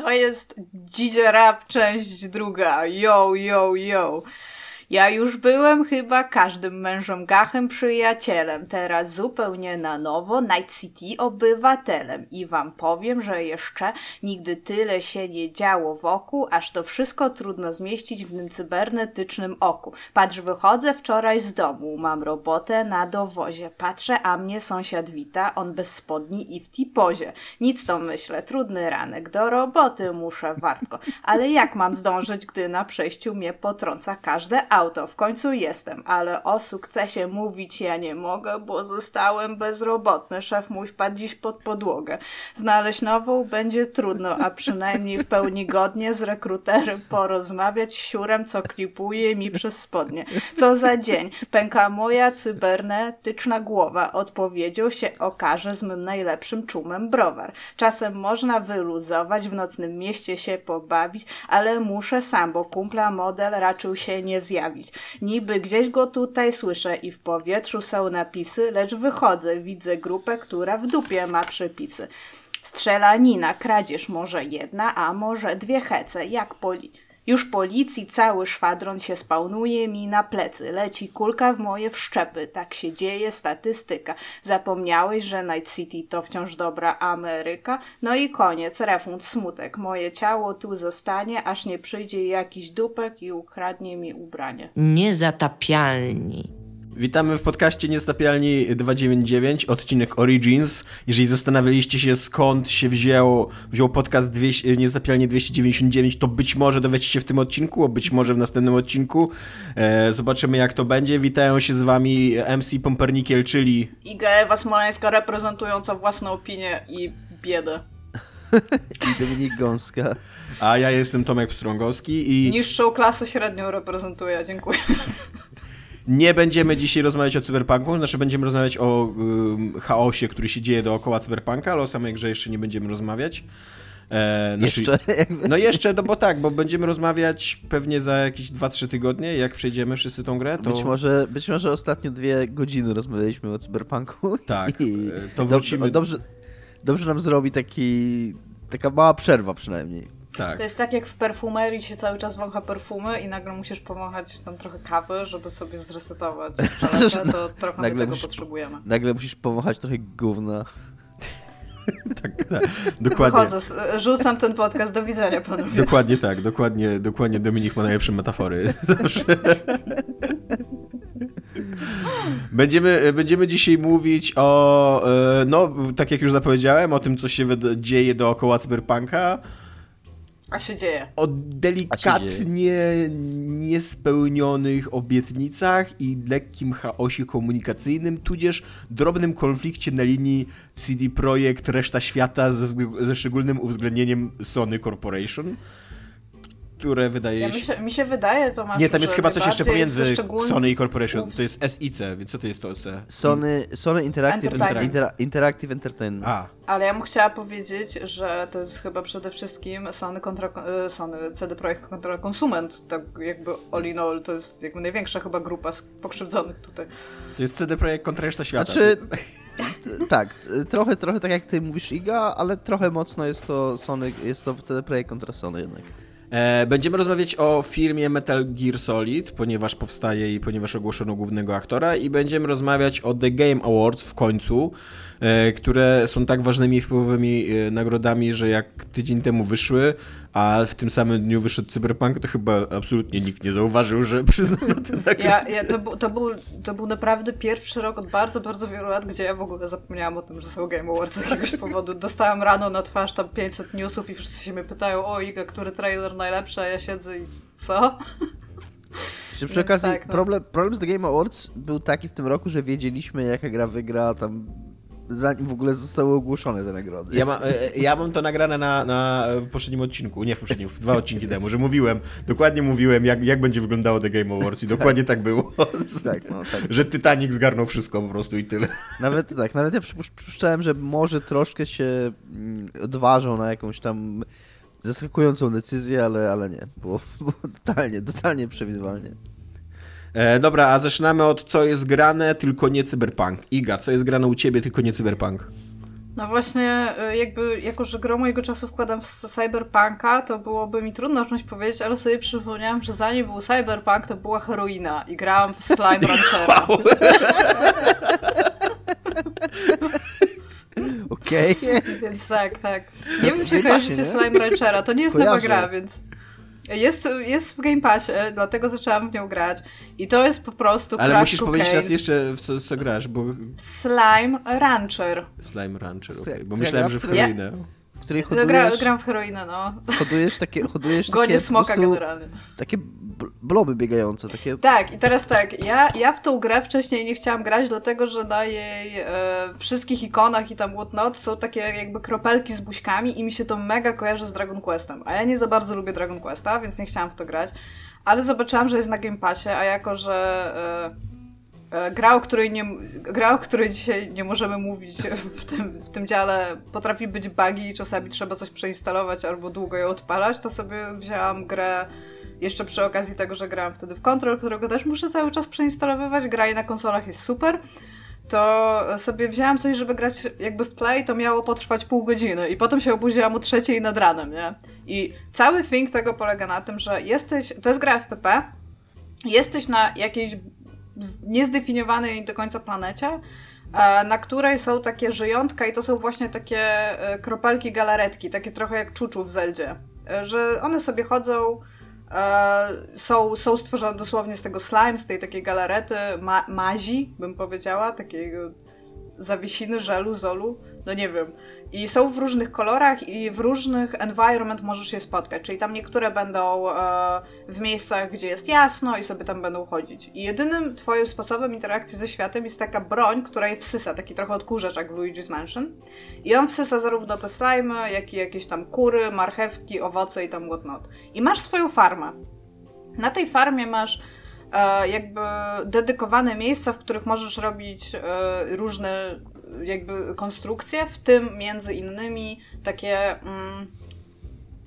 To jest Dzidzie Rap, część druga. Yo, yo, yo. Ja już byłem chyba każdym mężem gachem przyjacielem, teraz zupełnie na nowo Night City obywatelem. I wam powiem, że jeszcze nigdy tyle się nie działo wokół, aż to wszystko trudno zmieścić w tym cybernetycznym oku. Patrz, wychodzę wczoraj z domu, mam robotę na dowozie, patrzę, a mnie sąsiad wita, on bez spodni i w tipozie. Nic to myślę, trudny ranek, do roboty muszę wartko, ale jak mam zdążyć, gdy na przejściu mnie potrąca każde auto? Auto, w końcu jestem, ale o sukcesie mówić ja nie mogę, bo zostałem bezrobotny. Szef mój wpadł dziś pod podłogę. Znaleźć nową będzie trudno, a przynajmniej w pełni godnie z rekruterem porozmawiać siurem, co klipuje mi przez spodnie. Co za dzień. Pęka moja cybernetyczna głowa. Odpowiedzią się okaże z mym najlepszym czumem browar. Czasem można wyluzować, w nocnym mieście się pobawić, ale muszę sam, bo kumpla model raczył się nie zjawić. Niby gdzieś go tutaj słyszę i w powietrzu są napisy, lecz wychodzę, widzę grupę, która w dupie ma przepisy. Strzelanina, kradzież może jedna, a może dwie hece, jak poli... Już policji cały szwadron się spawnuje mi na plecy. Leci kulka w moje wszczepy. Tak się dzieje, statystyka. Zapomniałeś, że Night City to wciąż dobra Ameryka? No i koniec, refund, smutek. Moje ciało tu zostanie, aż nie przyjdzie jakiś dupek i ukradnie mi ubranie. Niezatapialni. Witamy w podcaście Niestapialni 299, odcinek Origins. Jeżeli zastanawialiście się skąd się wziął, wziął podcast 200, Niestapialnie 299, to być może dowiecie się w tym odcinku, a być może w następnym odcinku. E, zobaczymy jak to będzie. Witają się z wami MC Pompernikiel, czyli... Iga Ewa Smoleńska reprezentująca własną opinię i biedę. I Dominik Gąska. A ja jestem Tomek Pstrągowski i... Niższą klasę średnią reprezentuję, dziękuję. Nie będziemy dzisiaj rozmawiać o cyberpunku, znaczy będziemy rozmawiać o chaosie, który się dzieje dookoła cyberpunka, ale o samej grze jeszcze nie będziemy rozmawiać. E, znaczy, jeszcze? No jeszcze, no bo tak, bo będziemy rozmawiać pewnie za jakieś 2-3 tygodnie, jak przejdziemy wszyscy tą grę, to... Być może, być może ostatnio dwie godziny rozmawialiśmy o cyberpunku. Tak, i e, to wrócimy... Dobrze, dobrze, dobrze nam zrobi taki, taka mała przerwa przynajmniej. Tak. To jest tak jak w perfumerii się cały czas wącha perfumy i nagle musisz powąchać tam trochę kawy, żeby sobie zresetować paletę, to trochę nagle tego musisz, potrzebujemy. Nagle musisz powąchać trochę gówna. tak, tak, dokładnie. Wychodzę, rzucam ten podcast, do widzenia panowie. Dokładnie tak, dokładnie, dokładnie Dominik ma najlepsze metafory. Będziemy, będziemy dzisiaj mówić o, e, no, tak jak już zapowiedziałem, o tym, co się dzieje dookoła cyberpunka, a się dzieje. O delikatnie niespełnionych obietnicach i lekkim chaosie komunikacyjnym, tudzież drobnym konflikcie na linii CD Projekt reszta świata ze, ze szczególnym uwzględnieniem Sony Corporation które wydaje ja się... Mi się wydaje, to masz Nie, tam jest chyba coś jeszcze pomiędzy Sony i Corporation. To jest SIC, więc co to jest to C? Sony, Sony Interactive Entertainment. Interactive Entertainment. A. Ale ja bym chciała powiedzieć, że to jest chyba przede wszystkim Sony kontra e, Sony, CD Projekt kontra konsument. Tak jakby all in all, to jest jakby największa chyba grupa pokrzywdzonych tutaj. To jest CD Projekt kontra reszta świata. Znaczy, tak, trochę, trochę tak jak ty mówisz Iga, ale trochę mocno jest to Sony, jest to CD Projekt kontra Sony jednak. E, będziemy rozmawiać o firmie Metal Gear Solid, ponieważ powstaje i ponieważ ogłoszono głównego aktora i będziemy rozmawiać o The Game Awards w końcu, które są tak ważnymi i wpływowymi e, nagrodami, że jak tydzień temu wyszły, a w tym samym dniu wyszedł Cyberpunk, to chyba absolutnie nikt nie zauważył, że przyznano te nagrody. Ja, ja, to, to, był, to był naprawdę pierwszy rok od bardzo, bardzo wielu lat, gdzie ja w ogóle zapomniałam o tym, że są Game Awards z jakiegoś powodu. Dostałam rano na twarz tam 500 newsów i wszyscy się mnie pytają, o Iga, który trailer najlepszy, a ja siedzę i co? Czy przy okazji tak, no. problem, problem z The Game Awards był taki w tym roku, że wiedzieliśmy jaka gra wygra tam zanim w ogóle zostały ogłoszone te nagrody. Ja, ma, e, e, ja mam to nagrane na, na, w poprzednim odcinku, nie w poprzednim, dwa odcinki temu, że mówiłem, dokładnie mówiłem, jak, jak będzie wyglądało The Game Awards i dokładnie tak, tak było. tak, no, tak. Że Titanic zgarnął wszystko po prostu i tyle. Nawet tak, nawet ja przypuszczałem, że może troszkę się mm, odważą na jakąś tam zaskakującą decyzję, ale, ale nie. Było, było totalnie, totalnie przewidywalnie. E, dobra, a zaczynamy od co jest grane, tylko nie cyberpunk. Iga, co jest grane u ciebie, tylko nie cyberpunk? No właśnie, y, jakby, jako że gro mojego czasu wkładam w cyberpunka, to byłoby mi trudno o czymś powiedzieć, ale sobie przypomniałam, że zanim był cyberpunk, to była heroina i grałam w Slime Ranchera. Okej. Więc tak, tak. Nie wiem, czy kojarzycie? Slime Ranchera, to nie jest nowa gra, więc... Jest, jest w Game Passie, dlatego zaczęłam w nią grać. I to jest po prostu Ale musisz powiedzieć raz jeszcze, w co, co grasz, bo Slime Rancher. Slime Rancher, okej. Bo ja myślałem, że w heroinę. W której No, gra, hodujesz, gram w heroinę, no. hodujesz takie, hodujesz Gonię takie smoka prostu, generalnie. takie bl- bloby biegające, takie... Tak, i teraz tak, ja, ja w tą grę wcześniej nie chciałam grać, dlatego że na jej e, wszystkich ikonach i tam whatnot są takie jakby kropelki z buźkami i mi się to mega kojarzy z Dragon Questem. A ja nie za bardzo lubię Dragon Questa, więc nie chciałam w to grać. Ale zobaczyłam, że jest na Game Passie, a jako, że e, gra, o której, nie, gra, o której dzisiaj nie możemy mówić w tym, w tym dziale, potrafi być buggy i czasami trzeba coś przeinstalować albo długo ją odpalać, to sobie wzięłam grę jeszcze przy okazji tego, że grałam wtedy w Control, którego też muszę cały czas przeinstalowywać, gra i na konsolach jest super, to sobie wzięłam coś, żeby grać jakby w i to miało potrwać pół godziny i potem się obudziłam o trzeciej nad ranem, nie? I cały thing tego polega na tym, że jesteś, to jest gra FPP, jesteś na jakiejś niezdefiniowanej do końca planecie, e, na której są takie żyjątka i to są właśnie takie e, kropelki galaretki, takie trochę jak czuczu w Zeldzie, E, że one sobie chodzą, są, są stworzone dosłownie z tego slime, z tej takiej galarety, ma, mazi, bym powiedziała, takiego zawiesiny, żelu, zolu, no nie wiem. I są w różnych kolorach i w różnych environment możesz je spotkać, czyli tam niektóre będą e, w miejscach, gdzie jest jasno i sobie tam będą chodzić. I jedynym twoim sposobem interakcji ze światem jest taka broń, która je wsysa, taki trochę odkurzacz jak w Luigi's Mansion. I on wsysa zarówno te slimy, jak i jakieś tam kury, marchewki, owoce i tam whatnot. I masz swoją farmę. Na tej farmie masz jakby dedykowane miejsca, w których możesz robić e, różne e, jakby konstrukcje, w tym między innymi takie mm,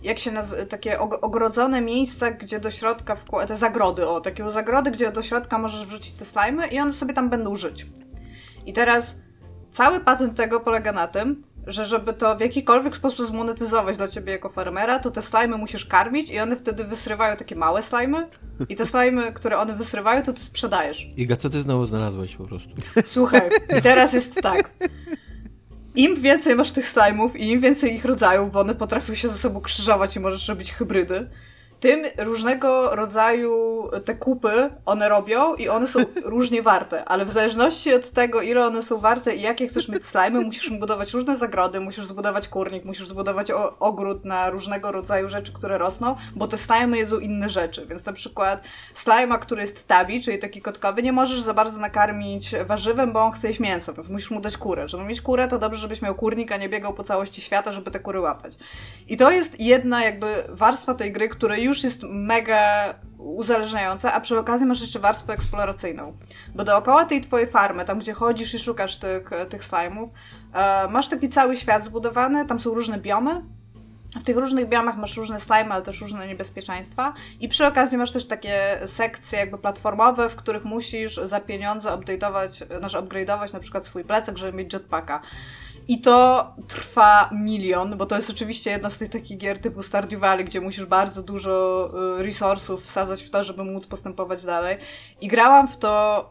jak się takie og- ogrodzone miejsca, gdzie do środka wkłada, te zagrody, o, takie zagrody, gdzie do środka możesz wrzucić te slimy i one sobie tam będą żyć. I teraz cały patent tego polega na tym, że żeby to w jakikolwiek sposób zmonetyzować dla ciebie jako farmera, to te slimy musisz karmić i one wtedy wysrywają takie małe slimy i te slimy, które one wysrywają, to ty sprzedajesz. Iga, co ty znowu znalazłeś po prostu? Słuchaj, i teraz jest tak. Im więcej masz tych slajmów i im więcej ich rodzajów, bo one potrafią się ze sobą krzyżować i możesz robić hybrydy, tym różnego rodzaju te kupy one robią i one są różnie warte, ale w zależności od tego, ile one są warte i jakie chcesz mieć slajmy, musisz budować różne zagrody, musisz zbudować kurnik, musisz zbudować ogród na różnego rodzaju rzeczy, które rosną, bo te slajmy jedzą inne rzeczy, więc na przykład slajma, który jest tabi, czyli taki kotkowy, nie możesz za bardzo nakarmić warzywem, bo on chce jeść mięso, więc musisz mu dać kurę. Żeby mieć kurę, to dobrze, żebyś miał kurnik, a nie biegał po całości świata, żeby te kury łapać. I to jest jedna jakby warstwa tej gry, która już jest mega uzależniająca, a przy okazji masz jeszcze warstwę eksploracyjną. Bo dookoła tej twojej farmy, tam gdzie chodzisz i szukasz tych, tych slajmów, e, masz taki cały świat zbudowany, tam są różne biomy, w tych różnych biomach masz różne slime, ale też różne niebezpieczeństwa. I przy okazji masz też takie sekcje jakby platformowe, w których musisz za pieniądze update'ować, znaczy upgrade'ować na przykład swój plecak, żeby mieć jetpacka. I to trwa milion, bo to jest oczywiście jedna z tych takich gier typu Stardew Valley, gdzie musisz bardzo dużo y, resursów wsadzać w to, żeby móc postępować dalej. I grałam w to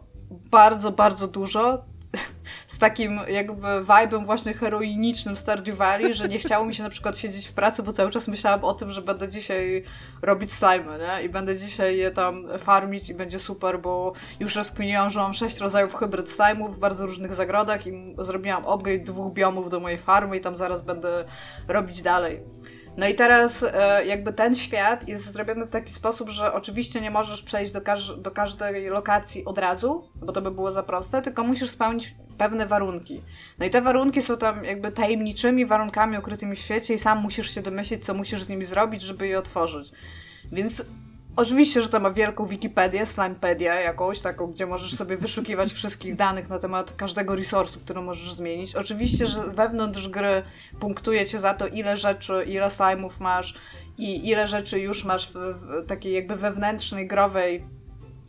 bardzo, bardzo dużo z takim jakby vibe'em właśnie heroinicznym Stardew Valley, że nie chciało mi się na przykład siedzieć w pracy, bo cały czas myślałam o tym, że będę dzisiaj robić slime, nie? I będę dzisiaj je tam farmić i będzie super, bo już rozkminiłam, że mam sześć rodzajów hybryd slime'ów w bardzo różnych zagrodach i zrobiłam upgrade dwóch biomów do mojej farmy i tam zaraz będę robić dalej. No i teraz e, jakby ten świat jest zrobiony w taki sposób, że oczywiście nie możesz przejść do, każ- do każdej lokacji od razu, bo to by było za proste, tylko musisz spełnić pewne warunki. No i te warunki są tam jakby tajemniczymi warunkami ukrytymi w świecie i sam musisz się domyślić, co musisz z nimi zrobić, żeby je otworzyć. Więc Oczywiście, że to ma wielką Wikipedię, Slimepedia jakąś, taką, gdzie możesz sobie wyszukiwać wszystkich danych na temat każdego resursu, który możesz zmienić. Oczywiście, że wewnątrz gry punktuje cię za to, ile rzeczy, ile slime'ów masz i ile rzeczy już masz w, w takiej jakby wewnętrznej, growej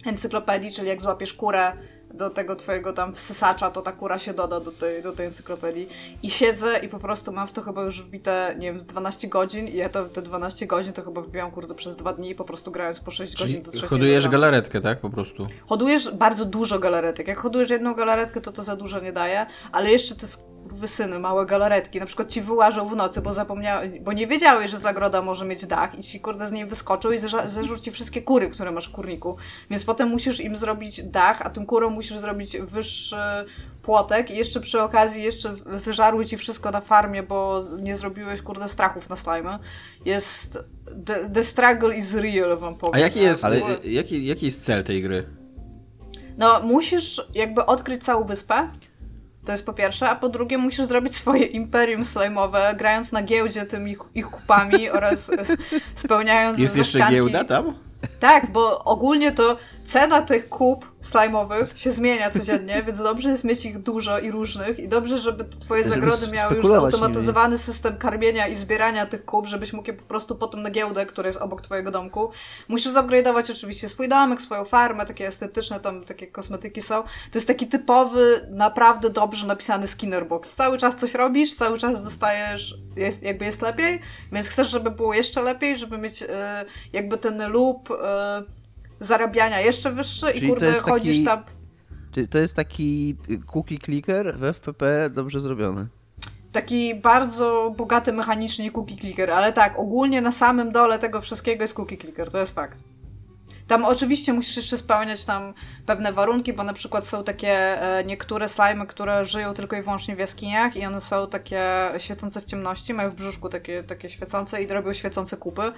encyklopedii, czyli jak złapiesz kurę, do tego twojego tam wsysacza, to ta kura się doda do tej, do tej encyklopedii. I siedzę i po prostu mam w to chyba już wbite, nie wiem, z 12 godzin i ja to te 12 godzin to chyba wbijam, kurde, przez dwa dni, po prostu grając po 6 Czyli godzin do trzeciej hodujesz rano. galaretkę, tak? Po prostu. Hodujesz bardzo dużo galaretek. Jak hodujesz jedną galaretkę, to to za dużo nie daje, ale jeszcze te wysyny, małe galaretki, na przykład ci wyłażą w nocy, bo zapomniałeś, bo nie wiedziałeś, że zagroda może mieć dach i ci kurde z niej wyskoczył i zerza- zeżrł ci wszystkie kury, które masz w kurniku. Więc potem musisz im zrobić dach, a tym kurom musisz zrobić wyższy płotek i jeszcze przy okazji jeszcze zeżarły ci wszystko na farmie, bo nie zrobiłeś kurde strachów na slime. Jest... The, the struggle is real, wam powiem. A jaki jest, ale... jaki, jaki jest cel tej gry? No, musisz jakby odkryć całą wyspę. To jest po pierwsze, a po drugie musisz zrobić swoje imperium slajmowe, grając na giełdzie tymi ich, ich kupami oraz spełniając Jest jeszcze zaszczanki. giełda tam? Tak, bo ogólnie to cena tych kup slajmowych się zmienia codziennie, więc dobrze jest mieć ich dużo i różnych i dobrze, żeby te twoje Żeby zagrody miały już zautomatyzowany system karmienia i zbierania tych kup, żebyś mógł je po prostu potem na giełdę, która jest obok twojego domku. Musisz upgrade'ować oczywiście swój domek, swoją farmę, takie estetyczne tam takie kosmetyki są. To jest taki typowy, naprawdę dobrze napisany skinner box. Cały czas coś robisz, cały czas dostajesz, jest, jakby jest lepiej, więc chcesz, żeby było jeszcze lepiej, żeby mieć e, jakby ten loop e, zarabiania jeszcze wyższy Czyli i kurde chodzisz taki- tam Czyli to jest taki cookie clicker w FPP dobrze zrobiony. Taki bardzo bogaty mechanicznie cookie clicker, ale tak, ogólnie na samym dole tego wszystkiego jest cookie clicker, to jest fakt. Tam oczywiście musisz jeszcze spełniać tam pewne warunki, bo na przykład są takie e, niektóre slimy, które żyją tylko i wyłącznie w jaskiniach i one są takie świecące w ciemności, mają w brzuszku takie, takie świecące i robią świecące kupy,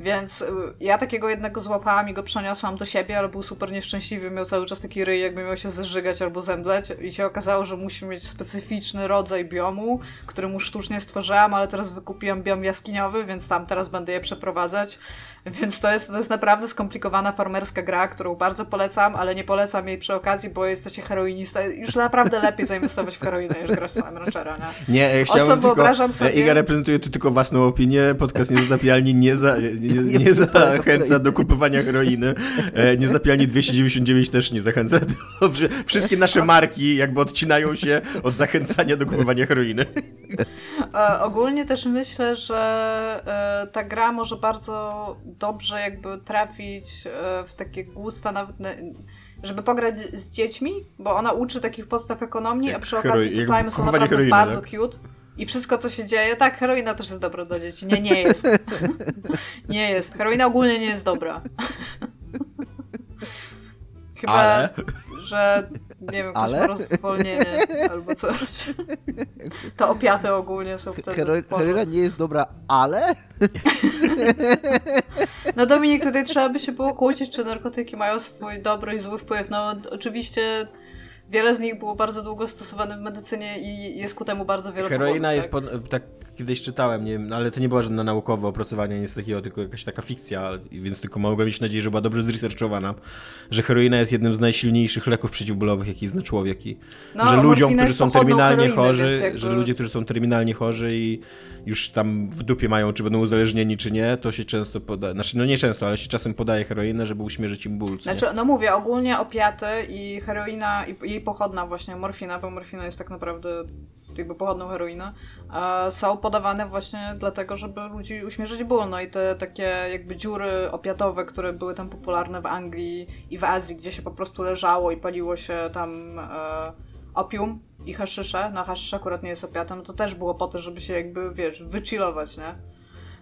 więc y, ja takiego jednego złapałam i go przeniosłam do siebie, ale był super nieszczęśliwy, miał cały czas taki ryj, jakby miał się zeżygać albo zemdleć i się okazało, że musi mieć specyficzny rodzaj biomu, który mu sztucznie stworzyłam, ale teraz wykupiłam biom jaskiniowy, więc tam teraz będę je przeprowadzać. Więc to jest, to jest naprawdę skomplikowana farmerska gra, którą bardzo polecam, ale nie polecam jej przy okazji, bo jesteście heroinista. Już naprawdę lepiej zainwestować w heroinę niż grać w Slime Ranchera, nie? Nie, e, chciałbym tylko... sobie- Iga reprezentuje tu tylko własną opinię, podcast Niezapialni nie, za, nie, nie, Nie zachęca do kupowania heroiny. E, Niezapialni 299 też nie zachęca. Do, wszy- wszystkie nasze marki jakby odcinają się od zachęcania do kupowania heroiny. E, ogólnie też myślę, że e, ta gra może bardzo dobrze jakby trafić e, w takie gusta nawet, na, żeby pograć z, z dziećmi, bo ona uczy takich podstaw ekonomii, a przy okazji te slimy są naprawdę heroiny, bardzo tak? cute. I wszystko, co się dzieje, tak, heroina też jest dobra dla dzieci. Nie, nie jest. nie jest. Heroina ogólnie nie jest dobra. Chyba, Ale? że nie wiem, ktoś Ale? ma rozwolnienie albo coś. Te opiaty ogólnie są wtedy. Heroina nie jest dobra, ale... No Dominik, tutaj trzeba by się było kłócić, czy narkotyki mają swój dobry i zły wpływ. No oczywiście wiele z nich było bardzo długo stosowane w medycynie i jest ku temu bardzo wiele Heroina powodów, jest, tak? pod, tak kiedyś czytałem, nie wiem, ale to nie była żadna naukowe opracowanie, nic takiego, tylko jakaś taka fikcja, więc tylko mogłem mieć nadzieję, że była dobrze zresearchowana, że heroina jest jednym z najsilniejszych leków przeciwbólowych, jaki zna człowiek i No, że ludziom, którzy są terminalnie heroiny, chorzy, jakby- że ludzie, którzy są terminalnie chorzy i już tam w dupie mają, czy będą uzależnieni, czy nie, to się często podaje, znaczy no nie często, ale się czasem podaje heroinę, żeby uśmierzyć im ból, co nie? Znaczy, no mówię, ogólnie opiaty i heroina, i jej pochodna właśnie, morfina, bo morfina jest tak naprawdę jakby pochodną heroiny, e, są podawane właśnie dlatego, żeby ludzi uśmierzyć ból. No i te takie jakby dziury opiatowe, które były tam popularne w Anglii i w Azji, gdzie się po prostu leżało i paliło się tam e, opium i haszysze, no haszysz akurat nie jest opiatem, to też było po to, żeby się jakby, wiesz, wychillować, nie?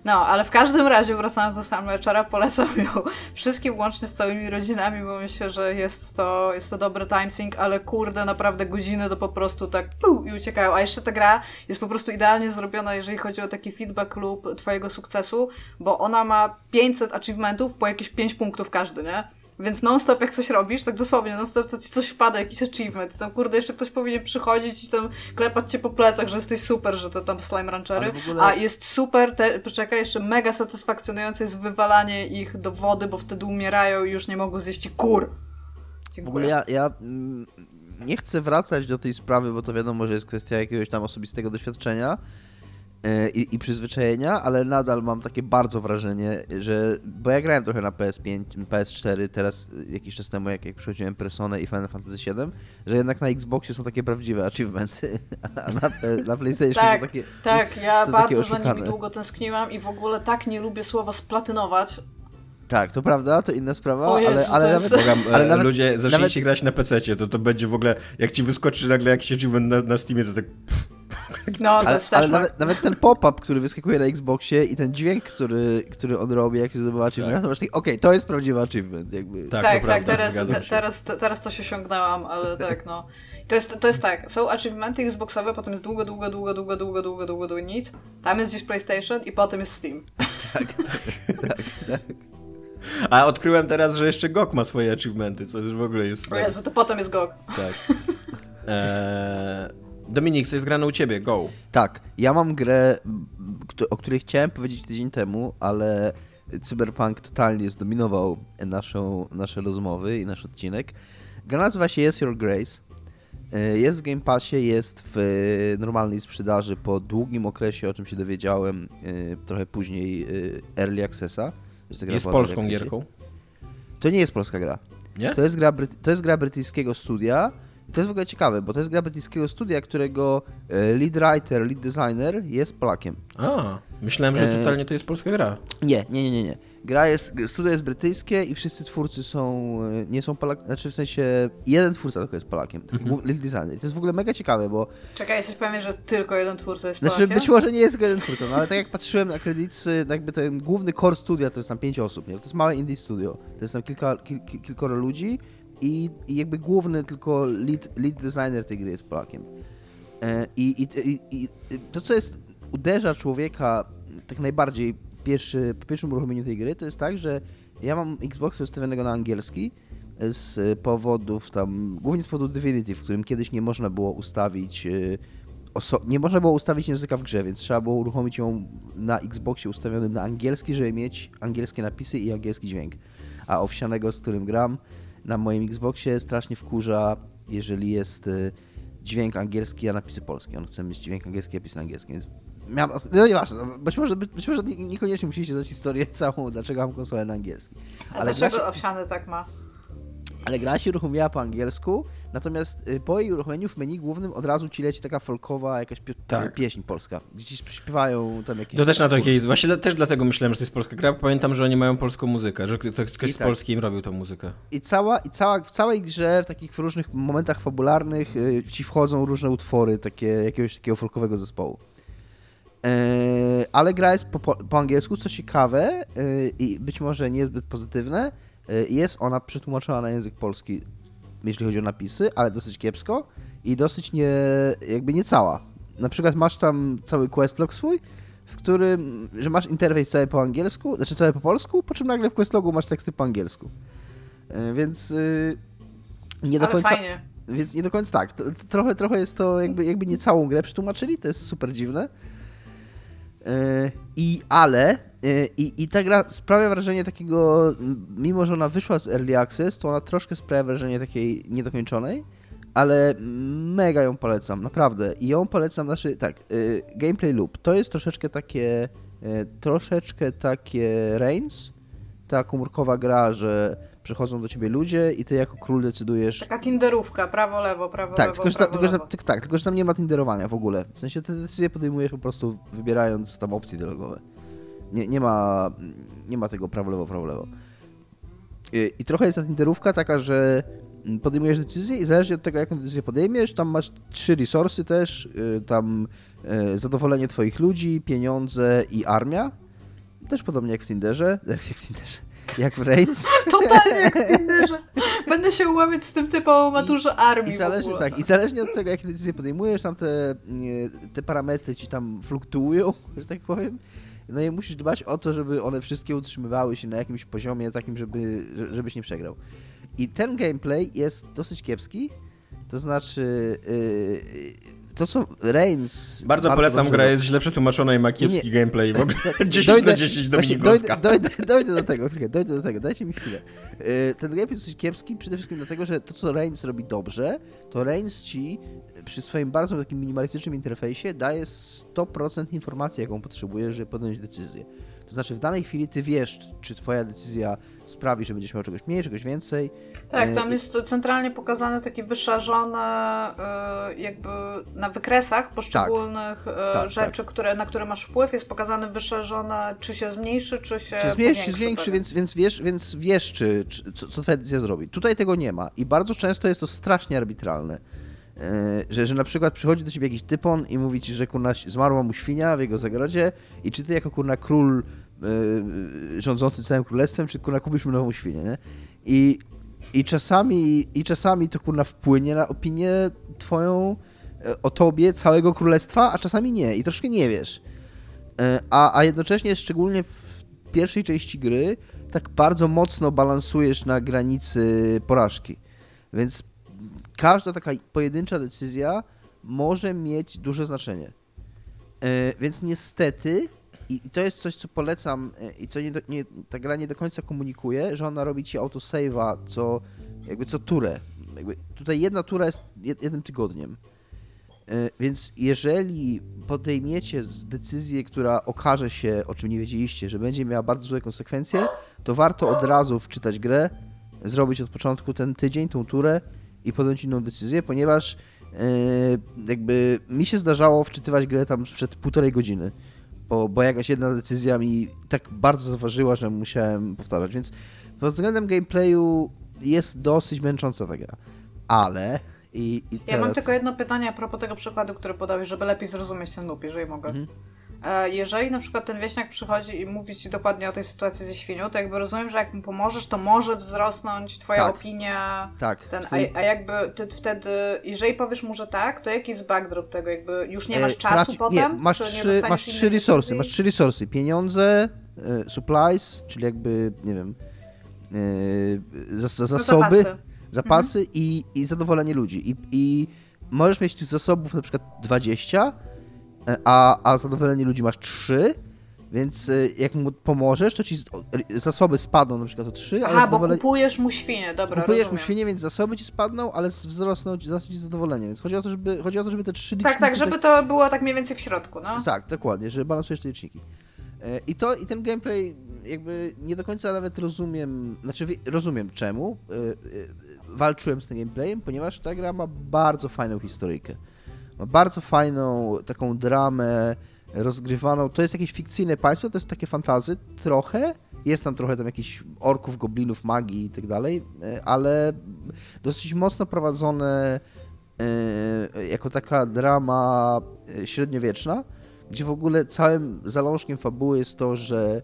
No, ale w każdym razie, wracając do Sam Leczera, polecam ją wszystkim łącznie z całymi rodzinami, bo myślę, że jest to, jest to dobry timesync, ale kurde, naprawdę godziny to po prostu tak pu, i uciekają. A jeszcze ta gra jest po prostu idealnie zrobiona, jeżeli chodzi o taki feedback lub twojego sukcesu, bo ona ma 500 achievementów po jakieś 5 punktów każdy, nie? Więc non-stop jak coś robisz, tak dosłownie, non-stop to ci coś wpada, jakiś achievement. Tam kurde, jeszcze ktoś powinien przychodzić i tam klepać cię po plecach, że jesteś super, że to tam slime ranchery. Ogóle- A jest super, te, poczekaj, jeszcze mega satysfakcjonujące jest wywalanie ich do wody, bo wtedy umierają i już nie mogą zjeść kur. Dziękuję. W ogóle ja, ja mm, nie chcę wracać do tej sprawy, bo to wiadomo, że jest kwestia jakiegoś tam osobistego doświadczenia, i, i przyzwyczajenia, ale nadal mam takie bardzo wrażenie, że. Bo ja grałem trochę na PS5, PS4, teraz e, jakiś czas temu, jak, jak przychodziłem Personę i Final Fantasy VII, że jednak na Xboxie są takie prawdziwe achievementy, a na, na PlayStation Tak, są takie. Tak, ja są takie bardzo za nimi długo tęskniłam i w ogóle tak nie lubię słowa splatynować. Tak, to prawda, to inna sprawa, O Jezu, ale, ale jest- nawet. Program, Ale e, nawet- ludzie, zacznijcie nawet- grać na PC, to to będzie w ogóle, jak ci wyskoczy nagle jakiś achievement na, na Steamie, to tak... No, to Ale, jest też ale nawet, nawet ten pop-up, który wyskakuje na Xboxie i ten dźwięk, który, który on robi, jak się zdobywa achievement, Tak. to masz taki, okej, to jest prawdziwy achievement, jakby. Tak, Tak, to tak, teraz, te, się. teraz, te, teraz coś osiągnęłam, ale tak, no. To jest, to jest tak, są achievementy Xboxowe, potem jest długo, długo, długo, długo, długo, długo, długo, długo nic. Tam jest gdzieś PlayStation i potem jest Steam. A odkryłem teraz, że jeszcze GOG ma swoje achievementy, co już w ogóle jest... O Jezu, to potem jest GOG. Tak. Eee, Dominik, co jest grane u ciebie? Go. Tak, ja mam grę, o której chciałem powiedzieć tydzień temu, ale Cyberpunk totalnie zdominował naszą, nasze rozmowy i nasz odcinek. Gra nazywa się Yes Your Grace. E, Jest w Game Passie, jest w normalnej sprzedaży po długim okresie, o czym się dowiedziałem e, trochę później, e, Early Accessa. Jest polską gierką? To nie jest polska gra. Nie? To jest gra, bryty- to jest gra brytyjskiego studia. I to jest w ogóle ciekawe, bo to jest gra brytyjskiego studia, którego e, lead writer, lead designer jest Polakiem. A, myślałem, że E, totalnie to jest polska gra. Nie, nie, nie, nie. nie. Gra jest, studio jest brytyjskie i wszyscy twórcy są, e, nie są Polakami, znaczy w sensie jeden twórca tylko jest Polakiem, taki Mhm. lead designer. To jest w ogóle mega ciekawe, bo Czekaj, jesteś pewien, że tylko jeden twórca jest znaczy Polakiem? być może nie jest tylko jeden twórca, no ale tak jak patrzyłem na kredyty, jakby ten główny core studia to jest tam pięć osób, nie? To jest małe indie studio. To jest tam kilka, kil, kil, kilkoro ludzi i, i jakby główny tylko lead, lead designer tej gry jest Polakiem. E, I, i, i, i to, co jest, uderza człowieka tak najbardziej pierwszy, po pierwszym uruchomieniu tej gry, to jest tak, że ja mam Xboxa ustawionego na angielski z powodów tam, głównie z powodu Divinity, w którym kiedyś nie można było ustawić e, nie można było ustawić języka w grze, więc trzeba było uruchomić ją na Xboxie ustawionym na angielski, żeby mieć angielskie napisy i angielski dźwięk. A owsianego, z którym gram na moim Xboxie strasznie wkurza, jeżeli jest y, dźwięk angielski, a napisy polskie. On chce mieć dźwięk angielski, a napisy angielskie, więc miałem, no nieważne, no, być może, być, być może nie- niekoniecznie musicie znać historię całą, dlaczego mam konsolę na angielski. Ale dlaczego się- Owsiany tak ma? Ale gra się uruchomiła po angielsku, natomiast y, po jej uruchomieniu w menu głównym od razu ci leci taka folkowa jakaś pio- Tak. pieśń polska, gdzie ci śpiewają tam jakieś... To też na utwory. takiej, właśnie też dlatego myślałem, że to jest polska gra. Pamiętam, że oni mają polską muzykę, że ktoś, I z tak. Polski im robił tą muzykę. I, cała, I cała, w całej grze, w takich różnych momentach fabularnych y, ci wchodzą różne utwory takie, jakiegoś takiego folkowego zespołu. E, ale gra jest po, po, angielsku, co ciekawe y, i być może niezbyt pozytywne, jest ona przetłumaczona na język polski, jeśli chodzi o napisy, ale dosyć kiepsko i dosyć nie, jakby nie cała. Na przykład masz tam cały questlog swój, w którym, że masz interfejs cały po angielsku, znaczy cały po polsku, po czym nagle w questlogu masz teksty po angielsku. E, Więc y, nie do Ale końca. fajnie. Więc nie do końca tak. Trochę, trochę jest to jakby, jakby nie całą grę przetłumaczyli, to jest super dziwne. E, I ale e, i, i ta gra sprawia wrażenie takiego, mimo że ona wyszła z Early Access, to ona troszkę sprawia wrażenie takiej niedokończonej, ale mega ją polecam, naprawdę. I ją polecam, znaczy tak, y, gameplay loop, to jest troszeczkę takie, troszeczkę takie Reigns, ta komórkowa gra, że przychodzą do ciebie ludzie i ty jako król decydujesz... Taka tinderówka, prawo, lewo, prawo, Tak, lewo, tylko prawo, tylko, lewo. tylko, tak, tylko że tam nie ma tinderowania w ogóle. W sensie te decyzje podejmujesz po prostu wybierając tam opcje dialogowe. Nie, nie, ma, nie ma tego prawo, lewo, prawo, lewo. I, I trochę jest ta tinderówka taka, że podejmujesz decyzję i zależnie od tego, jaką decyzję podejmiesz, tam masz trzy resursy też, y, tam y, zadowolenie twoich ludzi, pieniądze i armia. Też podobnie jak w Tinderze, jak w Tinderze, jak w Reigns. Totalnie jak w Tinderze. Będę się umawiać z tym typem o maturze armii I zależnie, tak, I zależnie od tego, jakie decyzje podejmujesz, tam te, te parametry ci tam fluktuują, że tak powiem. No i musisz dbać o to, żeby one wszystkie utrzymywały się na jakimś poziomie takim, żeby, że- żebyś nie przegrał. I ten gameplay jest dosyć kiepski, to znaczy yy, to, co Reigns... Bardzo polecam, gra jest źle przetłumaczona i ma kiepski gameplay. W ogóle 10 dojdę, na 10 Dominikowska. Dojdę, dojdę, dojdę do tego, chwilę, dojdę do tego, dajcie mi chwilę. Y, ten gameplay jest dosyć kiepski, przede wszystkim dlatego, że to, co Reigns robi dobrze, to Reigns ci przy swoim bardzo takim minimalistycznym interfejsie daje 100% informacji, jaką potrzebujesz, żeby podjąć decyzję. To znaczy w danej chwili ty wiesz, czy twoja decyzja sprawi, że będziesz miał czegoś mniej, czegoś więcej. Tak, tam jest centralnie pokazane takie wyszarzone e, jakby na wykresach poszczególnych tak, e, tak, rzeczy, tak. Które, na które masz wpływ, jest pokazane wyszerzone, czy się zmniejszy, czy się Czy zmniejszy, czy zwiększy, więc, więc wiesz, więc wiesz czy, czy, co, co twoja decyzja zrobi. Tutaj tego nie ma i bardzo często jest to strasznie arbitralne. E, że, że na przykład przychodzi do ciebie jakiś typon i mówi ci, że kurna zmarła mu świnia w jego zagrodzie i czy ty jako kurna król yy, rządzący całym królestwem, czy kurna kupisz mu nową świnię, nie? I, i, czasami, I czasami to kurna wpłynie na opinię twoją o tobie, całego królestwa, a czasami nie i troszkę nie wiesz. A, a jednocześnie, szczególnie w pierwszej części gry, tak bardzo mocno balansujesz na granicy porażki. Więc każda taka pojedyncza decyzja może mieć duże znaczenie. E, więc niestety, i to jest coś, co polecam e, i co nie, nie, ta gra nie do końca komunikuje, że ona robi ci autosave'a co, jakby co turę. Jakby tutaj jedna tura jest jednym tygodniem. E, więc jeżeli podejmiecie decyzję, która okaże się, o czym nie wiedzieliście, że będzie miała bardzo złe konsekwencje, to warto od razu wczytać grę, zrobić od początku ten tydzień, tą turę i podjąć inną decyzję, ponieważ yy, jakby mi się zdarzało wczytywać grę tam sprzed półtorej godziny, bo, bo jakaś jedna decyzja mi tak bardzo zaważyła, że musiałem powtarzać, więc pod względem gameplayu jest dosyć męcząca ta gra, ale i, i teraz... Ja mam tylko jedno pytanie a propos tego przykładu, który podałeś, żeby lepiej zrozumieć ten loop, jeżeli mogę. Mhm. E, jeżeli na przykład ten wieśniak przychodzi i mówi ci dokładnie o tej sytuacji ze świnią, to jakby rozumiem, że jak mu pomożesz, to może wzrosnąć twoja tak. opinia. Tak. Ten, twój... a, a, jakby ty wtedy, jeżeli powiesz mu, że tak, to jaki jest backdrop tego? Jakby już nie masz e, czasu traci... potem? Nie, masz trzy, masz trzy resursy. Masz trzy resursy. Pieniądze, e, supplies, czyli jakby, nie wiem, zas zasoby, no zapasy, zapasy mhm. i, i zadowolenie ludzi. I, I możesz mieć tych zasobów na przykład 20, a, a zadowolenie ludzi masz 3, więc y, jak mu pomożesz, to ci zasoby spadną na przykład o 3. Aha, ale zadowolenie... bo kupujesz mu świnie, dobra, Kupujesz rozumiem. mu świnie, więc zasoby ci spadną, ale wzrosną ci, ci zadowolenie, więc chodzi o to, żeby, chodzi o to, żeby te trzy liczniki... Tak, tak, żeby to było tak mniej więcej w środku, no. Tak, dokładnie, że balansujesz te liczniki. E, I to, i ten gameplay jakby nie do końca nawet rozumiem, znaczy rozumiem czemu e, e, walczyłem z tym gameplayem, ponieważ ta gra ma bardzo fajną historyjkę. Ma bardzo fajną taką dramę rozgrywaną. To jest jakieś fikcyjne państwo, to jest takie fantazy trochę. Jest tam trochę tam jakichś orków, goblinów, magii i tak dalej, e, ale dosyć mocno prowadzone e, jako taka drama e, średniowieczna, gdzie w ogóle całym zalążkiem fabuły jest to, że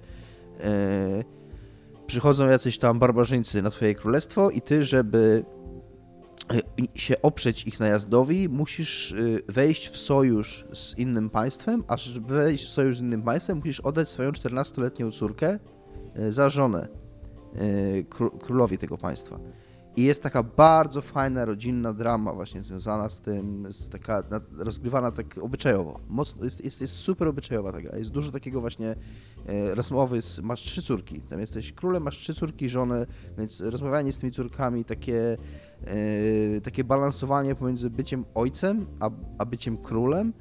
przychodzą jacyś tam barbarzyńcy na twoje królestwo i ty, żeby się oprzeć ich najazdowi, musisz y, wejść w sojusz z innym państwem, a żeby wejść w sojusz z innym państwem, musisz oddać swoją 14-letnią córkę y, za żonę y, królowi tego państwa. I jest taka bardzo fajna, rodzinna drama właśnie związana z tym, z taka rozgrywana tak obyczajowo. Mocno, jest, jest, jest super obyczajowa ta gra. Jest dużo takiego właśnie e, rozmowy z, masz trzy córki, tam jesteś królem, masz trzy córki, żonę, więc rozmawianie z tymi córkami, takie, e, takie balansowanie pomiędzy byciem ojcem, a, a byciem królem,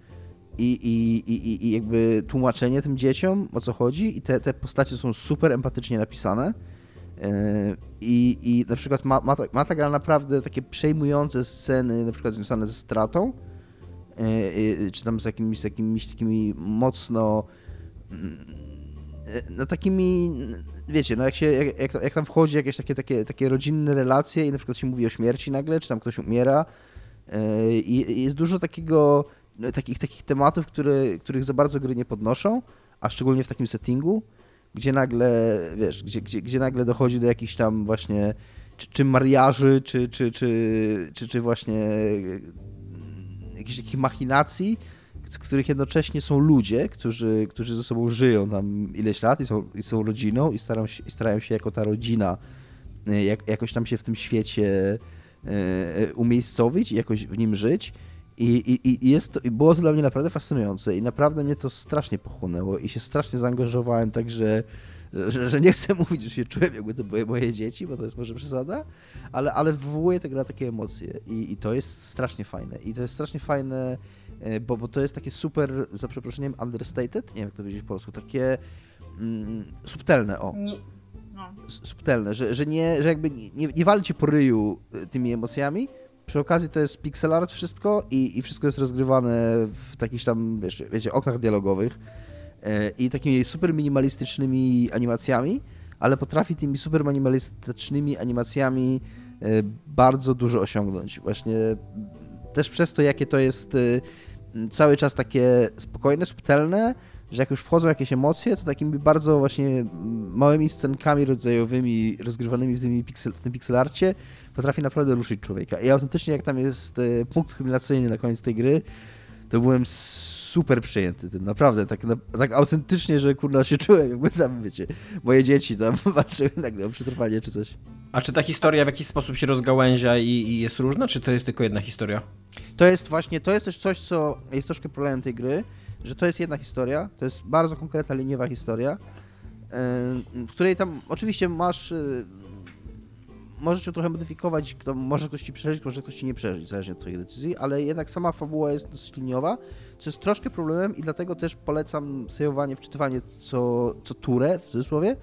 i, i, i, i jakby tłumaczenie tym dzieciom, o co chodzi i te, te postacie są super empatycznie napisane I, I na przykład ma, ma, ma gra naprawdę takie przejmujące sceny, na przykład związane ze stratą, e, czy tam z jakimiś, z jakimiś takimi mocno mm, e, no takimi, wiecie, no jak się, jak, jak, jak, tam wchodzi jakieś takie, takie, takie rodzinne relacje i na przykład się mówi o śmierci nagle, czy tam ktoś umiera i jest dużo takiego, no, takich, takich tematów, które, których za bardzo gry nie podnoszą, a szczególnie w takim settingu, gdzie nagle, wiesz, gdzie, gdzie, gdzie nagle dochodzi do jakichś tam właśnie czy, czy mariaży, czy, czy, czy, czy, czy właśnie mm, jakichś takich machinacji, z których jednocześnie są ludzie, którzy, którzy ze sobą żyją tam ileś lat i są, i są rodziną i starają się, i starają się jako ta rodzina e, jak, jakoś tam się w tym świecie e, e, umiejscowić i jakoś w nim żyć. I, i, i jest to, i było to dla mnie naprawdę fascynujące i naprawdę mnie to strasznie pochłonęło i się strasznie zaangażowałem, także że, że nie chcę mówić, że się czułem jakby to były moje dzieci, bo to jest może przesada, ale, ale wywołuje to gra takie emocje i, i to jest strasznie fajne. I to jest strasznie fajne, e, bo, bo to jest takie super, za przeproszeniem, understated, nie wiem jak to powiedzieć po polsku, takie mm, subtelne, o. Nie, no. Subtelne, że, że, nie, że jakby nie, nie wali cię po ryju e, tymi emocjami, przy okazji to jest pixel art wszystko i, i wszystko jest rozgrywane w takich tam, wiesz, wiecie, oknach dialogowych e, i takimi super minimalistycznymi animacjami, ale potrafi tymi super minimalistycznymi animacjami e, bardzo dużo osiągnąć. Właśnie też przez to, jakie to jest e, cały czas takie spokojne, subtelne, że jak już wchodzą jakieś emocje, to takimi bardzo właśnie małymi scenkami rodzajowymi rozgrywanymi w, tymi pixel, w tym pixelarcie potrafi naprawdę ruszyć człowieka. I autentycznie jak tam jest e, punkt kulminacyjny na koniec tej gry, to byłem super przyjęty tym, naprawdę, tak, tak autentycznie, że kurna się czułem, jakby tam, wiecie, moje dzieci tam walczyły nagle o przetrwanie czy coś. A czy ta historia w jakiś sposób się rozgałęzia i, i, jest różna, czy to jest tylko jedna historia? To jest właśnie, to jest też coś, co jest troszkę problemem tej gry, że to jest jedna historia, to jest bardzo konkretna, liniowa historia, w której tam oczywiście masz y, możesz ją trochę modyfikować, to może ktoś ci przeżyć, może ktoś ci nie przeżyć, zależnie od twojej decyzji, ale jednak sama fabuła jest dosyć liniowa, co jest troszkę problemem i dlatego też polecam saveowanie, wczytywanie co, co turę, w cudzysłowie,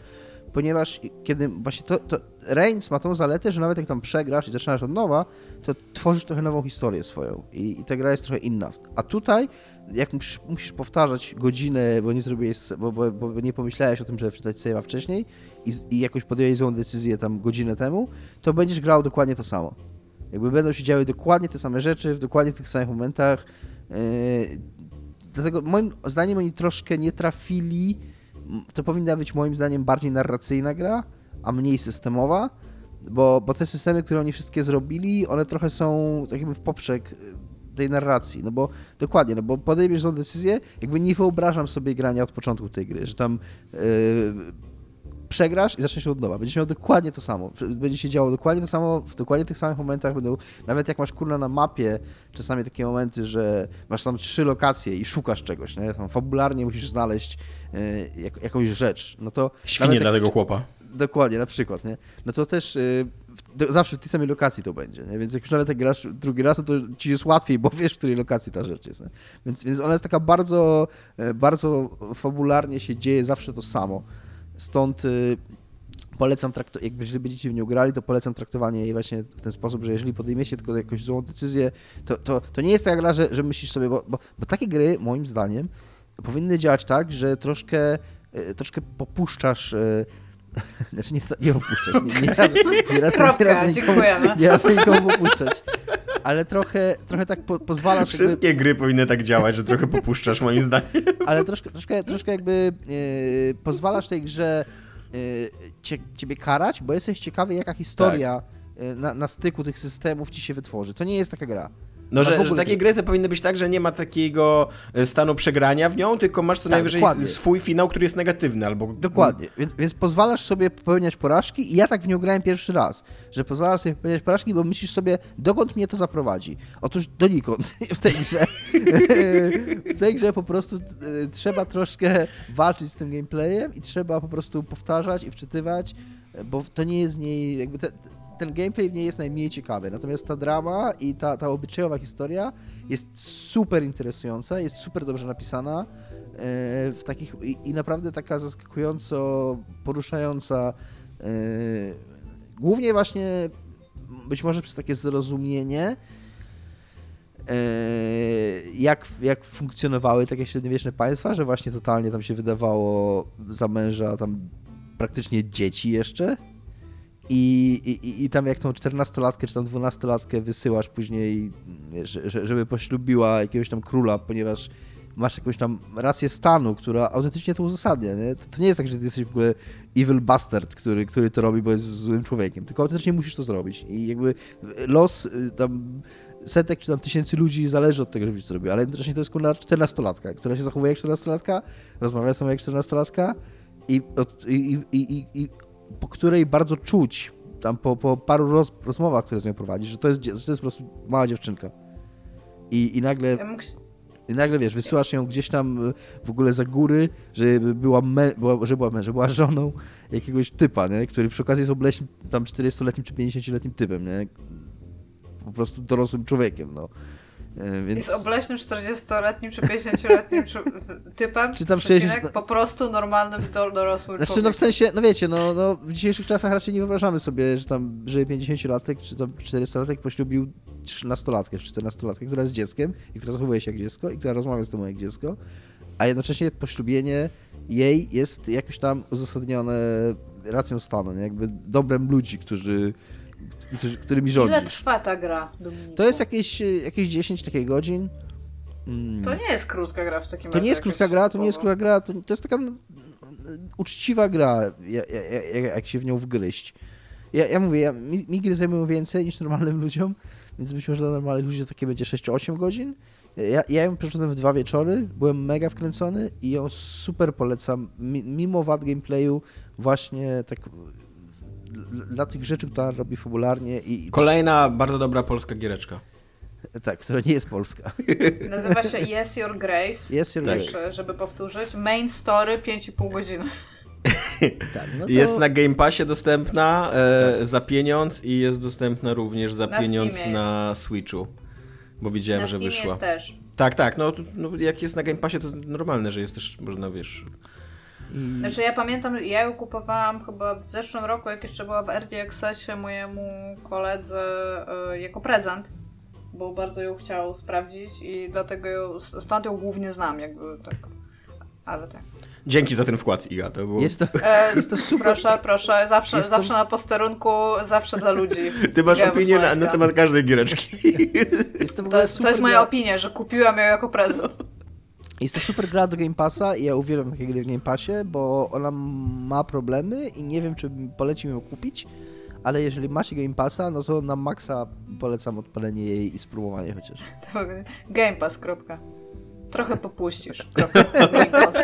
ponieważ kiedy właśnie to, to Reigns ma tą zaletę, że nawet jak tam przegrasz i zaczynasz od nowa, to tworzysz trochę nową historię swoją i, i ta gra jest trochę inna. A tutaj, jak musisz, musisz powtarzać godzinę, bo nie zrobiłeś, bo, bo, bo nie pomyślałeś o tym, żeby wczytać save'a wcześniej i, i jakoś podjąłeś złą decyzję tam godzinę temu, to będziesz grał dokładnie to samo. Jakby będą się działy dokładnie te same rzeczy, w dokładnie tych samych momentach. Yy, dlatego moim zdaniem oni troszkę nie trafili to powinna być moim zdaniem bardziej narracyjna gra, a mniej systemowa, bo, bo te systemy, które oni wszystkie zrobili, one trochę są tak jakby w poprzek y, tej narracji, no bo dokładnie, no bo podejmiesz tą decyzję, jakby nie wyobrażam sobie grania od początku tej gry, że tam yy, przegrasz i zaczniesz od nowa. Będziesz miał dokładnie to samo. Będzie się działo dokładnie to samo, w dokładnie tych samych momentach będą, nawet jak masz kurna na mapie, czasami takie momenty, że masz tam trzy lokacje i szukasz czegoś, nie? Tam fabularnie musisz znaleźć y, jak, jakąś rzecz. No to Świnie dla tego chłopa. Dokładnie, na przykład, nie? No to też y, zawsze w tej samej lokacji to będzie, nie? Więc jak już nawet jak grasz drugi raz, no to ci jest łatwiej, bo wiesz, w której lokacji ta rzecz jest, nie? Więc, więc ona jest taka bardzo, y, bardzo fabularnie się dzieje zawsze to samo. Stąd y, polecam, traktować, jakby jeżeli będziecie w nią grali, to polecam traktowanie jej właśnie w ten sposób, że jeżeli podejmiecie tylko jakąś złą decyzję, to, to, to nie jest taka gra, że, że myślisz sobie, bo, bo, bo takie gry, moim zdaniem, powinny działać tak, że troszkę, y, troszkę popuszczasz y, znaczy nie, nie opuszczać. Nie, nie, nie, raz, nie, raz, Kropka, nie, raz, nikomu, dziękujemy. nie raz nikomu popuszczać. Ale trochę, trochę tak po, pozwalasz... Wszystkie jakby, gry powinny tak działać, że trochę popuszczasz moim zdaniem. Ale troszkę, troszkę, troszkę jakby yy, pozwalasz tej grze yy, cie, ciebie karać, bo jesteś ciekawy jaka historia tak. na, na styku tych systemów ci się wytworzy. To nie jest taka gra. No, że, że takie gry to powinny być tak, że nie ma takiego e, stanu przegrania w nią, tylko masz co tak, najwyżej dokładnie. swój finał, który jest negatywny albo... Dokładnie, więc, więc, pozwalasz sobie popełniać porażki i ja tak w nią grałem pierwszy raz, że pozwalasz sobie popełniać porażki, bo myślisz sobie, dokąd mnie to zaprowadzi. Otóż donikąd w tej grze. w tej grze po prostu e, trzeba troszkę walczyć z tym gameplayem i trzeba po prostu powtarzać i wczytywać, bo to nie jest z niej jakby... Te, ten gameplay w niej jest najmniej ciekawy, natomiast ta drama i ta, ta obyczajowa historia jest super interesująca, jest super dobrze napisana e, w takich i, i naprawdę taka zaskakująco poruszająca e, głównie właśnie być może przez takie zrozumienie e, jak, jak funkcjonowały takie średniowieczne państwa, że właśnie totalnie tam się wydawało za męża tam praktycznie dzieci jeszcze i, i, I tam jak tą 14-latkę czy tam 12-latkę wysyłasz później, żeby poślubiła jakiegoś tam króla, ponieważ masz jakąś tam rację stanu, która autentycznie to uzasadnia. Nie? To nie jest tak, że ty jesteś w ogóle evil bastard, który, który to robi, bo jest złym człowiekiem, tylko autentycznie musisz to zrobić. I jakby los y, tam setek czy tam tysięcy ludzi zależy od tego, żebyś to zrobił, ale jednocześnie to jest kurna 14-latka, która się zachowuje jak 14-latka, rozmawia tobą jak 14-latka i, i, i, i po której bardzo czuć, tam po, po paru roz, rozmowach, które z nią prowadzisz, że to jest, że to jest po prostu mała dziewczynka. I, i nagle. I nagle wiesz, wysyłasz ją gdzieś tam y, w ogóle za góry, żeby była, me, była, że była, że była żoną jakiegoś typa, nie? który przy okazji jest obleśnym tam 40-letnim czy 50-letnim typem, nie? Po prostu dorosłym człowiekiem, no. E, Więc... Jest obleśnym 40-letnim czy 50-letnim czy- typem, Czy tam przecinek, 60 po prostu normalnym do, dorosłym Znaczy, no człowiekiem. w sensie, no wiecie, no, no w dzisiejszych czasach raczej nie wyobrażamy sobie, że tam żyje 50-latek czy tam 40-latek poślubił 13-latkę czy 14-latkę, która jest dzieckiem i która zachowuje się jak dziecko i która rozmawia z tobą jak dziecko, a jednocześnie poślubienie jej jest jakoś tam uzasadnione racją stanu, nie? jakby dobrem ludzi, którzy, którymi Ile rządzisz. trwa ta gra, Dominiku? To jest jakieś, jakieś 10 takich godzin. Mm. To nie jest krótka gra w takim To razie. nie jest krótka gra, to nie jest krótka gra, to, to jest taka no, uczciwa gra, ja- ja- ja- jak się w nią wgryźć. Ja, ja mówię, ja, mi, mi gry zajmują więcej niż normalnym ludziom, więc być może dla normalnych ludzi to takie będzie 6-8 godzin. Ja, ja ją przeszedłem w dwa wieczory, byłem mega wkręcony i ją super polecam, mi- mimo wad gameplayu, właśnie tak dla- tych rzeczy, które robi fabularnie i... Kolejna bardzo dobra polska giereczka. tak, która nie jest polska. Nazywa się Yes Your Grace. Jest Your Tak. Grace. Żeby powtórzyć. Main story 5,5 godziny. Tak, no to- Jest na Game Passie dostępna e, za pieniądz i jest dostępna również za Na pieniądz Steamie na Switchu. Bo widziałem, Na że Steamie wyszła. jest też. Tak, tak, no, no jak jest na Game Passie, to normalne, że jest też, można, wiesz... i- Znaczy ja pamiętam, ja ją kupowałam chyba w zeszłym roku, jak jeszcze była w Early Accessie mojemu koledze e, jako prezent, bo bardzo ją chciał sprawdzić i dlatego ją, stąd ją głównie znam, jakby tak. Ale tak. Dzięki za ten wkład, Iga, to było... Jest to, E, jest to super. Proszę, proszę, zawsze, Jest to- zawsze na posterunku, zawsze dla ludzi. Ty masz Wiem, opinię na, na temat każdej giereczki. Jest to, w To ogóle jest, to super jest moja gra- opinia, że kupiłam ją jako prezent. Jest to super gra do Game Passa i ja uwielbiam takie gry w Game Passie, bo ona ma problemy i nie wiem, czy polecił ją kupić, ale jeżeli macie Game Passa, no to na maksa polecam odpalenie jej i spróbowanie chociaż. To Game Pass, kropka. Trochę popuścisz, kropka. Game Pass.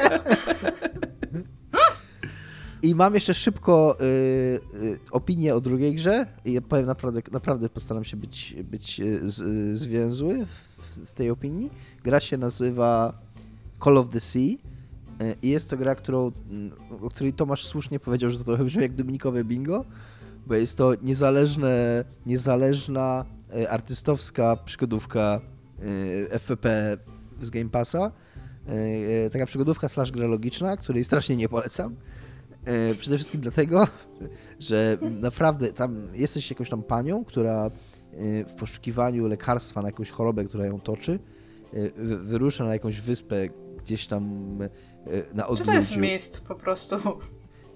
I mam jeszcze szybko y, y, opinię o drugiej grze i ja powiem naprawdę, naprawdę postaram się być, być y, z, y, zwięzły w, w tej opinii. Gra się nazywa Call of the Sea y, i jest to gra, którą, mm, o której Tomasz słusznie powiedział, że to trochę brzmi jak dominikowe bingo, bo jest to niezależne, niezależna y, artystowska przygodówka y, FPP z Game Passa. Taka przygodówka slash gra logiczna, której strasznie nie polecam. E, Przede wszystkim dlatego, że naprawdę tam jesteś jakąś tam panią, która e, w poszukiwaniu lekarstwa na jakąś chorobę, która ją toczy, e, wy- wyrusza na jakąś wyspę gdzieś tam e, na Czy odludziu. to jest mist po prostu?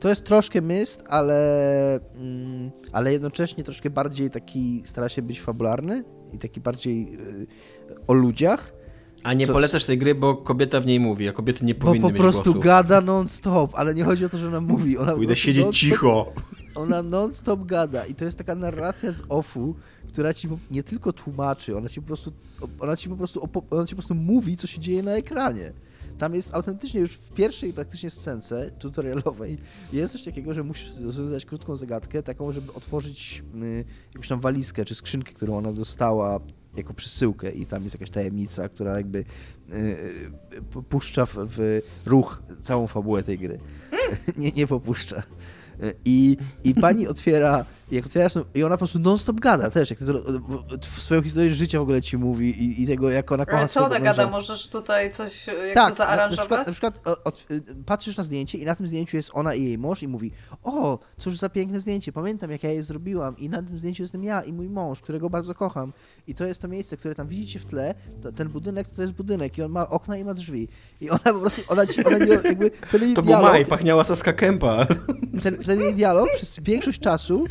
To jest troszkę myst, ale, mm, ale jednocześnie troszkę bardziej taki stara się być fabularny i taki bardziej e, o ludziach. A nie Co- polecasz tej gry, bo kobieta w niej mówi, a kobiety nie Bo powinny po mieć prostu głosu. gada non-stop, ale nie chodzi o to, że ona mówi. Ona po Pójdę prostu siedzieć non-stop cicho. Ona non-stop gada i to jest taka narracja z offu, która ci po- nie tylko tłumaczy, ona ci po prostu, ona ci po prostu, ona ci po prostu mówi, co się dzieje na ekranie. Tam jest autentycznie już w pierwszej praktycznie scence tutorialowej jest coś takiego, że musisz rozwiązać krótką zagadkę, taką, żeby otworzyć y, jakąś tam walizkę czy skrzynkę, którą ona dostała jako przesyłkę i tam jest jakaś tajemnica, która jakby y, y, pu- puszcza w, w ruch całą fabułę tej gry. nie, nie popuszcza. I, I pani otwiera, jak otwierasz, no, i ona po prostu non-stop gada też, jak to, swoją historię życia w ogóle ci mówi i, i tego, jak ona kocha Ale co ona męża. gada? Możesz tutaj coś e, jakby Tak, na, na zaaranżować? przykład, na przykład od, y, patrzysz na zdjęcie i na tym zdjęciu jest ona i jej mąż i mówi o, cóż za piękne zdjęcie, pamiętam jak ja je zrobiłam i na tym zdjęciu jestem ja i mój mąż, którego bardzo kocham i to jest to miejsce, które tam widzicie w tle, to, ten budynek to jest budynek i on ma okna i ma drzwi i ona po prostu, ona ci, ona nie, jakby, To był dialog, maj, pachniała Saska Kępa. ten, ten jej dialog przez większość czasu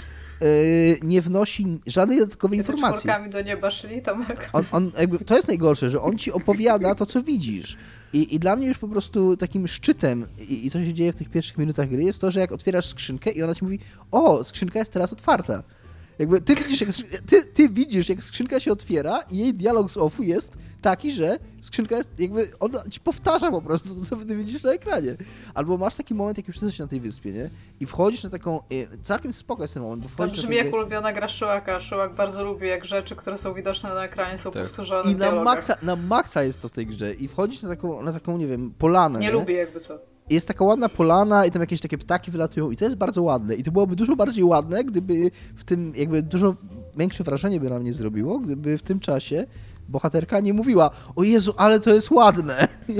nie wnosi żadnej dodatkowej Kiedy informacji. do nieba szli, Tomek. On, on jakby, to jest najgorsze, że on ci opowiada to, co widzisz. I, I dla mnie już po prostu takim szczytem, i, i to się dzieje w tych pierwszych minutach gry, jest to, że jak otwierasz skrzynkę i ona ci mówi, o, skrzynka jest teraz otwarta. Jakby ty widzisz, jak, ty, ty widzisz, jak skrzynka się otwiera i jej dialog z offu jest taki, że skrzynka jest, jakby ona ci powtarza po prostu to, co ty widzisz na ekranie. Albo masz taki moment, jak już jesteś na tej wyspie, nie? I wchodzisz na taką, e, całkiem spoko jest ten moment, bo To brzmi na jak ulubiona gra Szyłaka. Szyłak bardzo lubi, jak rzeczy, które są widoczne na ekranie, są Tak. powtórzone i na maksa, na maksa jest to w tej grze i wchodzisz na taką, na taką, nie wiem, polanę, Nie lubię jakby co. jest taka ładna polana i tam jakieś takie ptaki wylatują i to jest bardzo ładne. I to byłoby dużo bardziej ładne, gdyby w tym jakby dużo większe wrażenie by na mnie zrobiło, gdyby w tym czasie bohaterka nie mówiła o Jezu, ale to jest ładne.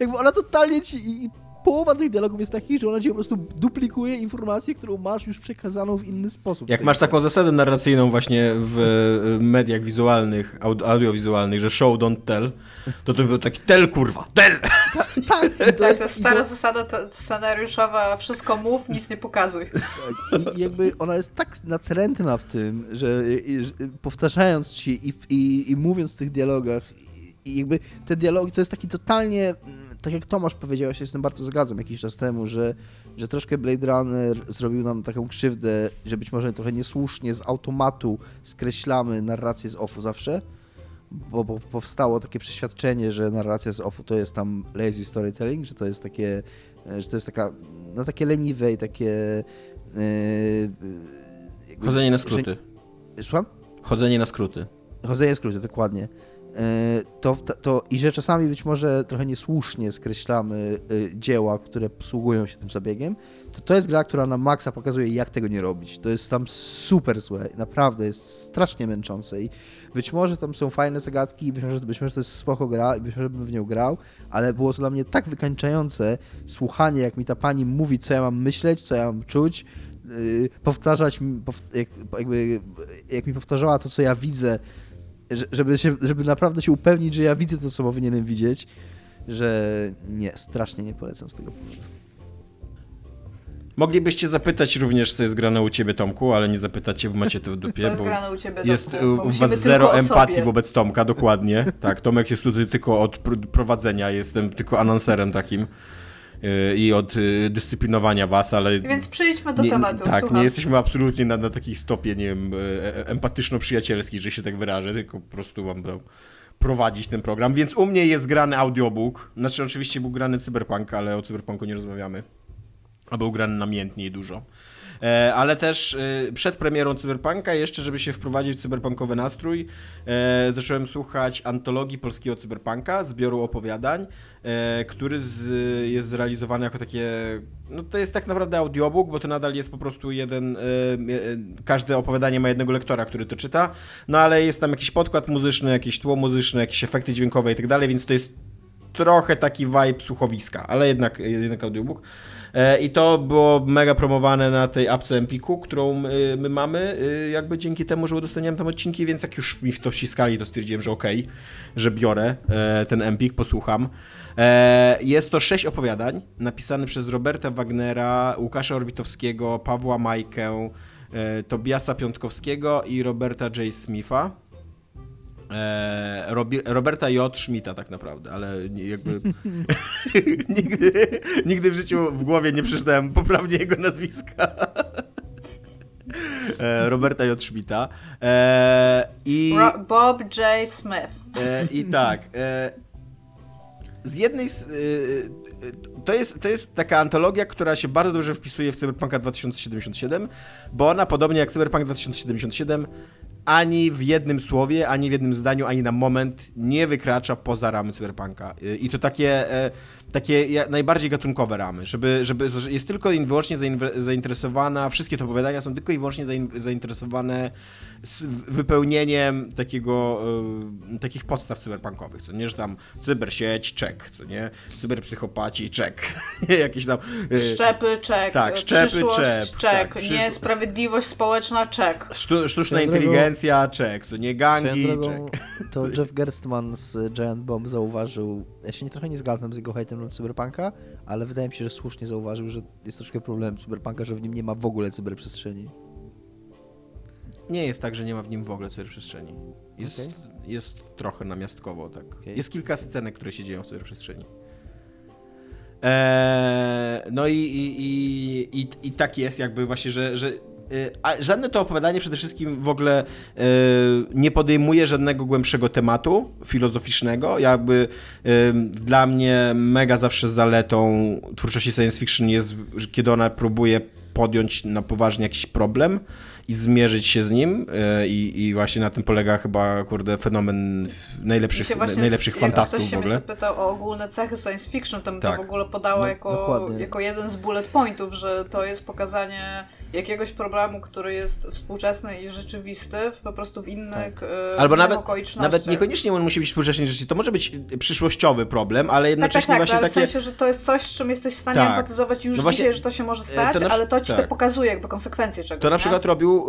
Jakby, ona totalnie ci... I, Połowa tych dialogów jest takich, że ona ci po prostu duplikuje informację, którą masz już przekazaną w inny sposób. Jak masz taką zasadę narracyjną właśnie w mediach wizualnych, aud- audiowizualnych, że show don't tell, to to był taki tell kurwa, tell! Tak, Tak, jest, to stara zasada te- scenariuszowa, wszystko mów, nic nie pokazuj. Tak, I jakby ona jest tak natrętna w tym, że, i- że powtarzając ci i, i, i mówiąc w tych dialogach, i, jakby te dialogi to jest taki totalnie, mm, tak jak Tomasz powiedział, ja się z tym bardzo zgadzam jakiś czas temu, że, że troszkę Blade Runner zrobił nam taką krzywdę, że być może trochę niesłusznie z automatu skreślamy narrację z offu zawsze, bo, bo powstało takie przeświadczenie, że narracja z offu to jest tam lazy storytelling, że to jest takie, e, że to jest taka, no takie leniwe i takie... Yy, Chodzenie na skróty. Że, słucham? Chodzenie na skróty. Chodzenie na skróty, dokładnie. Yy, To, to, I że czasami być może trochę niesłusznie skreślamy yy, dzieła, które posługują się tym zabiegiem, to to jest gra, która na maksa pokazuje, jak tego nie robić. To jest tam super złe, naprawdę jest strasznie męczące i być może tam są fajne zagadki, być może, być może to jest spoko gra i być może bym w nią grał, ale było to dla mnie tak wykańczające słuchanie, jak mi ta pani mówi, co ja mam myśleć, co ja mam czuć, yy, powtarzać, pow, jak, jakby, jak mi powtarzała to, co ja widzę, że- żeby, się, żeby naprawdę się upewnić, że ja widzę to, co powinienem widzieć, że nie, strasznie nie polecam z tego powodu. Moglibyście zapytać również, co jest grane u ciebie, Tomku, ale nie zapytacie, bo macie to w Co dupie, jest bo grane u ciebie, jest Domku? u was zero empatii wobec Tomka, dokładnie. Tak, Tomek jest tutaj tylko od pr- prowadzenia, jestem tylko anonserem takim yy, i od yy, dyscyplinowania was, ale... Więc przejdźmy do nie, tematu. Tak, Słucham. nie jesteśmy absolutnie na, na takiej stopie, nie wiem, e, e, empatyczno-przyjacielskiej, że się tak wyrażę, tylko po prostu mam to prowadzić ten program. Więc u mnie jest grany audiobook. Znaczy oczywiście był grany Cyberpunk, ale o Cyberpunku nie rozmawiamy. A był grany namiętnie i dużo. E, ale też e, przed premierą Cyberpunka, jeszcze żeby się wprowadzić w cyberpunkowy nastrój, e, zacząłem słuchać antologii polskiego Cyberpunka, zbioru opowiadań, który z, jest zrealizowany jako takie. No to jest tak naprawdę audiobook, bo to nadal jest po prostu jeden. Każde opowiadanie ma jednego lektora, który to czyta, no ale jest tam jakiś podkład muzyczny, jakieś tło muzyczne, jakieś efekty dźwiękowe i tak dalej, więc to jest trochę taki vibe słuchowiska, ale jednak, jednak audiobook. E, I to było mega promowane na tej apce Empiku, którą y, my mamy, y, jakby dzięki temu, że udostępniałem tam odcinki, więc jak już mi w to wciskali, to stwierdziłem, że okej, że biorę e, ten Empik, posłucham. E, Jest to sześć opowiadań, napisane przez Roberta Wagnera, Łukasza Orbitowskiego, Pawła Majkę, e, Tobiasa Piątkowskiego i Roberta J. Smitha. E, Roberta J. Schmidta tak naprawdę, ale jakby nigdy, nigdy w życiu w głowie nie przeczytałem poprawnie jego nazwiska. E, Roberta J. Schmidta. E, I Bob J. Smith. I tak. Z jednej. z- to, jest, to jest taka antologia, która się bardzo dobrze wpisuje w Cyberpunka 2077, bo ona, podobnie jak Cyberpunk 2077, ani w jednym słowie, ani w jednym zdaniu, ani na moment nie wykracza poza ramy Cyberpunka. E, I to takie, e, takie najbardziej gatunkowe ramy, żeby, żeby jest tylko i wyłącznie zainteresowana, wszystkie te opowiadania są tylko i wyłącznie zain- zainteresowane z wypełnieniem takiego, e, takich podstaw cyberpunkowych, co nie, że tam cybersieć, czek, co nie, cyberpsychopaci, czek, jakieś tam... e, Szczepy, czek. tak, szczepy, Przyszłość, czep, czek. tak, przysz- Niesprawiedliwość społeczna, czek. Sztu, sztuczna Swoją drogą- inteligencja, czek, co nie, gangi, drogą, czek. to Jeff Gerstmann z Giant Bomb zauważył, ja się nie, trochę nie zgadzam z jego hejtem na Cyberpunka, ale wydaje mi się, że słusznie zauważył, że jest troszkę problem Cyberpunka, że w nim nie ma w ogóle cyberprzestrzeni. Nie jest tak, że nie ma w nim w ogóle cyberprzestrzeni. Jest, Okej. jest trochę namiastkowo, tak. Okej. Jest kilka scenek, które się dzieją w cyberprzestrzeni. Eee, no i, i, i, i, i tak jest jakby właśnie, że, że a żadne to opowiadanie przede wszystkim w ogóle y, nie podejmuje żadnego głębszego tematu filozoficznego. Jakby y, dla mnie mega zawsze zaletą twórczości science fiction jest, kiedy ona próbuje podjąć na poważnie jakiś problem i zmierzyć się z nim e, i, i właśnie na tym polega chyba, kurde, fenomen najlepszych, najlepszych fantastów w ogóle. Jak ktoś się pytał o ogólne cechy science fiction, to tak. to w ogóle podało no, jako, jako jeden z bullet pointów, że to jest pokazanie jakiegoś problemu, który jest współczesny i rzeczywisty, po prostu w innych, tak. E, Albo nawet. Nawet niekoniecznie on musi być współczesny rzeczy, to może być przyszłościowy problem, ale jednocześnie tak, tak, tak, właśnie ale takie... w sensie, że to jest coś, z czym jesteś w stanie tak. empatyzować już no właśnie, dzisiaj, że to się może stać, to na... ale to ci tak. to pokazuje jakby konsekwencje czegoś. To na nie? przykład robił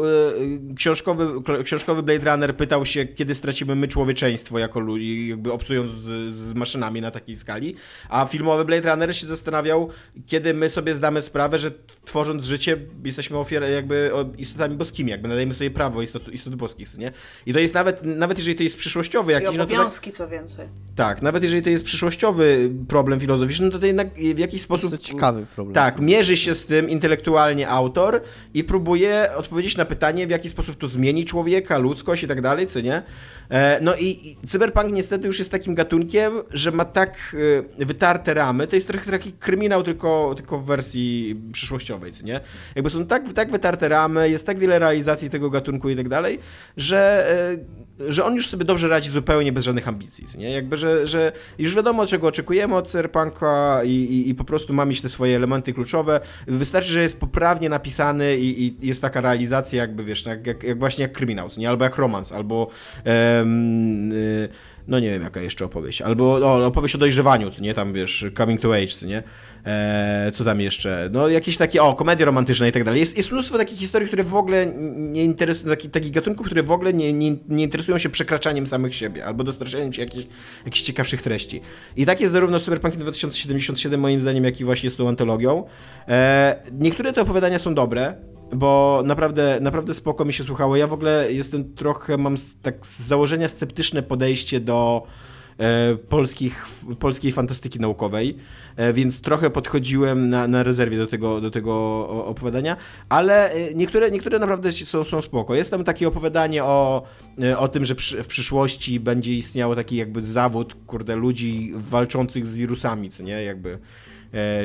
y, książkowy, książkowy Blade Runner pytał się, kiedy stracimy my człowieczeństwo jako ludzi, jakby obcując z, z maszynami na takiej skali, a filmowy Blade Runner się zastanawiał, kiedy my sobie zdamy sprawę, że tworząc życie jesteśmy ofiarami jakby istotami boskimi, jakby nadajemy sobie prawo istot, istot boskich, nie? I to jest nawet, nawet jeżeli to jest przyszłościowy jakiś... I obowiązki, no co więcej. Tak, nawet jeżeli to jest przyszłościowy problem filozoficzny, to to jednak w jakiś sposób... To ciekawy problem. Tak, mierzy się z tym intelektualnie autor i próbuje odpowiedzieć na pytanie, w jaki sposób to zmieni człowieka, ludzkość i tak dalej, co nie? E, no i, i cyberpunk niestety już jest takim gatunkiem, że ma tak e, wytarte ramy, to jest trochę taki kryminał tylko, tylko w wersji przyszłościowej, co nie? Jakby są tak, tak wytarte ramy, jest tak wiele realizacji tego gatunku i tak dalej, że, e, że on już sobie dobrze radzi zupełnie bez żadnych ambicji, nie? Jakby, że, że już wiadomo, czego oczekujemy od cyberpunka i, i, i po prostu ma mieć te swoje elementy kluczowe. Wystarczy, że jest poprawnie napisany i, i jest taka realizacja jakby, wiesz, jak, jak, jak właśnie jak kryminał, nie? Albo jak romans, albo um, y, no nie wiem, jaka jeszcze opowieść. Albo opowieść o dojrzewaniu, co nie, tam wiesz, coming to age, co nie. Eee, co tam jeszcze? No jakieś takie, o, komedie romantyczne i tak dalej. Jest, mnóstwo takich historii, które w ogóle nie interesują, takich, takich gatunków, które w ogóle nie, nie, nie interesują się przekraczaniem samych siebie, albo dostarczaniem ci jakichś, jakichś ciekawszych treści. I tak jest zarówno z Cyberpunkiem 2077 moim zdaniem, jak i właśnie z tą antologią. Eee, niektóre te opowiadania są dobre, bo naprawdę, naprawdę spoko mi się słuchało. Ja w ogóle jestem trochę, mam tak z założenia sceptyczne podejście do e, polskich, polskiej fantastyki naukowej, e, więc trochę podchodziłem na, na rezerwie do tego, do tego opowiadania, ale e, niektóre, niektóre naprawdę są, są spoko. Jest tam takie opowiadanie o, o tym, że przy, w przyszłości będzie istniało taki jakby zawód, kurde, ludzi walczących z wirusami, co nie, jakby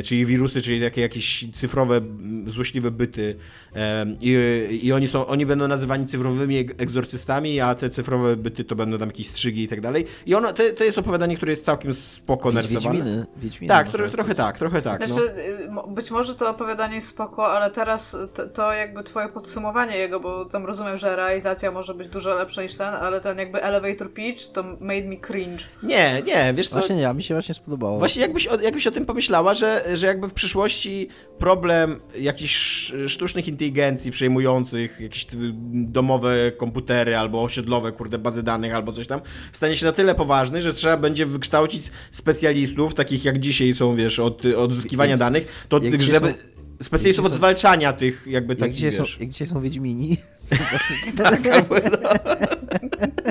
czyli wirusy, czyli takie jakieś cyfrowe, złośliwe byty e, i, i oni, są, oni będą nazywani cyfrowymi egzorcystami, a te cyfrowe byty to będą tam jakieś strzygi i tak dalej. I ono, to, to jest opowiadanie, które jest całkiem spoko narysowane. Wiedźminy, Wiedźminy tak, trochę, trochę tak, trochę tak. Znaczy, no. być może to opowiadanie jest spoko, ale teraz to, to, jakby twoje podsumowanie jego, bo tam rozumiem, że realizacja może być dużo lepsza niż ten, ale ten jakby elevator pitch to made me cringe. Nie, nie, wiesz co? Właśnie nie, mi się właśnie spodobało. Właśnie jakbyś o, jakbyś o tym pomyślała, że, że jakby w przyszłości problem jakichś sztucznych inteligencji przejmujących jakieś domowe komputery albo osiedlowe, kurde, bazy danych albo coś tam, stanie się na tyle poważny, że trzeba będzie wykształcić specjalistów, takich jak dzisiaj są, wiesz, od odzyskiwania danych, to jak żeby... Są, specjalistów od zwalczania tych jakby takich, jak gdzie wiesz... Są, jak gdzie są Wiedźmini? tak, no.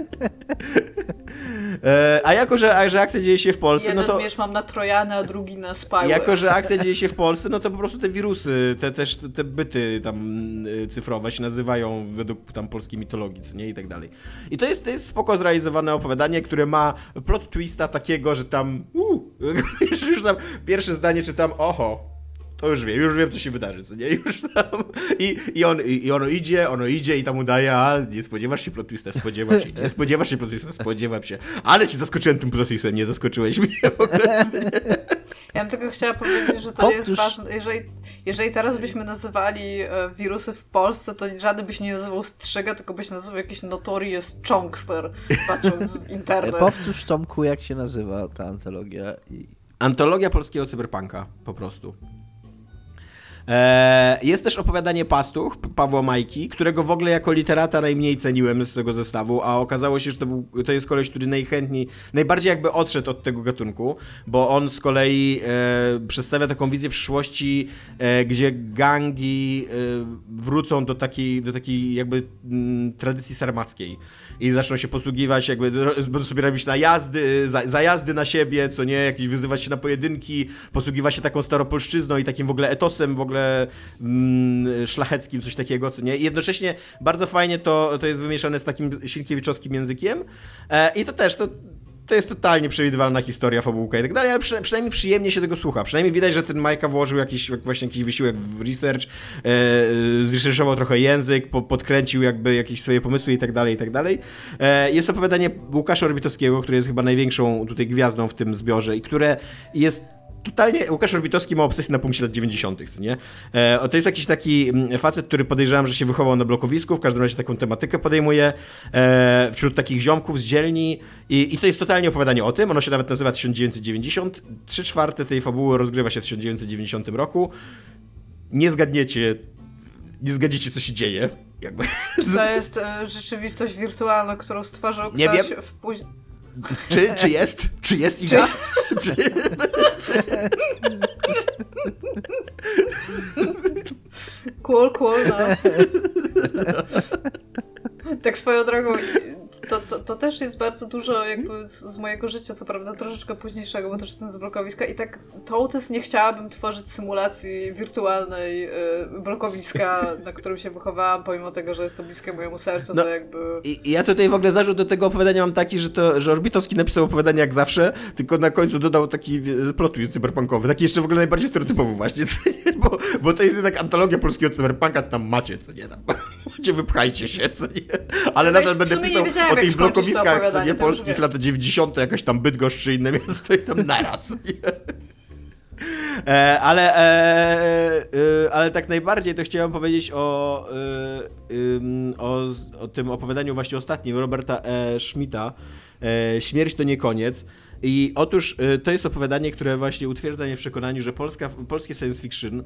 E, a jako, że, że akcja dzieje się w Polsce, Jeden no to... miecz mam na Trojany, a drugi na Spyware. Jako, że akcja dzieje się w Polsce, no to po prostu te wirusy, te też te byty tam y, cyfrowe się nazywają według tam polskiej mitologii, co nie? I tak dalej. I to jest, to jest spoko zrealizowane opowiadanie, które ma plot twista takiego, że tam, uh, już tam pierwsze zdanie czytam, oho, to już wiem, już wiem, co się wydarzy, co nie? Już tam. I, i, on, i, i ono idzie, ono idzie i tam udaje, a nie spodziewasz się plot twista, spodziewasz się, nie spodziewasz się plot twista, spodziewam się. Ale się zaskoczyłem tym plot twistem, nie zaskoczyłeś mnie w ogóle. Ja bym tylko chciała powiedzieć, że to Powtórz. jest ważne. Jeżeli, jeżeli teraz byśmy nazywali e, wirusy w Polsce, to żaden byś nie nazywał Strzyga, tylko byś nazywał jakiś Notorious Chunkster, patrząc w internet. Powtórz Tomku, jak się nazywa ta antologia. I... Antologia polskiego cyberpunka, po prostu. E, jest też opowiadanie Pastuch Pawła Majki, którego w ogóle jako literata najmniej ceniłem z tego zestawu, a okazało się, że to, był, to jest koleś, który najchętniej, najbardziej jakby odszedł od tego gatunku, bo on z kolei e, przedstawia taką wizję przyszłości, e, gdzie gangi e, wrócą do takiej, do takiej jakby m, mm, tradycji sarmackiej i zaczną się posługiwać, jakby będą sobie robić najazdy, za, zajazdy na siebie, co nie, jakieś wyzywać się na pojedynki, posługiwać się taką staropolszczyzną i takim w ogóle etosem w ogóle ogóle mm, szlacheckim, coś takiego, co nie. I jednocześnie bardzo fajnie to, to jest wymieszane z takim Sienkiewicz-owskim językiem. E, I to też, to, to jest totalnie przewidywalna historia, fabułka i tak dalej, ale przy, przynajmniej przyjemnie się tego słucha. Przynajmniej widać, że ten Majka włożył jakiś, właśnie jakiś wysiłek w research, e, zresearchował trochę język, po, podkręcił jakby jakieś swoje pomysły i tak dalej, i tak dalej. E, jest opowiadanie Łukasza Orbitowskiego, który jest chyba największą tutaj gwiazdą w tym zbiorze i które jest totalnie Łukasz Orbitowski ma obsesję na punkcie lat 90., nie? E, to jest jakiś taki mm, facet, który podejrzewam, że się wychował na blokowisku, w każdym razie taką tematykę podejmuje e, wśród takich ziomków z dzielni i, i to jest totalnie opowiadanie o tym, ono się nawet nazywa 1990, trzy czwarte tej fabuły rozgrywa się w 1990 roku. Nie zgadniecie, nie zgadzicie, co się dzieje. Jakby. To jest e, rzeczywistość wirtualna, którą stworzył ktoś Nie wiem. w później... Czy, czy jest? Czy jest Iga? Czy... Cool, cool, no. tak swoją drogą, to, to, to też jest bardzo dużo jakby z, z mojego życia, co prawda troszeczkę późniejszego, bo też jestem z blokowiska i tak to też nie chciałabym tworzyć symulacji wirtualnej y, blokowiska, na którym się wychowałam, pomimo tego, że jest to bliskie mojemu sercu, No, to jakby... I ja tutaj w ogóle zarzut do tego opowiadania mam taki, że to, że Orbitowski napisał opowiadanie jak zawsze, tylko na końcu dodał taki plot twist cyberpunkowy, taki jeszcze w ogóle najbardziej stereotypowy właśnie, co nie? Bo, bo to jest jednak antologia polskiego cyberpunka, tam macie, co nie, tam gdzie wypchajcie się, co nie, ale Tak, nadal będę pisał o tych blokowiskach, co nie, polskich lat 90., jakaś tam Bydgoszcz czy inne miasto i tam nara, co nie. E, ale, e, e, ale tak najbardziej to chciałem powiedzieć o, e, o, o tym opowiadaniu właśnie ostatnim Roberta e. Schmidta. E, Śmierć to nie koniec. I otóż e, to jest opowiadanie, które właśnie utwierdza mnie w przekonaniu, że polska, polskie science fiction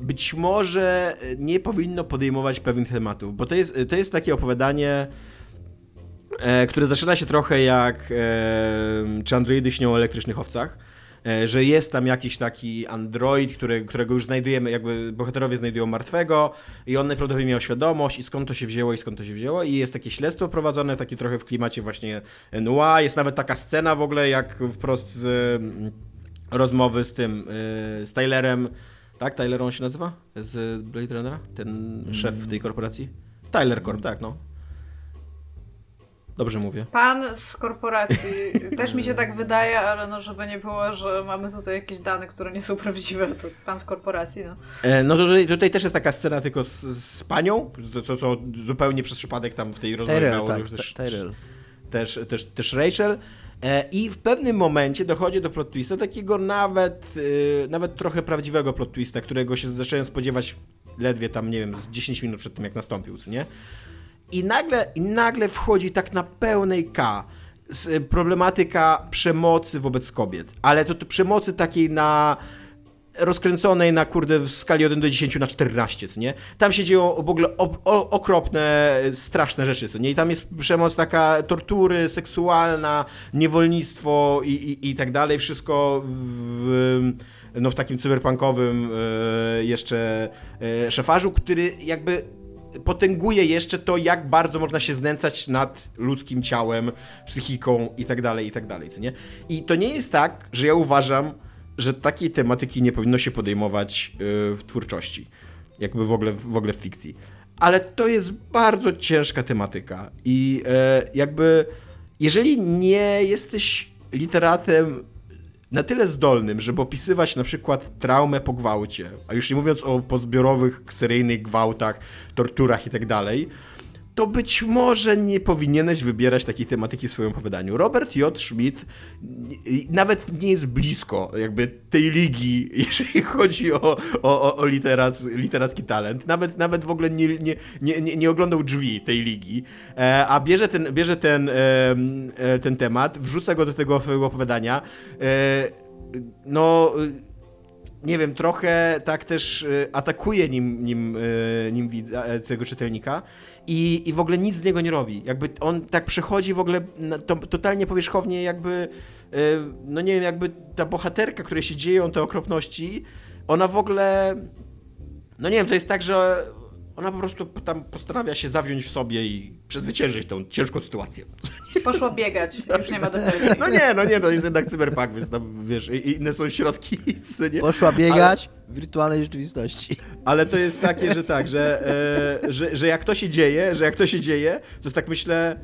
być może nie powinno podejmować pewnych tematów, bo to jest, to jest takie opowiadanie, e, które zaczyna się trochę jak e, czy androidy śnią o elektrycznych owcach, e, że jest tam jakiś taki android, który, którego już znajdujemy, jakby bohaterowie znajdują martwego i on najprawdopodobniej miał świadomość i skąd to się wzięło i skąd to się wzięło. I jest takie śledztwo prowadzone, takie trochę w klimacie właśnie noir, jest nawet taka scena w ogóle jak wprost z mm, rozmowy z tym, z Tylerem, tak? Tyler on się nazywa? Z Blade Runnera? Ten szef tej korporacji? Tyler Corp, tak, no. Dobrze mówię. Pan z korporacji, też mi się tak wydaje, ale no żeby nie było, że mamy tutaj jakieś dane, które nie są prawdziwe, to pan z korporacji, no. E, No tutaj, tutaj też jest taka scena tylko z, z panią, co, co zupełnie przez przypadek tam w tej rozmowie Tyrell, miało tak, już też, Tyrell. też, też, też Rachel. E, I w pewnym momencie dochodzi do plot twista, takiego nawet, y, nawet trochę prawdziwego plot twista, którego się zacząłem spodziewać ledwie tam, nie wiem, z 10 minut przed tym, jak nastąpił, co nie? I nagle, I nagle wchodzi tak na pełnej K problematyka przemocy wobec kobiet. Ale to, to przemocy takiej na rozkręconej na kurde w skali 1 do 10 na 14, co nie? Tam się dzieją w ogóle o, okropne, straszne rzeczy, co nie? I tam jest przemoc taka tortury, seksualna, niewolnictwo i, i, i tak dalej, wszystko w, no, w takim cyberpunkowym e, jeszcze e, szefarzu, który jakby potęguje jeszcze to, jak bardzo można się znęcać nad ludzkim ciałem, psychiką i tak dalej, i tak dalej, co nie? I to nie jest tak, że ja uważam, że takiej tematyki nie powinno się podejmować yy, w twórczości, jakby w ogóle, w ogóle w fikcji. Ale to jest bardzo ciężka tematyka i e, jakby jeżeli nie jesteś literatem na tyle zdolnym, żeby opisywać na przykład traumę po gwałcie, a już nie mówiąc o pozbiorowych, seryjnych gwałtach, torturach i tak dalej, to być może nie powinieneś wybierać takiej tematyki w swoim opowiadaniu. Robert J. Schmidt nawet nie jest blisko jakby tej ligi, jeżeli chodzi o, o, o- literac, literacki talent. Nawet, nawet w ogóle nie, nie, nie, nie, oglądał drzwi tej ligi, e, a bierze ten, bierze ten, e, ten temat, wrzuca go do tego opowiadania. E, no nie wiem, trochę tak też atakuje nim, nim, nim tego czytelnika i, i w ogóle nic z niego nie robi. Jakby on tak przechodzi w ogóle na, to, totalnie powierzchownie, jakby, y, no nie wiem, jakby ta bohaterka, której się dzieją te okropności, ona w ogóle, no nie wiem, to jest tak, że ona po prostu tam postanawia się zawziąć w sobie i przezwyciężyć tą ciężką sytuację. Poszła biegać, już nie ma depresji. No nie, no nie, to jest jednak cyberpunk, więc tam, wiesz, i- inne są środki, nie? Poszła biegać wirtualnej rzeczywistości. Ale to jest takie, że tak, że, e, że, że jak to się dzieje, że jak to się dzieje, to jest tak myślę,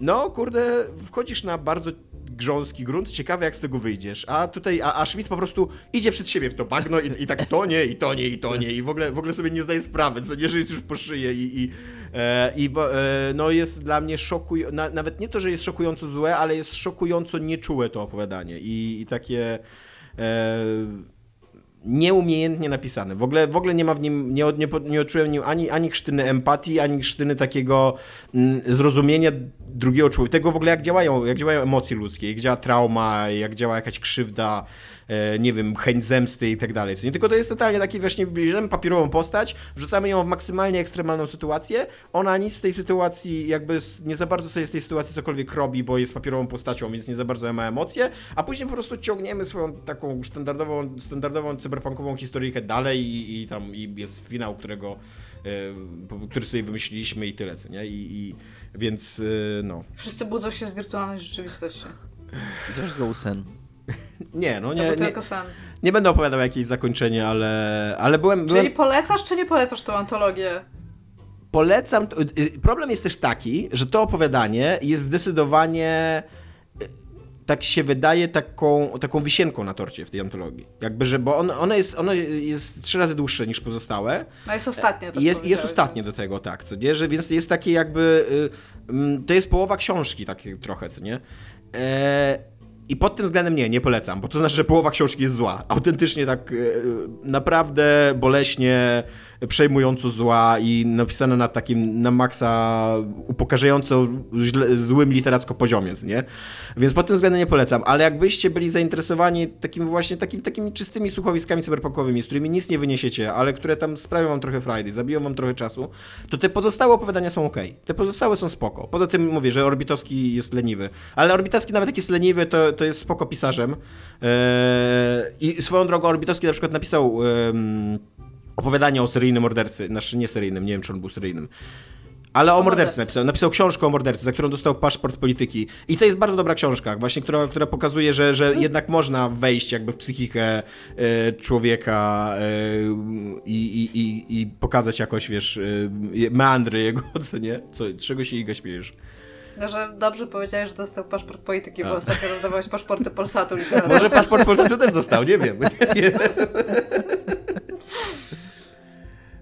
no kurde, wchodzisz na bardzo grząski grunt, ciekawe jak z tego wyjdziesz, a tutaj, a, a Schmidt po prostu idzie przed siebie w to bagno i, i tak tonie, i tonie, i tonie i w ogóle, w ogóle sobie nie zdaje sprawy, co nie, że jest już po szyję i, i, e, i e, no jest dla mnie szokujące, na, nawet nie to, że jest szokująco złe, ale jest szokująco nieczułe to opowiadanie i, i takie... E, nieumiejętnie napisane. W ogóle, w ogóle nie ma w nim, nie, nie, nie odczułem nim ani, ani krztyny empatii, ani krztyny takiego mm, zrozumienia drugiego człowieka. Tego w ogóle jak działają, jak działają emocje ludzkie, jak działa trauma, jak działa jakaś krzywda, nie wiem, chęć zemsty i tak dalej. Nie tylko to jest totalnie taki właśnie, bierzemy papierową postać, wrzucamy ją w maksymalnie ekstremalną sytuację, ona nic z tej sytuacji, jakby nie za bardzo sobie z tej sytuacji cokolwiek robi, bo jest papierową postacią, więc nie za bardzo ma emocje, a później po prostu ciągniemy swoją taką standardową, standardową cyberpunkową historyjkę dalej i, i tam i jest finał, którego e, który sobie wymyśliliśmy i tyle, co nie? I, i więc e, no. Wszyscy budzą się z wirtualnej rzeczywistości. I to wszystko był sen. Nie, no To nie, nie, tylko sen. nie będę opowiadał jakieś zakończenie, ale, ale byłem, byłem... Czyli polecasz, czy nie polecasz tą antologię? Polecam. to- y, Problem jest też taki, że to opowiadanie jest zdecydowanie. y, Tak się wydaje, taką, taką wisienką na torcie w tej antologii. Jakby, że, bo ono, ono, jest, ono jest trzy razy dłuższe niż pozostałe. No jest ostatnie. tak jest, jest ostatnie do tego, tak, co nie? Że, więc jest takie jakby. y, mm, To jest połowa książki, takie trochę, co nie? E, I pod tym względem nie, nie polecam, bo to znaczy, że połowa książki jest zła. Autentycznie tak y, naprawdę boleśnie, przejmująco zła i napisana na takim, na maksa upokarzająco źle, złym literacko poziomie, nie? Więc pod tym względem nie polecam, ale jakbyście byli zainteresowani takimi właśnie takim, takimi czystymi słuchowiskami cyberpunkowymi, z którymi nic nie wyniesiecie, ale które tam sprawią wam trochę frajdy, zabiją wam trochę czasu, to te pozostałe opowiadania są ok. Te pozostałe są spoko. Poza tym mówię, że Orbitowski jest leniwy, ale Orbitowski nawet jak jest leniwy, to, to jest spoko pisarzem. Eee, I swoją drogą Orbitowski na przykład napisał opowiadanie o seryjnym mordercy, znaczy nie seryjnym, nie wiem czy on był seryjnym. Ale o mordercy napisał. Napisał książkę o mordercy, za którą dostał paszport polityki. I to jest bardzo dobra książka, właśnie, która, która pokazuje, że, że jednak można wejść jakby w psychikę e, człowieka e, i, i, i, i pokazać jakoś, wiesz, e, meandry jego, co nie? Co, czego się Iga śmiejesz? No, że dobrze powiedziałeś, że dostał paszport polityki, A. bo ostatnio rozdawałeś paszporty Polsatu literatury. Może paszport Polsatu też dostał, nie wiem. Nie.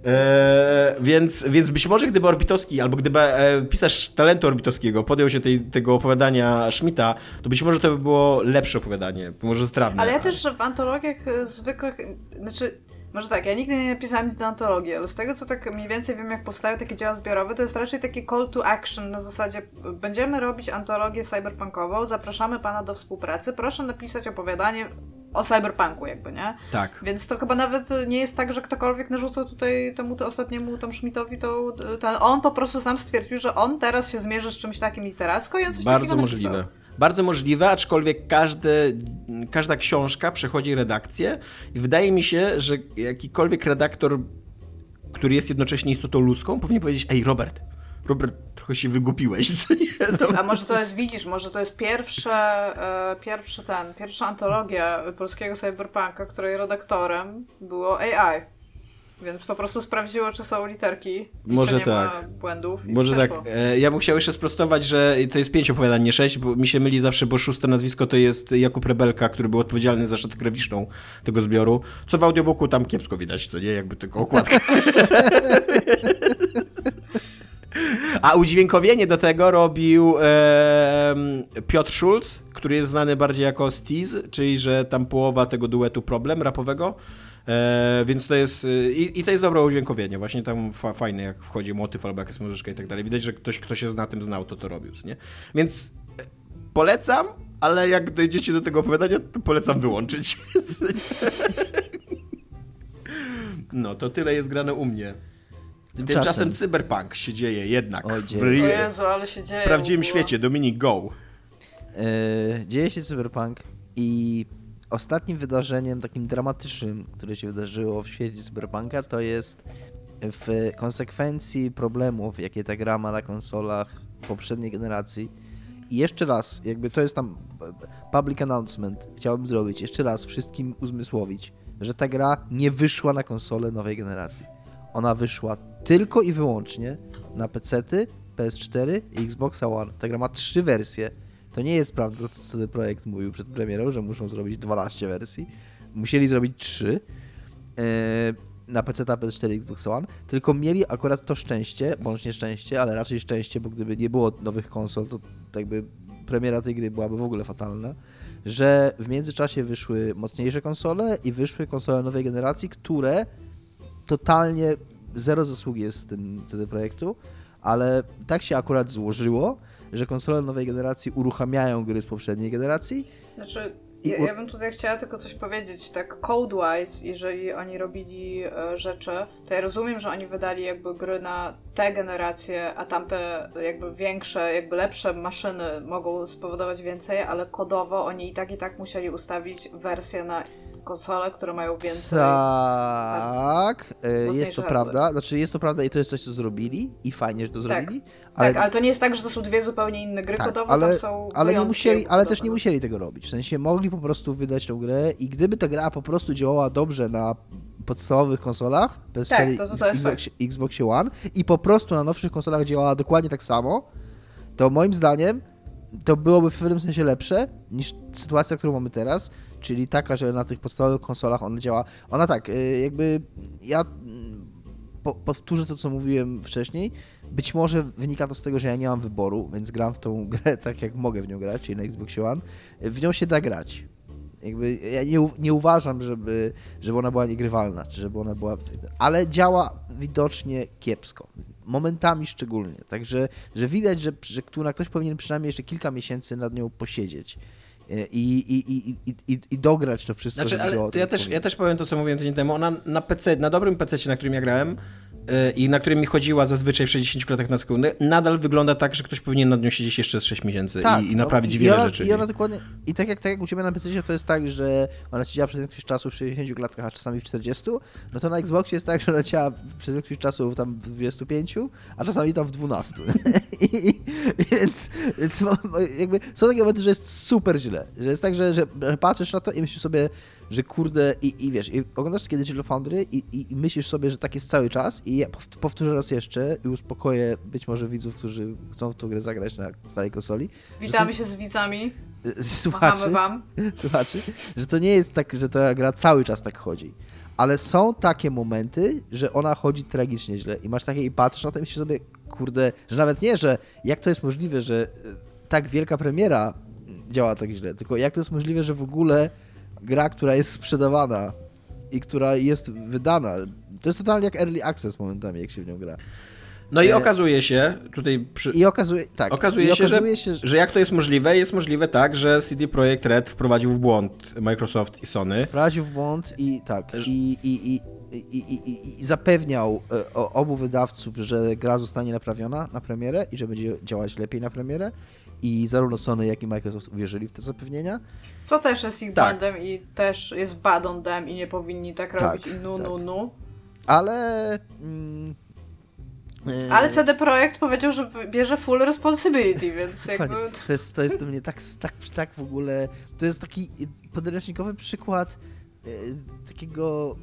E, więc, więc być może gdyby Orbitowski, albo gdyby e, pisarz talentu Orbitowskiego podjął się tej, tego opowiadania Schmidta, to być może to by było lepsze opowiadanie, może strawne. Ale ja też, w antologiach y, zwykłych, znaczy, może tak, ja nigdy nie napisałam nic do antologii, ale z tego, co tak mniej więcej wiem, jak powstają takie dzieła zbiorowe, to jest raczej taki call to action na zasadzie, będziemy robić antologię cyberpunkową, zapraszamy pana do współpracy, proszę napisać opowiadanie o cyberpunku jakby, nie? Tak. Więc to chyba nawet nie jest tak, że ktokolwiek narzucał tutaj temu to ostatniemu tam Schmidtowi to, to on po prostu sam stwierdził, że on teraz się zmierzy z czymś takim literacko i on coś Bardzo takiego napisał. możliwe. Bardzo możliwe, aczkolwiek każda książka przechodzi redakcję i wydaje mi się, że jakikolwiek redaktor, który jest jednocześnie istotą ludzką, powinien powiedzieć, ej Robert, Robert, trochę się wygupiłeś, co nie? A może to jest, widzisz, może to jest pierwsze, e, pierwszy ten, pierwsza antologia polskiego cyberpunka, której redaktorem było AI. Więc po prostu sprawdziło, czy są literki, i Może czy nie tak. ma błędów. i Może tak. E, ja bym chciał jeszcze sprostować, że to jest pięć opowiadań, nie sześć, bo mi się myli zawsze, bo szóste nazwisko to jest Jakub Rebelka, który był odpowiedzialny za szatę graficzną tego zbioru, co w audiobooku tam kiepsko widać, co nie, jakby tylko okładka. A udźwiękowienie do tego robił em, Piotr Schulz, który jest znany bardziej jako Steez, czyli że tam połowa tego duetu problem rapowego. E, więc to jest. y, I, I to jest dobre udźwiękowienie. Właśnie tam fa, fajne, jak wchodzi motyw albo jakaś muzyczka i tak dalej. Widać, że ktoś, kto się na tym znał, to to robił. Nie? Więc e, polecam, ale jak dojdziecie do tego opowiadania, to polecam wyłączyć. No, to tyle jest grane u mnie. Tymczasem cyberpunk się dzieje jednak O, w, dzieje. O ry- Jezu, ale się dzieje. w prawdziwym w świecie. Dominik, go. E, dzieje się cyberpunk i ostatnim wydarzeniem takim dramatycznym, które się wydarzyło w świecie cyberpunka, to jest w konsekwencji problemów, jakie ta gra ma na konsolach poprzedniej generacji. I jeszcze raz, jakby to jest tam public announcement, chciałbym zrobić, jeszcze raz wszystkim uzmysłowić, że ta gra nie wyszła na konsole nowej generacji. Ona wyszła tylko i wyłącznie na PC-ty, PS4 i Xbox One. Ta gra ma trzy wersje. To nie jest prawda, co ten projekt mówił przed premierą, że muszą zrobić 12 wersji. Musieli zrobić 3 na PC, PS4 i Xbox One, tylko mieli akurat to szczęście, bądź nieszczęście, ale raczej szczęście, bo gdyby nie było nowych konsol, to jakby premiera tej gry byłaby w ogóle fatalna, że w międzyczasie wyszły mocniejsze konsole i wyszły konsole nowej generacji, które totalnie zero zasługi jest z tym CD Projektu, ale tak się akurat złożyło, że konsole nowej generacji uruchamiają gry z poprzedniej generacji. Znaczy, ja, ja, bym tutaj chciała tylko coś powiedzieć, tak code-wise, jeżeli oni robili e, rzeczy, to ja rozumiem, że oni wydali jakby gry na te generacje, a tamte jakby większe, jakby lepsze maszyny mogą spowodować więcej, ale kodowo oni i tak i tak musieli ustawić wersję na konsole, które mają więcej. Tak, e, jest to prawda. Znaczy jest to prawda i to jest coś, co zrobili i fajnie, że to tak. zrobili. Ale... Tak, ale to nie jest tak, że to są dwie zupełnie inne gry tak, kodowe, ale, tam są ale nie musieli, Ale też nie musieli tego robić. W sensie mogli po prostu wydać tę grę i gdyby ta gra po prostu działała dobrze na podstawowych konsolach, PS4 tak, to, to, to Xbox, Xbox One i po prostu na nowszych konsolach działała dokładnie tak samo, to moim zdaniem to byłoby w pewnym sensie lepsze niż sytuacja, którą mamy teraz, czyli taka, że na tych podstawowych konsolach ona działa. Ona tak, y, jakby ja mm, po, powtórzę to, co mówiłem wcześniej. Być może wynika to z tego, że ja nie mam wyboru, więc gram w tą grę tak, jak mogę w nią grać, czyli na Xbox One. W nią się da grać. Jakby ja nie, nie uważam, żeby, żeby ona była niegrywalna, czy żeby ona była. Ale działa widocznie kiepsko. Momentami szczególnie. Także że widać, że, że ktoś powinien przynajmniej jeszcze kilka miesięcy nad nią posiedzieć i, i, i, i, i dograć to wszystko. Znaczy, ale ja, też, ja też powiem to, co mówiłem tydzień temu. Ona na PC, na dobrym PC, na którym ja grałem, i na którym mi chodziła zazwyczaj w 60 klatkach na sekundę, nadal wygląda tak, że ktoś powinien nad nią siedzieć jeszcze z 6 miesięcy tak, i, i, naprawić no, wiele i ona, rzeczy. I ona dokładnie, i tak jak, tak jak u Ciebie na PC to jest tak, że ona siedziała przez jakiś czas w 60 klatkach, a czasami w 40, no to na Xboxie jest tak, że ona siedziała przez jakiś czas tam w 25, a czasami tam w 12. I, i, więc, więc jakby są takie momenty, że jest super źle, że jest tak, że, że patrzysz na to i myślisz sobie, że kurde, i, i wiesz, i oglądasz kiedy Digital Foundry i, i, i, myślisz sobie, że tak jest cały czas i ja powtórzę raz jeszcze i uspokoję być może widzów, którzy chcą w tą grę zagrać na starej konsoli. Witamy to... się z widzami. Słuchaczy, wam. Słuchaczy, że to nie jest tak, że ta gra cały czas tak chodzi. Ale są takie momenty, że ona chodzi tragicznie źle i masz takie i patrzysz na to i myślisz sobie, kurde, że nawet nie, że jak to jest możliwe, że e, tak wielka premiera działa tak źle, tylko jak to jest możliwe, że w ogóle gra, która jest sprzedawana i która jest wydana. To jest totalnie jak early access momentami, jak się w nią gra. No i e, okazuje się, tutaj przy... I okazuje, tak. Okazuje, I się, okazuje że, się, że... że jak to jest możliwe? Jest możliwe tak, że CD Projekt Red wprowadził w błąd Microsoft i Sony. Wprowadził w błąd i tak, i, i, i, i, i, i zapewniał e, obu wydawców, że gra zostanie naprawiona na premierę i że będzie działać lepiej na premierę i zarówno Sony, jak i Microsoft uwierzyli w te zapewnienia. Co też jest ich tak. błędem i też jest bad on them i nie powinni tak, tak robić i nu, tak. nu, nu. Ale... Mm, e, ale CD Projekt powiedział, że bierze full responsibility, więc jakby... To jest, to jest do mnie tak, tak, tak w ogóle... To jest taki podręcznikowy przykład e, takiego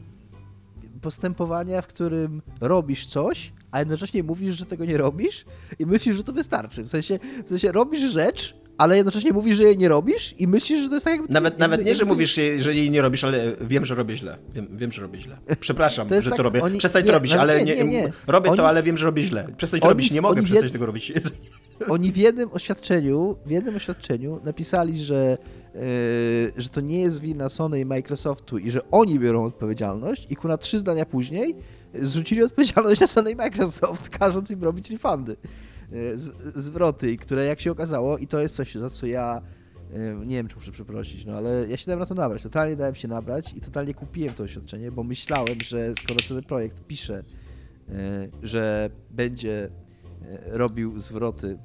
postępowania, w którym robisz coś, a jednocześnie mówisz, że tego nie robisz i myślisz, że to wystarczy. W sensie, w sensie robisz rzecz, ale jednocześnie mówisz, że jej nie robisz i myślisz, że to jest tak jakby... Nawet, jakby, nawet nie, że mówisz, że jej nie robisz, ale wiem, że robię źle. Wiem, wiem że robię źle. Przepraszam, to że tak, to robię. Oni, Przestań nie, to robić, ale nie, nie, nie, Robię oni, to, ale wiem, że robię źle. Przestań to robić, nie mogę przestać tego robić. Oni w jednym oświadczeniu, w jednym oświadczeniu napisali, że Yy, że to nie jest wina Sony i Microsoftu i że oni biorą odpowiedzialność i kuna trzy zdania później zrzucili odpowiedzialność na Sony Microsoft, każąc im robić refundy, yy, zwroty, które jak się okazało i to jest coś, za co ja yy, nie wiem, czy muszę przeprosić, no ale ja się dałem na to nabrać, totalnie dałem się nabrać i totalnie kupiłem to oświadczenie, bo myślałem, że skoro ten projekt pisze, że będzie robił zwroty,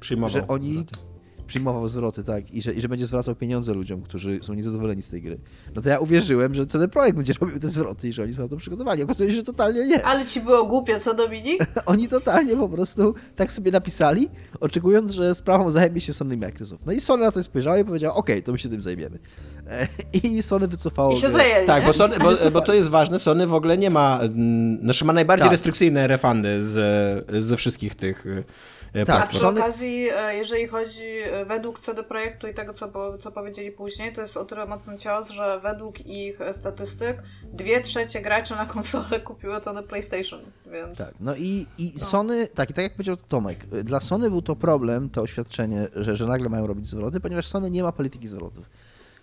Przyjmował że oni zwroty przyjmował zwroty, tak, i że, i że będzie zwracał pieniądze ludziom, którzy są niezadowoleni z tej gry. No to ja uwierzyłem, że CD Projekt będzie robił te zwroty i że oni są na to przygotowani. Okazuje się, że totalnie nie. Ale ci było głupio, co Dominik? Oni totalnie po prostu tak sobie napisali, oczekując, że sprawą zajmie się Sony Microsoft. No i Sony na to spojrzało i powiedział, okej, to my się tym zajmiemy. E, I Sony wycofało I się zajęli, Tak, bo, Sony, bo, bo to jest ważne, Sony w ogóle nie ma, mm, znaczy ma najbardziej Tak. restrykcyjne refundy z, ze wszystkich tych e, Tak, A platform. przy okazji, e, jeżeli chodzi e, według CD Projektu i tego, co, co powiedzieli później, to jest o tyle mocny cios, że według ich e, statystyk dwie trzecie graczy na konsolę kupiło to na PlayStation, więc... Tak, no i, i No. Sony, tak, i tak jak powiedział Tomek, dla Sony był to problem, to oświadczenie, że, że nagle mają robić zwroty, ponieważ Sony nie ma polityki zwrotów.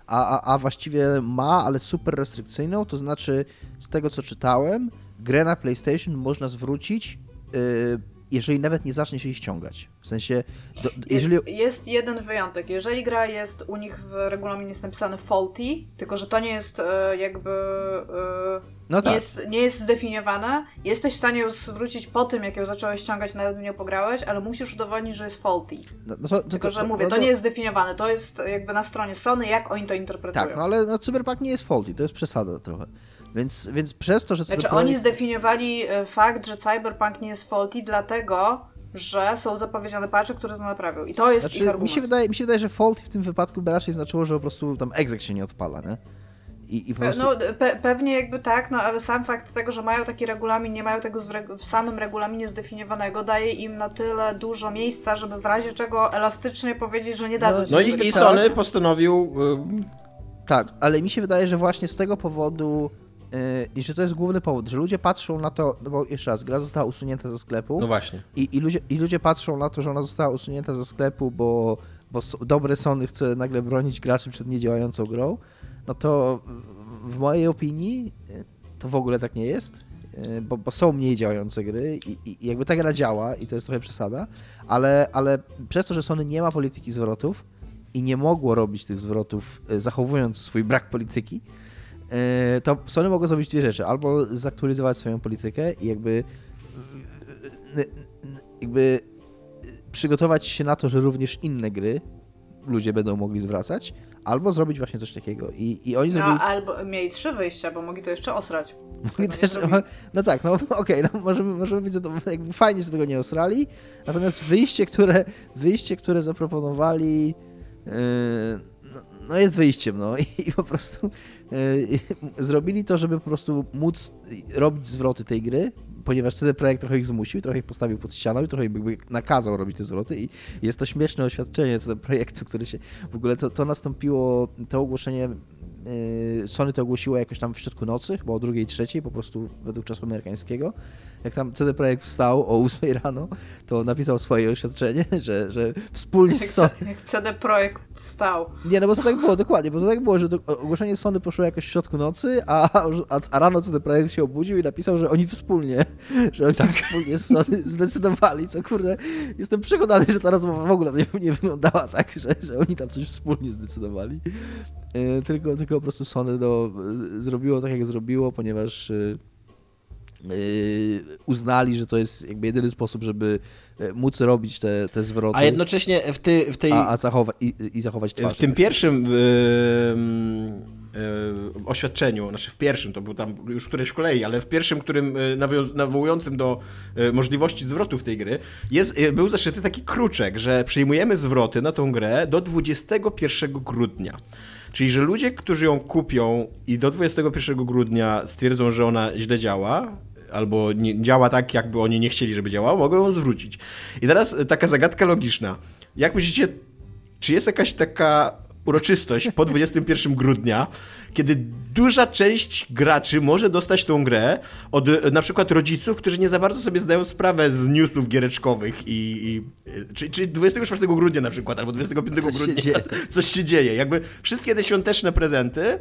A, a, a właściwie ma, ale super restrykcyjną, to znaczy z tego co czytałem, grę na PlayStation można zwrócić, yy, jeżeli nawet nie zacznie się jej ściągać. W sensie, do, jeżeli... Je- Jest jeden wyjątek. Jeżeli gra jest u nich w regulaminie jest napisane faulty, tylko że to nie jest e, jakby. e, No nie, tak. jest, nie jest zdefiniowane, jesteś w stanie ją zwrócić po tym, jak ją zacząłeś ściągać, nawet nią pograłeś, ale musisz udowodnić, że jest faulty. No, no to, to, Tylko, że no, mówię, no to nie jest zdefiniowane, to jest jakby na stronie Sony, jak oni to interpretują. Tak, no ale no, Cyberpunk nie jest faulty, to jest przesada trochę. Więc, więc przez to, że Znaczy, Projekt- oni zdefiniowali e, fakt, że Cyberpunk nie jest faulty, dlatego, że są zapowiedziane patche, które to naprawią. I to jest ich Znaczy, argument. mi, się wydaje, mi się wydaje, że faulty w tym wypadku by raczej znaczyło, że po prostu tam exec się nie odpala, nie? I, i po Pe- prostu... No, pe- pewnie jakby tak, no ale sam fakt tego, że mają taki regulamin, nie mają tego w, samym regulaminie zdefiniowanego, daje im na tyle dużo miejsca, żeby w razie czego elastycznie powiedzieć, że nie dadzą No, No i, i tak. Sony postanowił y, Tak, ale mi się wydaje, że właśnie z tego powodu, i że to jest główny powód, że ludzie patrzą na to, no bo jeszcze raz, gra została usunięta ze sklepu no właśnie. i, i, ludzie, i ludzie patrzą na to, że ona została usunięta ze sklepu, bo, bo dobre Sony chce nagle bronić graczy przed niedziałającą grą, no to w mojej opinii yy, to w ogóle tak nie jest. yy, Bo, bo są mniej działające gry i, i jakby ta gra działa i to jest trochę przesada, ale, ale przez to, że Sony nie ma polityki zwrotów i nie mogło robić tych zwrotów zachowując swój brak polityki, to Sony mogło zrobić dwie rzeczy. Albo zaktualizować swoją politykę i jakby n- jakby przygotować się na to, że również inne gry ludzie będą mogli zwracać, albo zrobić właśnie coś takiego. I, i oni No, zrobili... albo mieli trzy wyjścia, bo mogli to jeszcze osrać. Mogli też, no tak, no okej, no możemy, możemy być zadowoleni, jakby fajnie, że tego nie osrali, natomiast wyjście, które, wyjście, które zaproponowali, yy, no, jest wyjściem, no i, po prostu yy, zrobili to, żeby po prostu móc robić zwroty tej gry, ponieważ CD Projekt trochę ich zmusił, trochę ich postawił pod ścianą i trochę im nakazał robić te zwroty i jest to śmieszne oświadczenie CD Projektu, które się, w ogóle to, to nastąpiło, to ogłoszenie Yy, Sony to ogłosiło jakoś tam w środku nocy, chyba o drugiej, trzeciej, po prostu według czasu amerykańskiego. Jak tam CD Projekt wstał o 8 rano, to napisał swoje oświadczenie, że, że wspólnie Jak, z Sony... Jak CD Projekt stał. Nie, no bo to tak było, dokładnie, bo to tak było, że do, ogłoszenie Sony poszło jakoś w środku nocy, a, a, a rano CD Projekt się obudził i napisał, że oni wspólnie, że oni wspólnie z Sony zdecydowali, co kurde, jestem przekonany, że ta rozmowa w ogóle nie, nie wyglądała tak, że, że oni tam coś wspólnie zdecydowali. Yy, tylko, tylko po prostu Sony no, yy, zrobiło tak, jak zrobiło, ponieważ yy, uznali, że to jest jakby jedyny sposób, żeby yy, móc robić te, te zwroty, A jednocześnie w, ty, w tej... a, a zachowa- i, i zachować twarz. W tym pierwszym y, y, oświadczeniu, znaczy w pierwszym, to był tam już któreś w kolei, ale w pierwszym, którym y, nawią- nawołującym do y, możliwości zwrotów tej gry, jest, y, był zaszyty taki kruczek, że przyjmujemy zwroty na tą grę do 21 grudnia. Czyli, że ludzie, którzy ją kupią i do 21 grudnia stwierdzą, że ona źle działa, albo nie, działa tak, jakby oni nie chcieli, żeby działała, mogą ją zwrócić. I teraz y, taka zagadka logiczna. Jak myślicie, czy jest jakaś taka uroczystość po 21 grudnia, kiedy duża część graczy może dostać tą grę od e, na przykład rodziców, którzy nie za bardzo sobie zdają sprawę z newsów giereczkowych i, i e, czy, czy 24 grudnia na przykład, albo 25 Coś się grudnia dzieje. coś się dzieje. Jakby wszystkie te świąteczne prezenty,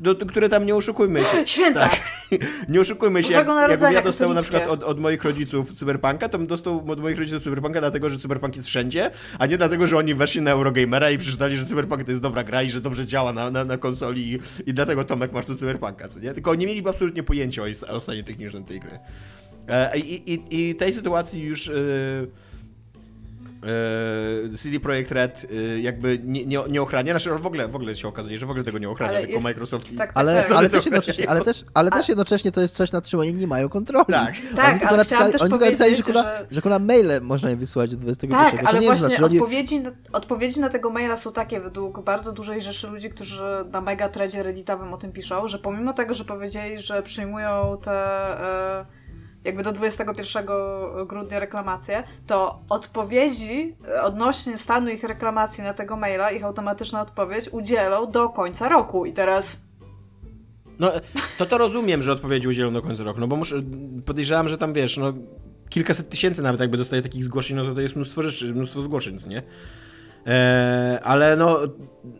do, które tam nie oszukujmy się. Święta! Tak. Nie oszukujmy się, jak, jakbym ja dostał na przykład od, od moich rodziców Cyberpunka, to bym dostał od moich rodziców Cyberpunka dlatego, że Cyberpunk jest wszędzie, a nie dlatego, że oni weszli na Eurogamera i przeczytali, że Cyberpunk to jest dobra gra i że dobrze działa na, na, na konsoli i, i dlatego Tomek masz tu Cyberpunka, co nie? Tylko nie mieliby absolutnie pojęcia o, o stanie technicznym tej gry. E, I, i, I tej sytuacji już... e, CD Projekt Red e, jakby nie, nie, nie ochrania, znaczy w ogóle, w ogóle się okazuje, że w ogóle tego nie ochrania, Ale tylko jest- Microsoft i... tak, tak, Ale, tak. ale, też jednocześnie, ale, też, ale też jednocześnie to jest coś, nad czym oni nie mają kontroli. Tak. Tak, oni tylko ale napisali, oni tylko napisali, że, kurwa, że- że maile można im wysłać do 21. Tak, ale nie właśnie znaczy, że oni... odpowiedzi, na, odpowiedzi na tego maila są takie według bardzo dużej rzeszy ludzi, którzy na megatradzie redditowym o tym piszą, że pomimo tego, że powiedzieli, że przyjmują te e, jakby do 21 grudnia reklamacje, to odpowiedzi e, odnośnie stanu ich reklamacji na tego maila, ich automatyczna odpowiedź udzielą do końca roku. I teraz No, to to rozumiem, że odpowiedzi udzielą do końca roku, no bo muszę, podejrzewam, że tam, wiesz, no kilkaset tysięcy nawet jakby dostaje takich zgłoszeń, no to to jest mnóstwo rzeczy, mnóstwo zgłoszeń, co nie? E, ale no,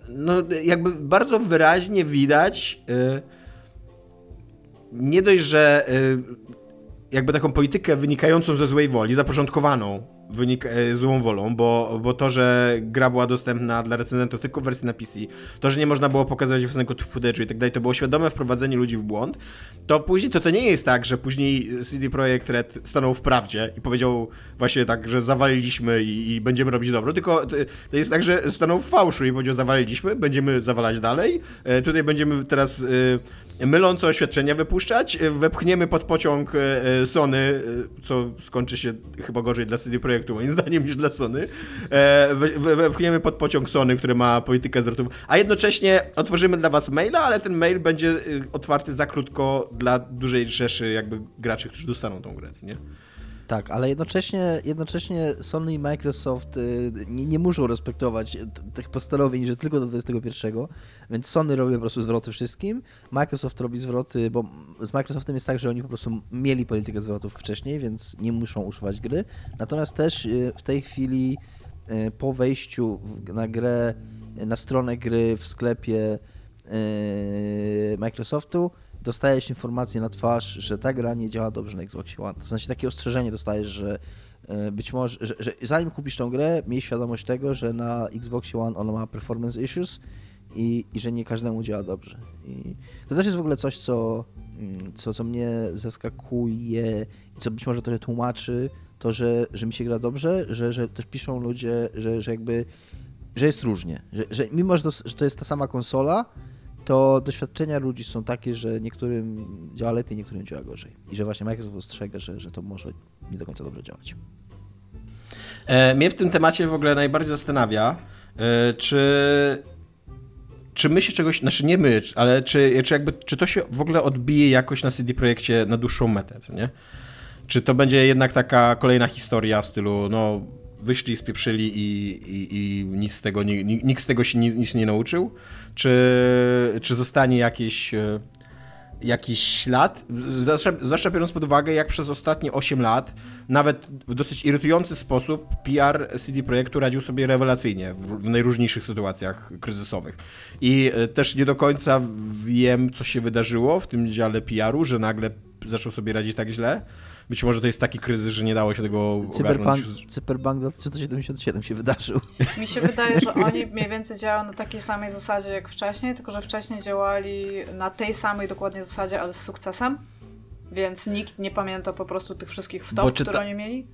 no, jakby bardzo wyraźnie widać e, nie dość, że e, jakby taką politykę wynikającą ze złej woli, zaporządkowaną wynik, e, złą wolą, bo, bo to, że gra była dostępna dla recenzentów tylko w wersji na PC, to, że nie można było pokazywać własnego footage'u i tak dalej, to było świadome wprowadzenie ludzi w błąd, to później, to to nie jest tak, że później CD Projekt Red stanął w prawdzie i powiedział właśnie tak, że zawaliliśmy i, i będziemy robić dobro, tylko to, to jest tak, że stanął w fałszu i powiedział zawaliliśmy, będziemy zawalać dalej, e, tutaj będziemy teraz e, mylące oświadczenia wypuszczać, wepchniemy pod pociąg e, e, Sony, e, co skończy się chyba gorzej dla CD Projektu moim zdaniem niż dla Sony, we- we- wepchniemy pod pociąg Sony, który ma politykę zwrotów, a jednocześnie otworzymy dla was maila, ale ten mail będzie otwarty za krótko dla dużej rzeszy jakby graczy, którzy dostaną tą grę, nie? Tak, ale jednocześnie, jednocześnie Sony i Microsoft y, nie, nie muszą respektować tych postanowień, że tylko do 21, więc Sony robi po prostu zwroty wszystkim, Microsoft robi zwroty, bo z Microsoftem jest tak, że oni po prostu mieli politykę zwrotów wcześniej, więc nie muszą usuwać gry, natomiast też y, w tej chwili y, po wejściu na grę, na stronę gry w sklepie Microsoftu, dostajesz informację na twarz, że ta gra nie działa dobrze na Xbox One. To znaczy takie ostrzeżenie dostajesz, że e, być może, że, że zanim kupisz tą grę, miej świadomość tego, że na Xbox One ona ma performance issues i, i że nie każdemu działa dobrze. I to też jest w ogóle coś, co, mm, co, co mnie zaskakuje i co być może trochę tłumaczy to, że, że mi się gra dobrze, że, że też piszą ludzie, że, że jakby że jest różnie. Że, że mimo, że to, że to jest ta sama konsola, to doświadczenia ludzi są takie, że niektórym działa lepiej, niektórym działa gorzej. I że właśnie Microsoft ostrzega, że, że to może nie do końca dobrze działać. E, mnie w tym temacie w ogóle najbardziej zastanawia, e, czy, czy my się czegoś, znaczy nie my, ale czy, czy, jakby, czy to się w ogóle odbije jakoś na CD Projekcie na dłuższą metę, nie? Czy to będzie jednak taka kolejna historia w stylu, no wyszli, spieprzyli i, i, i nic z tego, nikt z tego się ni- nic nie nauczył? Czy, czy zostanie jakieś... e, jakiś ślad, zwłaszcza, zwłaszcza biorąc pod uwagę, jak przez ostatnie 8 lat, nawet w dosyć irytujący sposób, PR CD Projektu radził sobie rewelacyjnie w, w najróżniejszych sytuacjach kryzysowych. I e, też nie do końca wiem, co się wydarzyło w tym dziale PR-u, że nagle zaczął sobie radzić tak źle. Być może to jest taki kryzys, że nie dało się tego Cyberpunk, ogarnąć. Cyberpunk 2077 się wydarzył. Mi się wydaje, że oni mniej więcej działają na takiej samej zasadzie jak wcześniej, tylko że wcześniej działali na tej samej dokładnie zasadzie, ale z sukcesem. Więc nikt nie pamięta po prostu tych wszystkich Bo wtop, czyta- które oni mieli.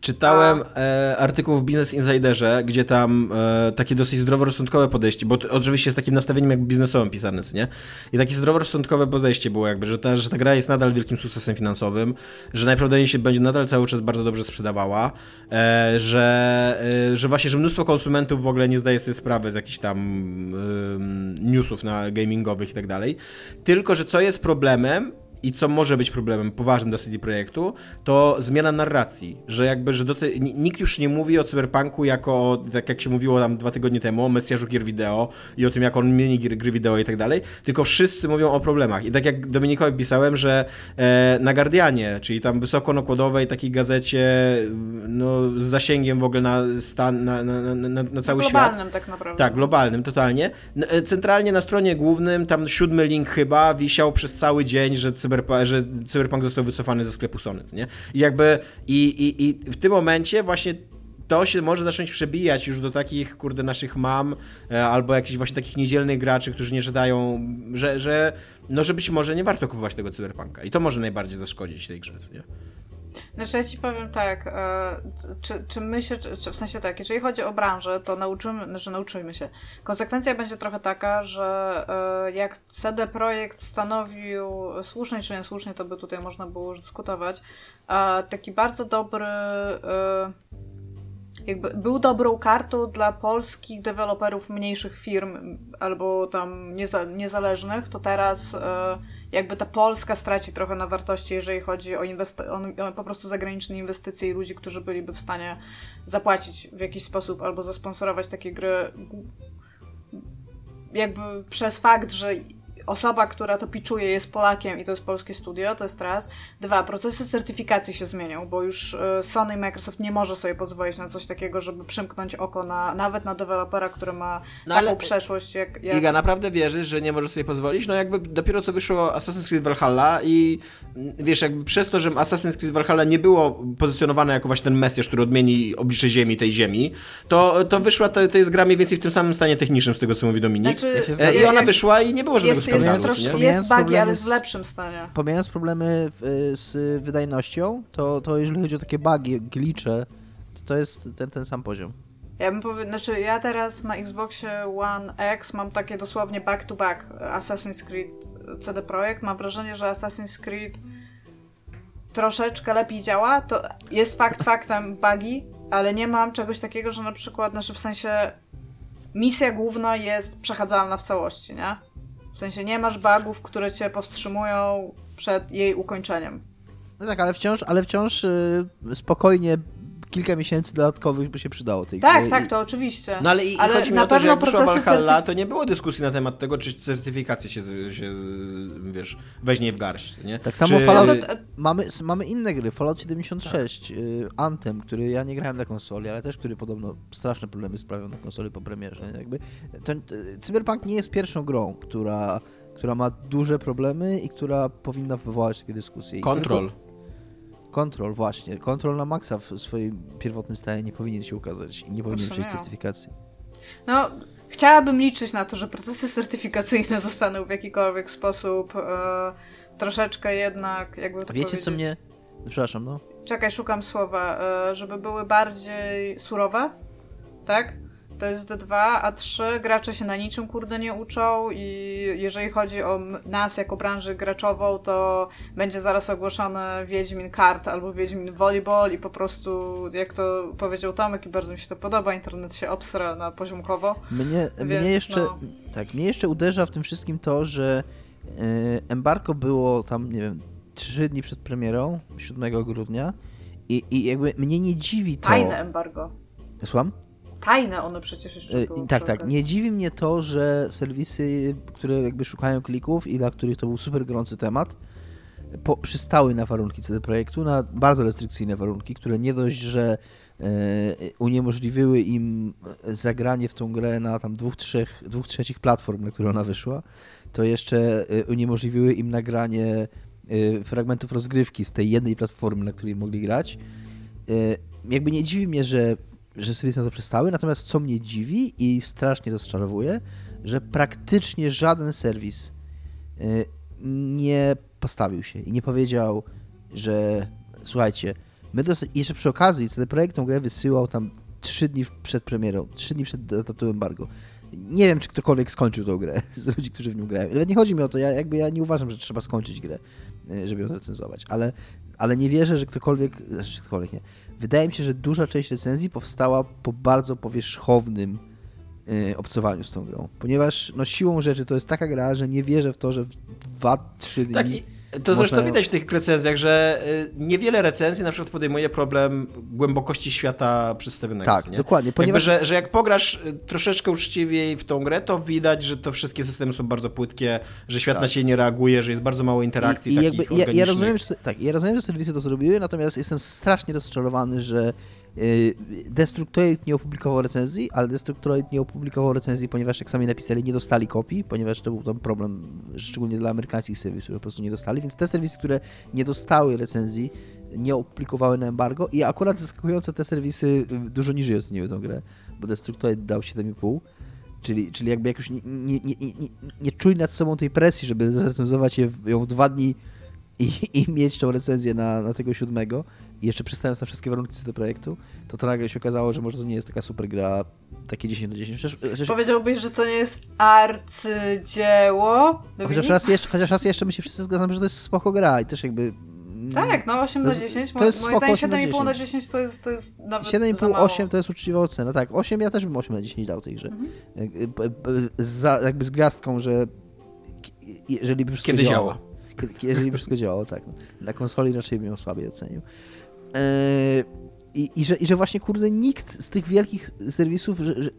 Czytałem e, artykuł w Business Insiderze, gdzie tam e, takie dosyć zdroworozsądkowe podejście, bo oczywiście z takim nastawieniem jakby biznesowym pisane, nie? I takie zdroworozsądkowe podejście było jakby, że ta, że ta gra jest nadal wielkim sukcesem finansowym, że najprawdopodobniej się będzie nadal cały czas bardzo dobrze sprzedawała, e, że, e, że właśnie, że mnóstwo konsumentów w ogóle nie zdaje sobie sprawy z jakichś tam newsów na gamingowych i tak dalej. Tylko, że co jest problemem, i co może być problemem poważnym dla CD Projektu, to zmiana narracji, że jakby, że do te, ni- nikt już nie mówi o Cyberpunku jako, tak jak się mówiło tam dwa tygodnie temu, o Mesjaszu gier wideo i o tym, jak on mieni gry, gry wideo i tak dalej, tylko wszyscy mówią o problemach. I tak jak Dominikowi pisałem, że e, na Guardianie, czyli tam wysokonokładowej takiej gazecie, no, z zasięgiem w ogóle na stan, na, na, na, na, cały świat, globalnym tak naprawdę. tak, globalnym, totalnie. E, Centralnie na stronie głównym, tam siódmy link chyba, wisiał przez cały dzień, że, cyberpa- że Cyberpunk został wycofany ze sklepu Sony, nie? I jakby, i, i, i w tym momencie właśnie to się może zacząć przebijać już do takich, kurde, naszych mam, e, albo jakichś właśnie takich niedzielnych graczy, którzy nie czytają, że, że, no, że być może nie warto kupować tego Cyberpunka. I to może najbardziej zaszkodzić tej grze, nie? Znaczy ja ci powiem tak, e, czy, czy my się, czy, czy w sensie tak, jeżeli chodzi o branżę, to nauczymy, znaczy nauczymy się. Konsekwencja będzie trochę taka, że e, jak CD Projekt stanowił słusznie czy niesłusznie, to by tutaj można było już dyskutować, a taki bardzo dobry e, jakby był dobrą kartą dla polskich deweloperów mniejszych firm albo tam nieza, niezależnych, to teraz e, jakby ta Polska straci trochę na wartości, jeżeli chodzi o, o po prostu zagraniczne inwestycje i ludzi, którzy byliby w stanie zapłacić w jakiś sposób albo zasponsorować takie gry jakby przez fakt, że osoba, która to piczuje jest Polakiem i to jest polskie studio, to jest raz. Dwa, procesy certyfikacji się zmienią, bo już e, Sony i Microsoft nie może sobie pozwolić na coś takiego, żeby przymknąć oko na, nawet na dewelopera, który ma no, taką ale... przeszłość jak, jak... Iga, naprawdę wierzysz, że nie może sobie pozwolić? No jakby dopiero co wyszło Assassin's Creed Valhalla i mm, wiesz, jakby przez to, że Assassin's Creed Valhalla nie było pozycjonowane jako właśnie ten mesjasz, który odmieni oblicze ziemi, tej ziemi, to, to wyszła, to, to jest gra mniej więcej w tym samym stanie technicznym, z tego co mówi Dominik. Znaczy, e, I ona wyszła i nie było żadnego jest, jest, troszkę, jest bugi, ale w lepszym stanie. Pomijając problemy z wydajnością, to, to jeżeli chodzi o takie bugi, glitche, to, to jest ten, ten sam poziom. Ja bym powiedział, znaczy ja teraz na Xboxie One X mam takie dosłownie back to back Assassin's Creed CD Projekt. Mam wrażenie, że Assassin's Creed troszeczkę lepiej działa. To jest fakt faktem bugi, ale nie mam czegoś takiego, że na przykład, znaczy w sensie misja główna jest przechadzalna w całości, nie? W sensie nie masz bugów, które cię powstrzymują przed jej ukończeniem. No tak, ale wciąż, ale wciąż yy, spokojnie kilka miesięcy dodatkowych by się przydało tej Tak, grze. tak, to oczywiście. No ale, i, ale chodzi mi o to, że jak wyszła Valhalla, to nie było dyskusji na temat tego, czy certyfikacja się, się wiesz, weźmie w garść, nie? Tak samo czy... Fallout, no mamy, mamy inne gry, Fallout 76, tak. Y, Anthem, który ja nie grałem na konsoli, ale też który podobno straszne problemy sprawiał na konsoli po premierze, jakby. Ten, Cyberpunk nie jest pierwszą grą, która która ma duże problemy i która powinna wywołać takie dyskusje. Kontrol. Kontrol, właśnie. Kontrol na maksa w swoim pierwotnym stanie nie powinien się ukazać i nie powinien przejść certyfikacji. No, chciałabym liczyć na to, że procesy certyfikacyjne zostaną w jakikolwiek sposób e, troszeczkę jednak, jakby to Wiecie, powiedzieć... co mnie... Przepraszam, no. Czekaj, szukam słowa. E, żeby były bardziej surowe, tak? To jest D2, a 3 gracze się na niczym kurde nie uczą i jeżeli chodzi o nas jako branżę graczową, to będzie zaraz ogłoszony Wiedźmin Kart albo Wiedźmin Volleyball i po prostu, jak to powiedział Tomek i bardzo mi się to podoba, internet się obsra na poziomkowo. Mnie, Więc, mnie jeszcze, no... tak, mnie jeszcze uderza w tym wszystkim to, że yy, embargo było tam, nie wiem, 3 dni przed premierą, 7 grudnia i, i jakby mnie nie dziwi to... Tajne embargo. Słucham? Tajne one przecież jeszcze e. Tak, tak. Nie dziwi mnie to, że serwisy, które jakby szukają klików i dla których to był super gorący temat, po, przystały na warunki CD Projektu, na bardzo restrykcyjne warunki, które nie dość, że e, uniemożliwiły im zagranie w tą grę na tam dwóch, trzech, dwóch trzecich platform, na które ona wyszła, to jeszcze e, uniemożliwiły im nagranie e, fragmentów rozgrywki z tej jednej platformy, na której mogli grać. E, jakby nie dziwi mnie, że że serwisy na to przestały, natomiast co mnie dziwi i strasznie rozczarowuje, że praktycznie żaden serwis y, nie postawił się i nie powiedział, że słuchajcie, my jeszcze przy okazji CD Projekt tą grę wysyłał tam 3 dni przed premierą, 3 dni przed datą embargo. Nie wiem, czy ktokolwiek skończył tą grę z ludzi, którzy w nią grają. Nawet nie chodzi mi o to, ja jakby ja nie uważam, że trzeba skończyć grę, żeby ją recenzować, ale, ale nie wierzę, że ktokolwiek, znaczy ktokolwiek nie, wydaje mi się, że duża część recenzji powstała po bardzo powierzchownym yy, obcowaniu z tą grą. Ponieważ no, siłą rzeczy to jest taka gra, że nie wierzę w to, że w 2-3 dni. Tak, to zresztą widać w tych recenzjach, że y, niewiele recenzji na przykład podejmuje problem głębokości świata przedstawionego. Tak, nie? dokładnie. Ponieważ... Jakby, że, że jak pograsz y, troszeczkę uczciwiej w tą grę, to widać, że to wszystkie systemy są bardzo płytkie, że świat tak. na ciebie nie reaguje, że jest bardzo mało interakcji I, i jakby, ja, ja, rozumiem, że, tak, ja rozumiem, że serwisy to zrobiły, natomiast jestem strasznie rozczarowany, że Destructoid nie opublikował recenzji, ale Destructoid nie opublikował recenzji, ponieważ jak sami napisali, nie dostali kopii, ponieważ to był tam problem, szczególnie dla amerykańskich serwisów, że po prostu nie dostali, więc te serwisy, które nie dostały recenzji, nie opublikowały na embargo i akurat zaskakująco te serwisy y, dużo niżej oceniły tę grę, bo Destructoid dał 7,5, czyli, czyli jakby jakoś nie, nie, nie, nie, nie czuli nad sobą tej presji, żeby zrecenzować ją w dwa dni i, i mieć tą recenzję na, na tego siódmego i jeszcze przystając na wszystkie warunki CD Projektu, to to nagle się okazało, że może to nie jest taka super gra, takie 10 na 10. Przecież, przecież, Powiedziałbyś, że to nie jest arcydzieło? chociaż, raz jeszcze, chociaż raz jeszcze my się wszyscy zgadzamy, że to jest spoko gra i też jakby... mm, Tak, no 8 To na jest- 10. to jest Moim zdaniem 8 na 7,5 na 10. 10 to jest, to jest nawet za 7,5, mało. 8 to jest uczciwa ocena. Tak, 8 ja też bym 8 na 10 dał tej grze. Mhm. Jak- p- p- Za, jakby z gwiazdką, że jeżeli by wszystko Kiedy działało. działa. Jeżeli wszystko działało, tak. No. Na konsoli raczej bym ją słabiej ocenił. Eee, i, i, że, I że właśnie, kurde, nikt z tych wielkich serwisów, że, że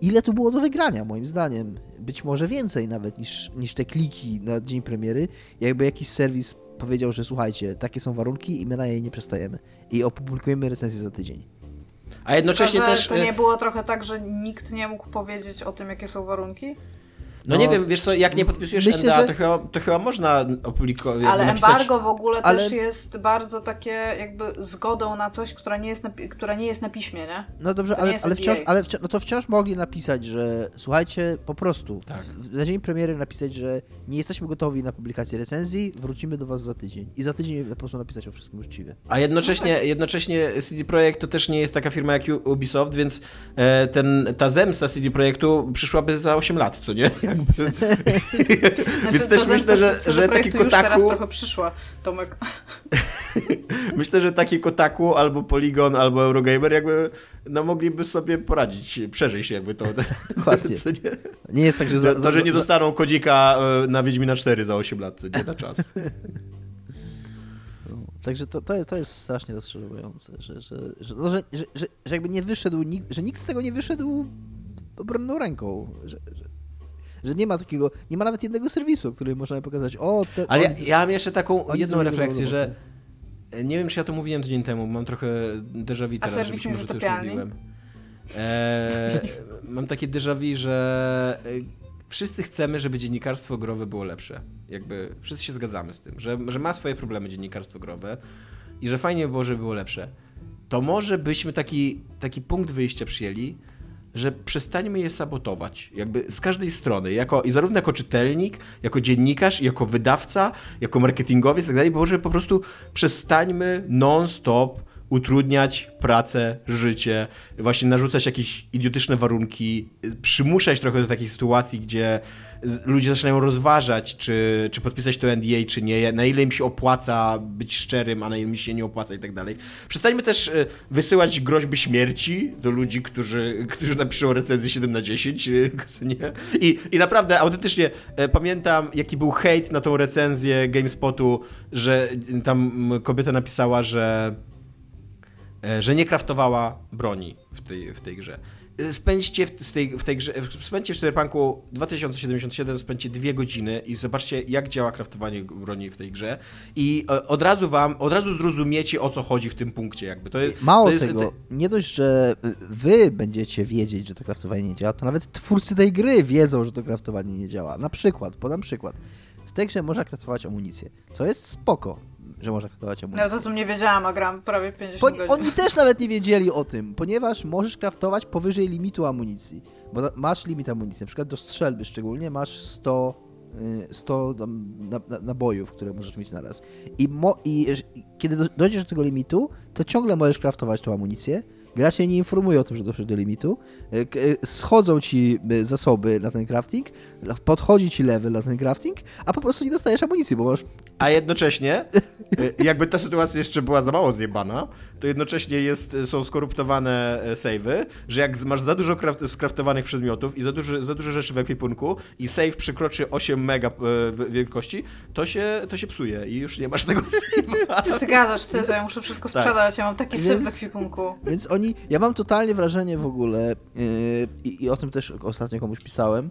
ile tu było do wygrania, moim zdaniem. Być może więcej nawet niż, niż te kliki na dzień premiery. Jakby jakiś serwis powiedział, że słuchajcie, takie są warunki i my na jej nie przestajemy. I opublikujemy recenzję za tydzień. A jednocześnie Tylko, że też... To e, nie było trochę tak, że nikt nie mógł powiedzieć o tym, jakie są warunki? No nie No, wiem, wiesz co, jak nie podpisujesz myślę, NDA, że- to, chyba, to chyba można opublikować. Ale napisać... embargo w ogóle Ale- też jest bardzo takie jakby zgodą na coś, która nie jest na, która nie jest na piśmie, nie? No dobrze, To nie ale, ale, wciąż, ale wciąż, no to wciąż mogli napisać, że słuchajcie, po prostu Tak. w- na dzień premiery napisać, że nie jesteśmy gotowi na publikację recenzji, wrócimy do was za tydzień. I za tydzień po prostu napisać o wszystkim uczciwie. A jednocześnie, jednocześnie CD Projekt to też nie jest taka firma jak Ubisoft, więc e, ten, ta zemsta CD Projektu przyszłaby za 8 lat, co nie? Jakby, więc też ta myślę, że, CD że taki Projektu już teraz Kotaku, trochę przyszła, Tomek. myślę, że taki Kotaku albo Polygon albo Eurogamer jakby no mogliby sobie poradzić, przeżyć jakby to. Dokładnie. Co nie? Nie jest tak, że... Za, to, że nie za- dostaną kodzika e, na Wiedźmina 4 za 8 lat, co nie? Na czas. No, Także to, to, jest, to jest strasznie rozczarowujące, że, że, że, no, że, że, że, że jakby nie wyszedł, nikt, że nikt z tego nie wyszedł obronną ręką, że, że, że nie ma takiego, nie ma nawet jednego serwisu, który możemy pokazać, o, te, Ale ja, oni- ja mam jeszcze taką jedną refleksję, że nie wiem, czy ja to mówiłem tydzień temu, mam trochę déjà vu teraz, serwis że może to już mówiłem. E, mam takie déjà vu, że e, wszyscy chcemy, żeby dziennikarstwo growe było lepsze. Jakby wszyscy się zgadzamy z tym, że, że ma swoje problemy dziennikarstwo growe i że fajnie by było, żeby było lepsze. To może byśmy taki, taki punkt wyjścia przyjęli, że przestańmy je sabotować. Jakby z każdej strony. Jako, I zarówno jako czytelnik, jako dziennikarz, jako wydawca, jako marketingowiec tak dalej, bo może po prostu przestańmy non-stop utrudniać pracę, życie, właśnie narzucać jakieś idiotyczne warunki, przymuszać trochę do takich sytuacji, gdzie ludzie zaczynają rozważać, czy, czy podpisać to NDA, czy nie, na ile im się opłaca być szczerym, a na ile im się nie opłaca i tak dalej. Przestańmy też y, wysyłać groźby śmierci do ludzi, którzy, którzy napiszą recenzję 7 na 10, y, nie? I, I naprawdę, autentycznie e, pamiętam, jaki był hejt na tą recenzję GameSpotu, że tam kobieta napisała, że że nie kraftowała broni w tej, w tej grze. E, Spędźcie w, tej, w tej grze, spędźcie w Cyberpunku 2077, spędźcie dwie godziny i zobaczcie, jak działa kraftowanie broni w tej grze. I e, od razu wam, od razu zrozumiecie, o co chodzi w tym punkcie. Jakby. To, jest- Mało to jest, tego, nie dość, że wy będziecie wiedzieć, że to kraftowanie nie działa, to nawet twórcy tej gry wiedzą, że to kraftowanie nie działa. Na przykład, podam przykład. W tej grze można kraftować amunicję, co jest spoko, że można kraftować No amunicję. to tu nie wiedziałam, a gram prawie 50 Bo godzin. oni też nawet nie wiedzieli o tym, ponieważ możesz kraftować powyżej limitu amunicji. Bo masz limit amunicji, na przykład do strzelby szczególnie masz 100, y, 100 tam na- na- nabojów, które możesz mieć na raz. I, mo, i i kiedy do, dojdziesz do tego limitu, to ciągle możesz kraftować tą amunicję. Gra cię nie informuje o tym, że doszedł do limitu. K- y, Schodzą ci y, zasoby na ten crafting, podchodzi ci level na ten crafting, a po prostu nie dostajesz amunicji, bo masz A jednocześnie, e, jakby ta sytuacja jeszcze była za mało zjebana, to jednocześnie jest, są skoruptowane e, savey, że jak masz za dużo kraft, skraftowanych przedmiotów i za dużo, za dużo rzeczy w ekwipunku i save przekroczy 8 mega e, wielkości, to się, to się psuje i już nie masz tego save'a. Co ty gadasz, ty, to ja muszę wszystko Tak. sprzedać, ja mam taki syf w ekwipunku. Więc oni, ja mam totalnie wrażenie w ogóle, yy, i, i o tym też ostatnio komuś pisałem,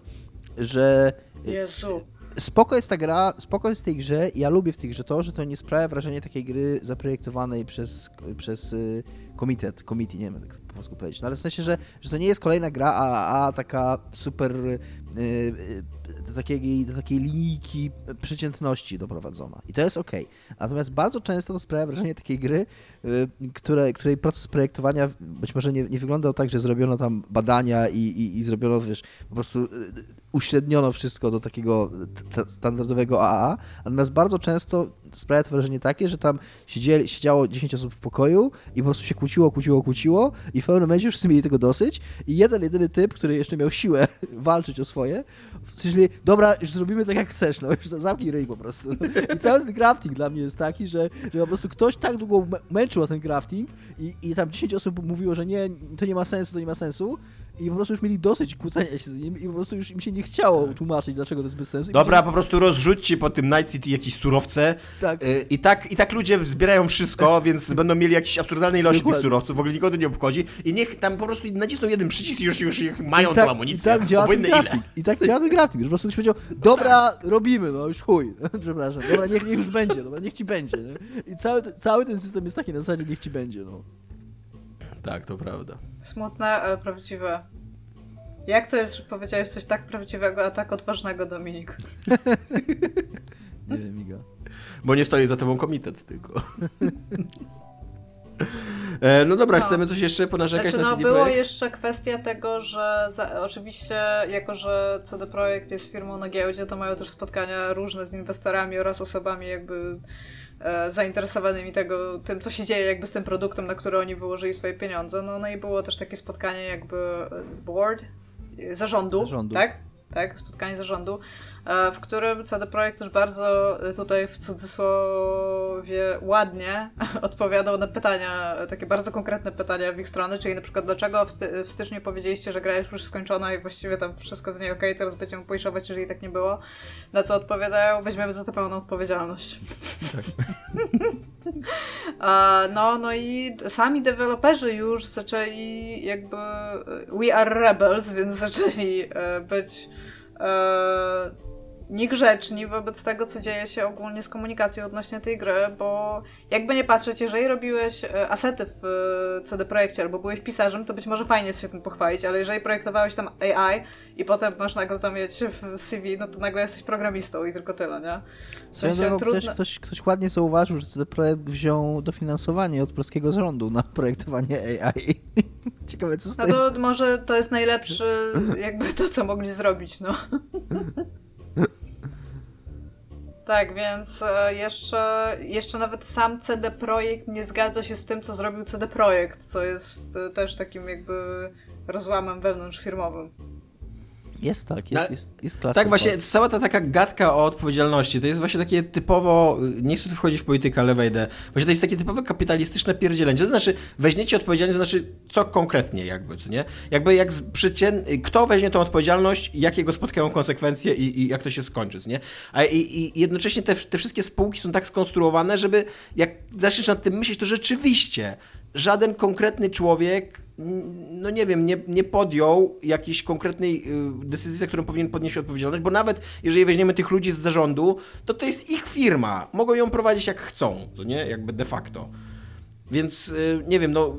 że Jezu. Spoko jest ta gra, spoko jest w tej grze, ja lubię w tej grze to, że to nie sprawia wrażenia takiej gry zaprojektowanej przez, przez y, komitet, committee, nie wiem jak po polsku powiedzieć. No ale w sensie, że, że to nie jest kolejna gra AAA taka super y, y, do, takiej, do takiej linijki przeciętności doprowadzona. I to jest ok. Natomiast bardzo często to sprawia wrażenie takiej gry, y, które, której proces projektowania być może nie, nie wyglądał tak, że zrobiono tam badania i, i, i zrobiono, wiesz, po prostu y, uśredniono wszystko do takiego standardowego AAA, natomiast bardzo często sprawia to wrażenie takie, że tam siedzieli, siedziało 10 osób w pokoju i po prostu się kłóciło, kłóciło, kłóciło i w pewnym momencie już mieli tego dosyć i jeden, jedyny typ, który jeszcze miał siłę walczyć o swoje, czyli dobra, już zrobimy tak jak chcesz, no już zamknij ryj po prostu. I cały ten crafting dla mnie jest taki, że, że po prostu ktoś tak długo męczył o ten crafting i, i tam 10 osób mówiło, że nie, to nie ma sensu, to nie ma sensu, i po prostu już mieli dosyć kłócenia się z nim i po prostu już im się nie chciało tak. tłumaczyć, dlaczego to jest bez sensu. I Dobra, po prostu rozrzućcie po tym Night City jakieś surowce tak. Y, I, tak, i tak ludzie zbierają wszystko, więc będą mieli jakieś absurdalne ilości Dokładnie. tych surowców, w ogóle nikogo nie obchodzi i niech tam po prostu nacisną jeden przycisk i już, już mają I tak, tą amunicję. I tak działa ten grafik. I tak działa ten grafik, że po prostu ktoś powiedział, dobra, robimy, no już chuj, przepraszam, dobra, niech, niech już będzie, dobra, niech ci będzie, nie? I cały, cały ten system jest taki na zasadzie, niech ci będzie, no. Tak, to prawda. Smutne, ale prawdziwe. Jak to jest, że powiedziałeś coś tak prawdziwego, a tak odważnego, Dominik? nie wiem, Miga. Bo nie stoi za tobą komitet tylko. E, no dobra, no. chcemy coś jeszcze ponarzekać znaczy, na no, było Projekt? jeszcze kwestia tego, że za, oczywiście jako, że CD Projekt jest firmą na giełdzie, to mają też spotkania różne z inwestorami oraz osobami jakby zainteresowanymi tego, tym, co się dzieje jakby z tym produktem, na który oni wyłożyli swoje pieniądze. No, no i było też takie spotkanie jakby board, zarządu, zarządu. tak? Tak, spotkanie zarządu, e, w którym CD Projekt też bardzo e, tutaj w cudzysłowie ładnie odpowiadał na pytania, takie bardzo konkretne pytania w ich stronę, czyli na przykład dlaczego w, sty w styczniu powiedzieliście, że gra jest już skończona i właściwie tam wszystko z niej ok, teraz będziemy pojszować, jeżeli tak nie było. Na co odpowiadają, weźmiemy za to pełną odpowiedzialność. Tak. no, no i sami deweloperzy już zaczęli jakby we are rebels, więc zaczęli e, być niegrzeczni wobec tego, co dzieje się ogólnie z komunikacją odnośnie tej gry, bo jakby nie patrzeć, jeżeli robiłeś e, asety w e, CD Projekcie albo byłeś pisarzem, to być może fajnie jest się tym pochwalić, ale jeżeli projektowałeś tam AI i potem masz nagle to mieć w CV, no to nagle jesteś programistą i tylko tyle, nie? W sensie trudno... ktoś, ktoś, ktoś ładnie zauważył, że CD Projekt wziął dofinansowanie od polskiego rządu na projektowanie AI. Ciekawe, co z tym. No to może to jest najlepszy jakby to, co mogli zrobić, no. Tak, więc e, jeszcze, jeszcze nawet sam CD Projekt nie zgadza się z tym, co zrobił CD Projekt, co jest e, też takim jakby rozłamem wewnątrzfirmowym. Jest tak, jest, jest, jest klasa. Tak, właśnie cała ta taka gadka o odpowiedzialności, to jest właśnie takie typowo, nie chcę tu wchodzić w politykę, ale wejdę, właśnie to jest takie typowe kapitalistyczne pierdzielenie. To znaczy, weźmiecie odpowiedzialność, to znaczy, co konkretnie jakby, co nie? Jakby jak przecię... kto weźmie tą odpowiedzialność, jakie go spotkają konsekwencje i, i jak to się skończy, co nie? A i, i jednocześnie te, te wszystkie spółki są tak skonstruowane, żeby jak zaczniesz nad tym myśleć, to rzeczywiście żaden konkretny człowiek no nie wiem, nie, nie podjął jakiejś konkretnej y, decyzji, za którą powinien podnieść odpowiedzialność, bo nawet jeżeli weźmiemy tych ludzi z zarządu, to to jest ich firma. Mogą ją prowadzić jak chcą, to nie? Jakby de facto. Więc y, nie wiem, no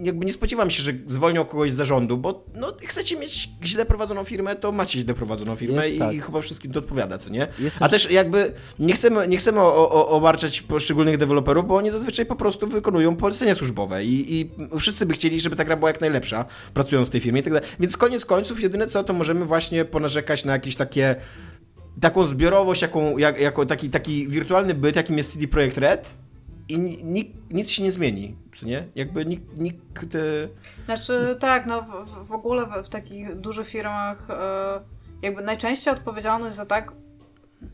y, jakby nie spodziewam się, że zwolnią kogoś z zarządu, bo no, chcecie mieć źle prowadzoną firmę, to macie źle prowadzoną firmę i, tak. i, chyba wszystkim to odpowiada, co nie? Jest A też... jakby nie chcemy, nie chcemy o, o, obarczać poszczególnych deweloperów, bo oni zazwyczaj po prostu wykonują polecenia służbowe i, i wszyscy by chcieli, żeby ta gra była jak najlepsza, pracując w tej firmie i tak dalej. Więc koniec końców jedyne co, to możemy właśnie ponarzekać na jakieś takie taką zbiorowość, jaką, jak, jako taki, taki wirtualny byt, jakim jest CD Projekt Red, i nic się nie zmieni, czy nie? Jakby nikt... nikt Znaczy tak, no w, w ogóle w, w, takich dużych firmach e, jakby najczęściej odpowiedzialność za tak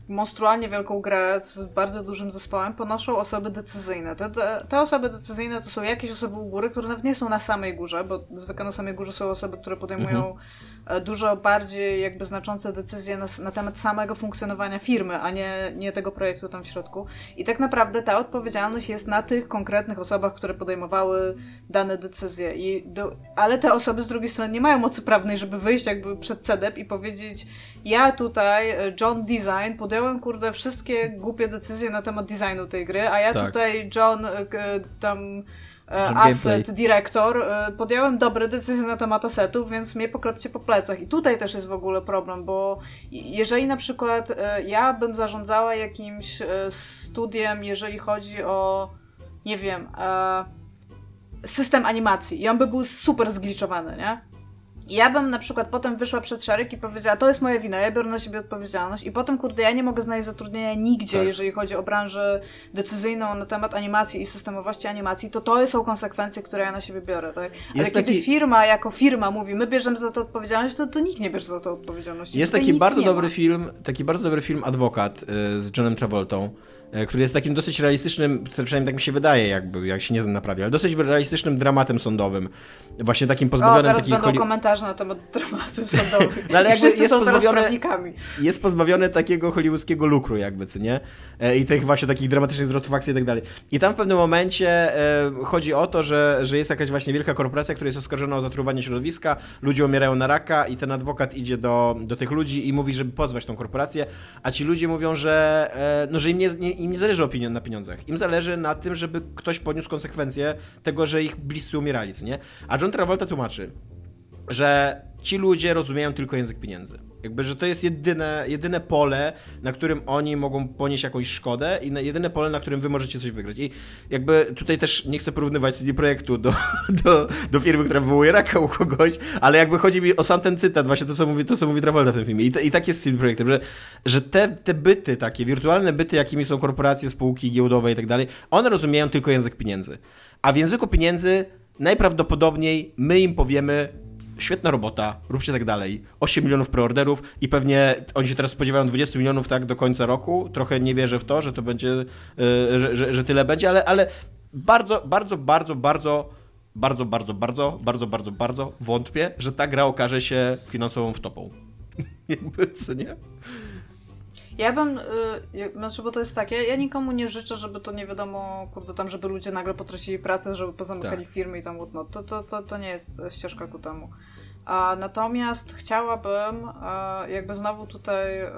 monstrualnie wielką grę z bardzo dużym zespołem ponoszą osoby decyzyjne. Te, te, te, osoby decyzyjne to są jakieś osoby u góry, które nawet nie są na samej górze, bo zwykle na samej górze są osoby, które podejmują mhm. E, dużo bardziej jakby znaczące decyzje na, na, temat samego funkcjonowania firmy, a nie, nie tego projektu tam w środku. I tak naprawdę ta odpowiedzialność jest na tych konkretnych osobach, które podejmowały dane decyzje. I do, ale te osoby z drugiej strony nie mają mocy prawnej, żeby wyjść jakby przed CEDEP i powiedzieć ja tutaj, e, John Design, podjąłem, kurde, wszystkie głupie decyzje na temat designu tej gry, a ja Tak. tutaj, John, e, tam asset, Gameplay. dyrektor, e, podjąłem dobre decyzje na temat asetów, więc mnie poklepcie po plecach. I tutaj też jest w ogóle problem, bo jeżeli na przykład e, ja bym zarządzała jakimś e, studiem, jeżeli chodzi o, nie wiem, e, system animacji i on by był super zgliczowany, nie? Ja bym na przykład potem wyszła przed szereg i powiedziała, to jest moja wina, ja biorę na siebie odpowiedzialność i potem, kurde, ja nie mogę znaleźć zatrudnienia nigdzie, Tak. jeżeli chodzi o branżę decyzyjną na temat animacji i systemowości animacji, to to są konsekwencje, które ja na siebie biorę, tak? Ale Jest kiedy taki- firma jako firma mówi, my bierzemy za to odpowiedzialność, to, to nikt nie bierze za to odpowiedzialności. Jest Tutaj taki bardzo dobry film, taki bardzo dobry film Adwokat y, z Johnem Travoltą, który jest takim dosyć realistycznym, przynajmniej tak mi się wydaje, jakby, jak się nie znam naprawdę, ale dosyć realistycznym dramatem sądowym. Właśnie takim O, pozbawionym teraz takich będą holi- komentarze na temat dramatów sądowych. No ale jakby Wszyscy jest są teraz prawnikami. jest pozbawiony takiego hollywoodzkiego lukru jakby, co nie? E, I tych właśnie takich dramatycznych zwrotów akcji i tak dalej. I tam w pewnym momencie e, chodzi o to, że, że jest jakaś właśnie wielka korporacja, która jest oskarżona o zatruwanie środowiska, ludzie umierają na raka i ten adwokat idzie do, do tych ludzi i mówi, żeby pozwać tą korporację, a ci ludzie mówią, że, e, no, że im, nie, nie, im nie zależy o pieniądze, na pieniądzach. Im zależy na tym, żeby ktoś poniósł konsekwencje tego, że ich bliscy umierali, co nie? A John Travolta tłumaczy, że ci ludzie rozumieją tylko język pieniędzy. Jakby, że to jest jedyne, jedyne pole, na którym oni mogą ponieść jakąś szkodę i jedyne pole, na którym wy możecie coś wygrać. I jakby tutaj też nie chcę porównywać CD Projektu do, do, do firmy, która wywołuje raka u kogoś, ale jakby chodzi mi o sam ten cytat, właśnie to, co mówi, to, co mówi Travolta w tym filmie. I, i tak jest z CD Projektem, że, że te, te byty, takie wirtualne byty, jakimi są korporacje, spółki giełdowe i tak dalej, one rozumieją tylko język pieniędzy. A w języku pieniędzy najprawdopodobniej my im powiemy świetna robota, róbcie tak dalej. 8 milionów preorderów i pewnie oni się teraz spodziewają 20 milionów tak do końca roku. Trochę nie wierzę w to, że to będzie, e, że, że, że tyle będzie, ale, ale bardzo, bardzo, bardzo, bardzo bardzo, bardzo, bardzo, bardzo, bardzo, bardzo wątpię, że ta gra okaże się finansową wtopą. Jakby, co nie? Ja bym, y, ja- znaczy, bo to jest takie, ja nikomu nie życzę, żeby to nie wiadomo, kurde, tam, żeby ludzie nagle potracili pracę, żeby pozamykali Tak. firmy i tam whatnot. To, to, to, to nie jest ścieżka ku temu. A natomiast chciałabym e, jakby znowu tutaj e,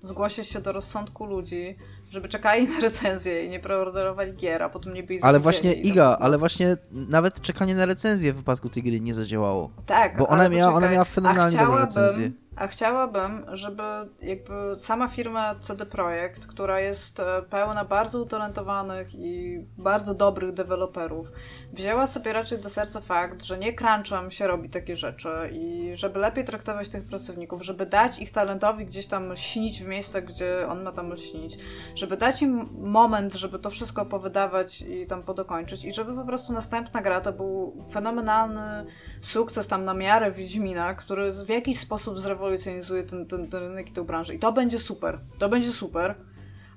zgłosić się do rozsądku ludzi, żeby czekali na recenzję i nie preorderowali gier, a potem nie byli Ale właśnie, Iga, ale właśnie nawet czekanie na recenzję w wypadku tej gry nie zadziałało. Tak, Bo ona miała- ona miała fenomenalnie chciałabym- recenzje. A chciałabym, żeby jakby sama firma CD Projekt, która jest e, pełna bardzo utalentowanych i bardzo dobrych deweloperów, wzięła sobie raczej do serca fakt, że nie crunchem się robi takie rzeczy i żeby lepiej traktować tych pracowników, żeby dać ich talentowi gdzieś tam śnić w miejscach, gdzie on ma tam śnić, żeby dać im moment, żeby to wszystko powydawać i tam podokończyć i żeby po prostu następna gra to był fenomenalny sukces tam na miarę Wiedźmina, który w jakiś sposób zrewolucjonizuje ten, ten, ten rynek i tę branżę. I to będzie super. To będzie super.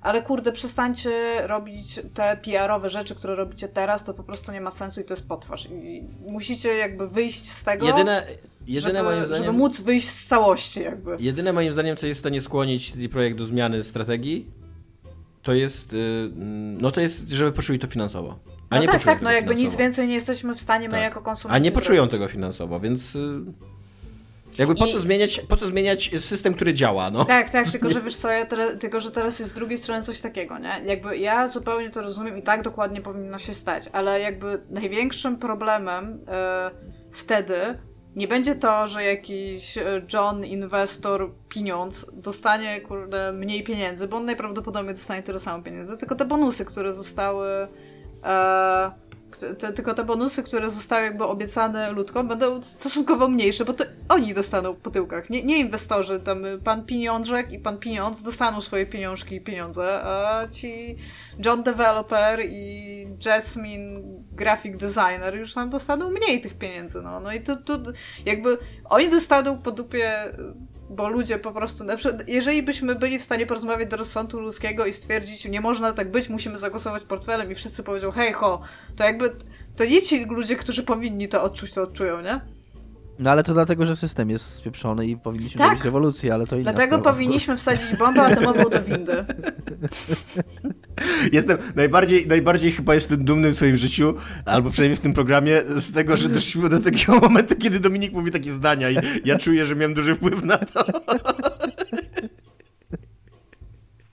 Ale kurde, przestańcie robić te PR-owe rzeczy, które robicie teraz, to po prostu nie ma sensu i to jest potwarz. I musicie jakby wyjść z tego, Jedyne, jedyne żeby, moim zdaniem... żeby móc wyjść z całości jakby. Jedyne moim zdaniem, co jest w stanie skłonić CD Projekt do zmiany strategii, to jest, yy, no to jest, żeby poczuli to finansowo. A No nie tak, tak, no jakby nic więcej nie jesteśmy w stanie my Tak. jako konsumenci A nie poczują zrobić. tego finansowo, więc yy, jakby po I- co, zmieniać, po co zmieniać system, który działa, no? Tak, tak, tylko że wiesz co, ja teraz, tylko że teraz jest z drugiej strony coś takiego, nie? Jakby ja zupełnie to rozumiem i tak dokładnie powinno się stać, ale jakby największym problemem e, wtedy nie będzie to, że jakiś e, John, inwestor, pieniądz dostanie, kurde, mniej pieniędzy, bo on najprawdopodobniej dostanie tyle samo pieniędzy, tylko te bonusy, które zostały e, te, tylko te bonusy, które zostały jakby obiecane ludkom, będą stosunkowo mniejsze, bo to oni dostaną po tyłkach, nie, nie inwestorzy. Tam pan Pieniążek i pan Pieniądz dostaną swoje pieniążki i pieniądze, a ci John Developer i Jasmine Graphic Designer już tam dostaną mniej tych pieniędzy. No, no i to, to jakby oni dostaną po dupie bo ludzie po prostu, na przykład, jeżeli byśmy byli w stanie porozmawiać do rozsądku ludzkiego i stwierdzić, nie można tak być, musimy zagłosować portfelem i wszyscy powiedzą, hej ho, to jakby, to nie ci ludzie, którzy powinni to odczuć, to odczują, nie? No ale to dlatego, że system jest spieprzony i powinniśmy Tak. zrobić rewolucję, ale to inna Dlatego sprawa. powinniśmy wsadzić bombę atomową do windy. Jestem, najbardziej, najbardziej chyba jestem dumny w swoim życiu, albo przynajmniej w tym programie, z tego, że doszliśmy do takiego momentu, kiedy Dominik mówi takie zdania i ja czuję, że miałem duży wpływ na to.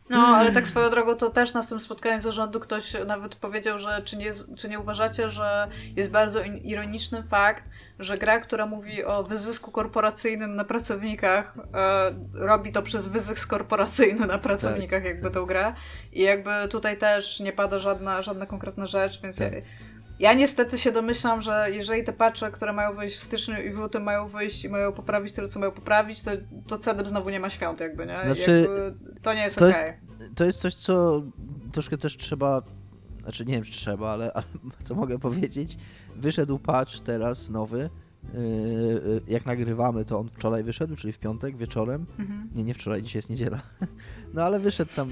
No, ale tak swoją drogą to też na tym spotkaniu zarządu ktoś nawet powiedział, że czy nie, czy nie uważacie, że jest bardzo ironiczny fakt, że gra, która mówi o wyzysku korporacyjnym na pracownikach, e, robi to przez wyzysk korporacyjny na pracownikach, tak. jakby tą grę. I jakby tutaj też nie pada żadna, żadna konkretna rzecz, więc tak. ja, ja niestety się domyślam, że jeżeli te patche, które mają wyjść w styczniu i w lutym mają wyjść i mają poprawić tyle, co mają poprawić, to, to CDEP znowu nie ma świąt jakby, nie? Znaczy, jakby to nie jest okej. Okay. To jest coś, co troszkę też trzeba, znaczy nie wiem, czy trzeba, ale, ale co mogę powiedzieć, wyszedł patch teraz nowy, Yy, jak nagrywamy, to on wczoraj wyszedł, czyli w piątek wieczorem. Mhm. Nie, nie wczoraj, dzisiaj jest niedziela. No ale wyszedł tam,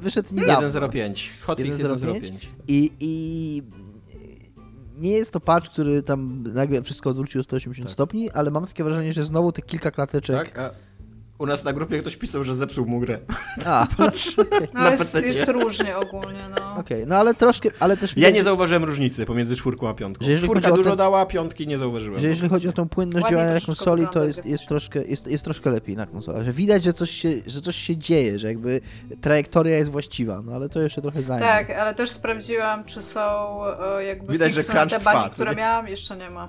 wyszedł niedawno. 1.05, Hotfix 1.05. I, I nie jest to patch, który tam nagle wszystko odwrócił o 180 tak. stopni, ale mam takie wrażenie, że znowu te kilka klateczek... Tak? U nas na grupie ktoś pisał, że zepsuł mu grę. A, patrz. No na jest, jest różnie ogólnie, no. Okej, okay, no ale troszkę, ale też... Ja nie zauważyłem różnicy pomiędzy czwórką a piątką. Że Czwórka dużo ten... dała, piątki nie zauważyłem. Że jeżeli chodzi o tą płynność Ładnie działania na konsoli, to jest, jest, troszkę, jest, jest troszkę lepiej na konsolach. Że widać, że coś, się, że coś się dzieje, że jakby trajektoria jest właściwa, no ale to jeszcze trochę zajmie. Tak, ale też sprawdziłam, czy są e, jakby Widać, że na te bagi, które miałam, jeszcze nie ma.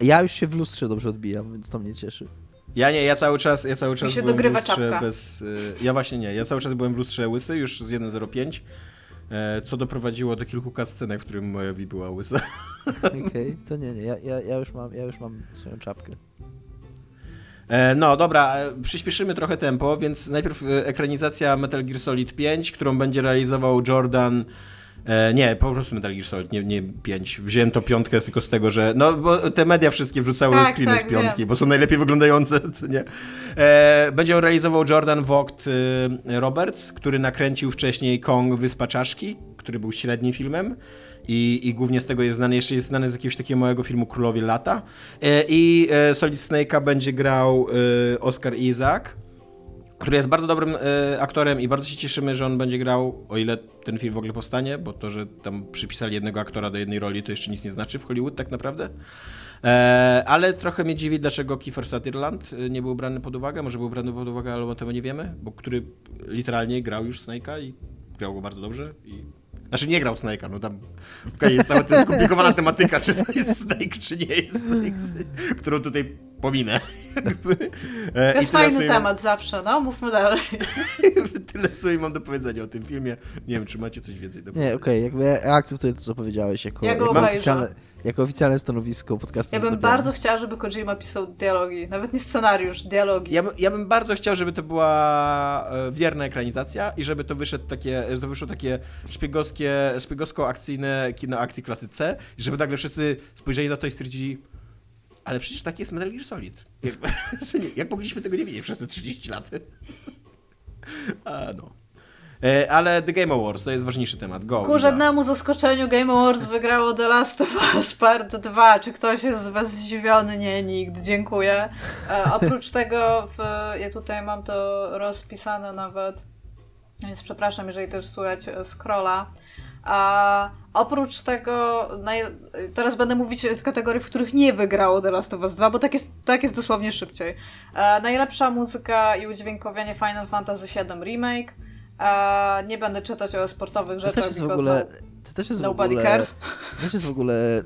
Ja już się w lustrze dobrze odbijam, więc to mnie cieszy. Ja nie, ja cały czas, ja cały czas się byłem dogrywa w lustrze czapka. bez... Y, ja właśnie nie, ja cały czas byłem w lustrze łysy, już z 1.05, e, co doprowadziło do kilku kascenek, w którym moja Wii była łysa. Okej, okay, to nie, nie, ja, ja, ja, już mam, ja już mam swoją czapkę. E, no dobra, e, przyspieszymy trochę tempo, więc najpierw ekranizacja Metal Gear Solid 5, którą będzie realizował Jordan E, nie, po prostu Metal Gear Solid, nie, nie 5. Wziąłem to piątkę tylko z tego, że. No, bo te media wszystkie wrzucały tak, screeny tak, z piątki, wiem. bo są najlepiej wyglądające, nie. E, będzie realizował Jordan Vogt y, Roberts, który nakręcił wcześniej Kong Wyspa Czaszki, który był średnim filmem. I, I głównie z tego jest znany, jeszcze jest znany z jakiegoś takiego małego filmu Królowie Lata. E, I e, Solid Snake'a będzie grał e, Oscar Isaac który jest bardzo dobrym y, aktorem i bardzo się cieszymy, że on będzie grał, o ile ten film w ogóle powstanie, bo to, że tam przypisali jednego aktora do jednej roli, to jeszcze nic nie znaczy w Hollywood tak naprawdę. E, ale trochę mnie dziwi, dlaczego Kiefer Sutherland e, nie był brany pod uwagę. Może był brany pod uwagę, ale o tym nie wiemy, bo który literalnie grał już Snake'a i grał go bardzo dobrze i znaczy nie grał Snake'a, no tam okay, jest cała ta skomplikowana tematyka, czy to jest Snake, czy nie jest Snake, którą tutaj pominę. E, to jest fajny temat mam... zawsze, no, mówmy dalej. tyle sobie mam do powiedzenia o tym filmie. Nie wiem, czy macie coś więcej do powiedzenia. Nie, okej, okay, jakby ja akceptuję to, co powiedziałeś, jako, ja jako, oficjalne, jako oficjalne stanowisko podcastu. Ja bym bardzo chciała, żeby Kojima pisał dialogi, nawet nie scenariusz, dialogi. Ja, ja bym bardzo chciał, żeby to była e, wierna ekranizacja i żeby to wyszedł takie, to wyszło takie szpiegowskie, szpiegowsko-akcyjne kino akcji klasy C i żeby nagle wszyscy spojrzeli na to i stwierdzili ale przecież tak jest Metal Gear Solid. Jak, jak mogliśmy tego nie wiedzieć przez te 30 lat? A, no. E, ale The Game Awards to jest ważniejszy temat. Go. Ku żadnemu zaskoczeniu Game Awards wygrało The Last of Us Part 2. Czy ktoś jest z Was zdziwiony? Nie, nikt. Dziękuję. E, oprócz tego, w, ja tutaj mam to rozpisane nawet, więc przepraszam, jeżeli też słychać scrolla. A oprócz tego, teraz będę mówić w kategorii, w których nie wygrało The Last of Us 2, bo tak jest, tak jest dosłownie szybciej. E, najlepsza muzyka i udźwiękowienie Final Fantasy VII Remake. E, nie będę czytać o sportowych rzeczach. To też jest w ogóle. To też jest nobody w ogóle, cares. To też jest w ogóle.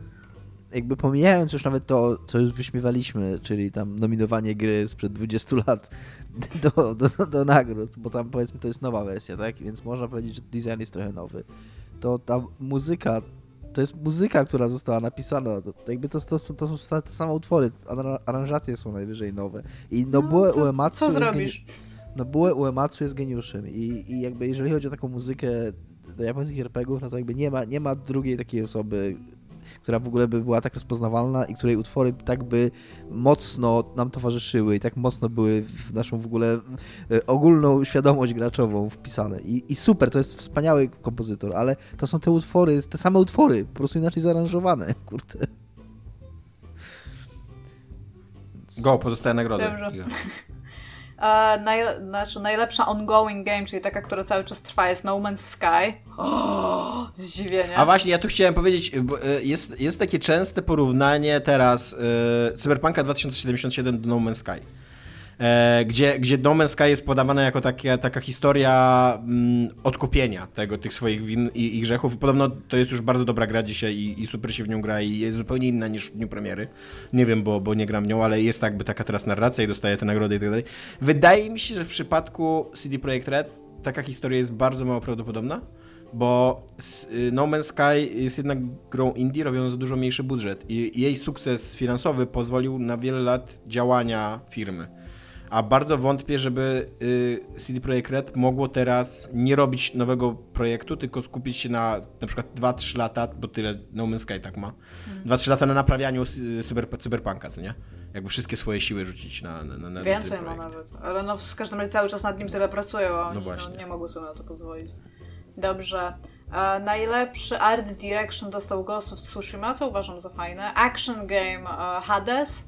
Jakby pomijając już nawet to, co już wyśmiewaliśmy, czyli tam nominowanie gry sprzed 20 lat do, do, do, do nagród, bo tam powiedzmy to jest nowa wersja, tak? Więc można powiedzieć, że design jest trochę nowy to ta muzyka, to jest muzyka, która została napisana. To, to jakby to, to, to, są te same utwory, aranżacje są najwyżej nowe. I Nobuo no, Uematsu co zrobisz? Nobuo Uematsu jest geniuszem i, i jakby jeżeli chodzi o taką muzykę do japońskich RPGów, no to jakby nie ma, nie ma drugiej takiej osoby, która w ogóle by była tak rozpoznawalna i której utwory tak by mocno nam towarzyszyły i tak mocno były w naszą w ogóle e, ogólną świadomość graczową wpisane. I, i super, to jest wspaniały kompozytor, ale to są te utwory, te same utwory, po prostu inaczej zaaranżowane, kurde. Go, pozostaje nagroda. Dobrze. E, naj, znaczy najlepsza ongoing game, czyli taka, która cały czas trwa, jest No Man's Sky. Oh, zdziwienie. A właśnie, ja tu chciałem powiedzieć, e, jest, jest takie częste porównanie teraz e, Cyberpunka 2077 do No Man's Sky. E, gdzie, gdzie No Man's Sky jest podawana jako taka, taka historia mm, odkupienia tego, tych swoich win i, i grzechów. Podobno to jest już bardzo dobra gra dzisiaj i, i, super się w nią gra i jest zupełnie inna niż w dniu premiery. Nie wiem, bo, bo nie gram nią, ale jest jakby taka teraz narracja i dostaje te nagrody i tak dalej. Wydaje mi się, że w przypadku CD Projekt Red taka historia jest bardzo mało prawdopodobna bo y, No Man's Sky jest jednak grą indie robioną za dużo mniejszy budżet i jej sukces finansowy pozwolił na wiele lat działania firmy. A bardzo wątpię, żeby y, CD Projekt Red mogło teraz nie robić nowego projektu, tylko skupić się na na przykład 2-3 lata, bo tyle No Man's Sky tak ma, 2-3 mhm. lata na naprawianiu cyber, cyberpunka, co nie? Jakby wszystkie swoje siły rzucić na, na, na Więcej ma nawet, ale no w każdym razie cały czas nad nim tyle pracują, a no oni no, nie mogły sobie na to pozwolić. Dobrze. E, najlepszy art direction dostał Ghost of Tsushima, co uważam za fajne. Action game e, Hades.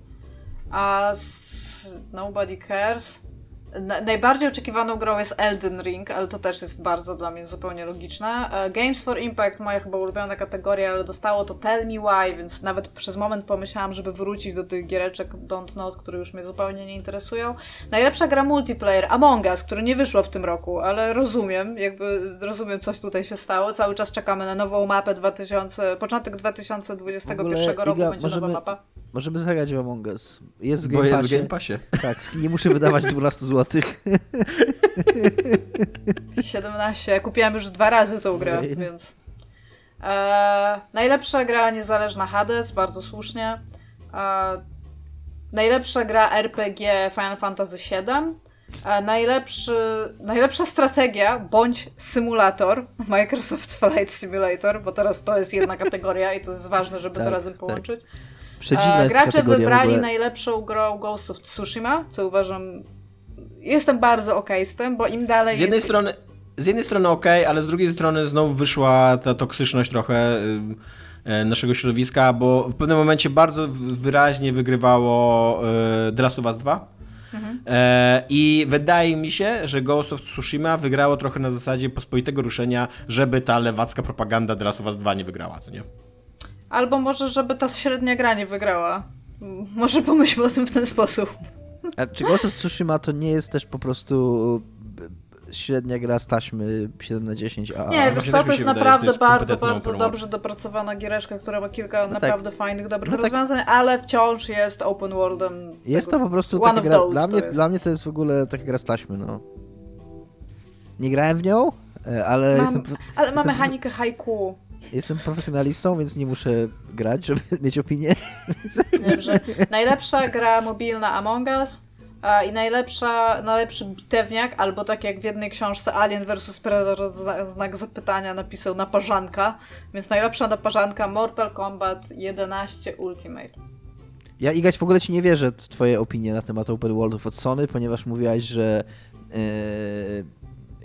E, Nobody Cares. Najbardziej oczekiwaną grą jest Elden Ring, ale to też jest bardzo dla mnie zupełnie logiczne. E, Games for Impact, moja chyba ulubiona kategoria, ale dostało to Tell Me Why, więc nawet przez moment pomyślałam, żeby wrócić do tych giereczek Don't Not, które już mnie zupełnie nie interesują. Najlepsza gra multiplayer Among Us, które nie wyszło w tym roku, ale rozumiem, jakby rozumiem, coś tutaj się stało. Cały czas czekamy na nową mapę 2000, początek 2021 ogóle, roku Iga, będzie możemy, nowa mapa. Możemy zagrać w Among Us. Jest w Game Bo jest w Game Passie. Tak, nie muszę wydawać 12 zł złotych. 17. Ja kupiłam już dwa razy tą grę, więc... E, najlepsza gra niezależna Hades, bardzo słusznie. E, najlepsza gra RPG Final Fantasy VII. E, najlepszy, najlepsza strategia bądź symulator Microsoft Flight Simulator, bo teraz to jest jedna kategoria i to jest ważne, żeby tak, to razem tak. połączyć. Tak. Gracze wybrali najlepszą grą Ghost of Tsushima, co uważam jestem bardzo okej okay z tym, bo im dalej. Z jednej jest... strony. Z jednej strony ok, ale z drugiej strony znowu wyszła ta toksyczność trochę y, naszego środowiska, bo w pewnym momencie bardzo wyraźnie wygrywało y, The Last of Us 2. Mhm. E, I wydaje mi się, że Ghost of Tsushima wygrało trochę na zasadzie pospolitego ruszenia, żeby ta lewacka propaganda The Last of Us 2 nie wygrała, co nie? Albo może, żeby ta średnia gra nie wygrała. Może pomyślmy o tym w ten sposób. A czy Ghost of Tsushima to nie jest też po prostu e, średnia gra z taśmy 7 na 10 a Nie, wiesz co, to jest naprawdę to jest bardzo, bardzo dobrze dopracowana giereszka, która ma kilka no naprawdę tak. fajnych, dobrych no tak. rozwiązań, ale wciąż jest open worldem. Jest to po prostu taka gra, dla mnie, dla mnie to jest w ogóle taka gra z taśmy, no. Nie grałem w nią, e, ale mam, jestem... Ale ma jestem, mechanikę haiku. Jestem profesjonalistą, więc nie muszę grać, żeby mieć opinię. Dobrze. Najlepsza gra mobilna Among Us i najlepsza, najlepszy bitewniak, albo tak jak w jednej książce Alien vs Predator znak zapytania napisał naparzanka, więc najlepsza naparzanka Mortal Kombat 11 Ultimate. Ja Igać w ogóle ci nie wierzę w twoje opinie na temat Open Worldów od Sony, ponieważ mówiłaś, że yy,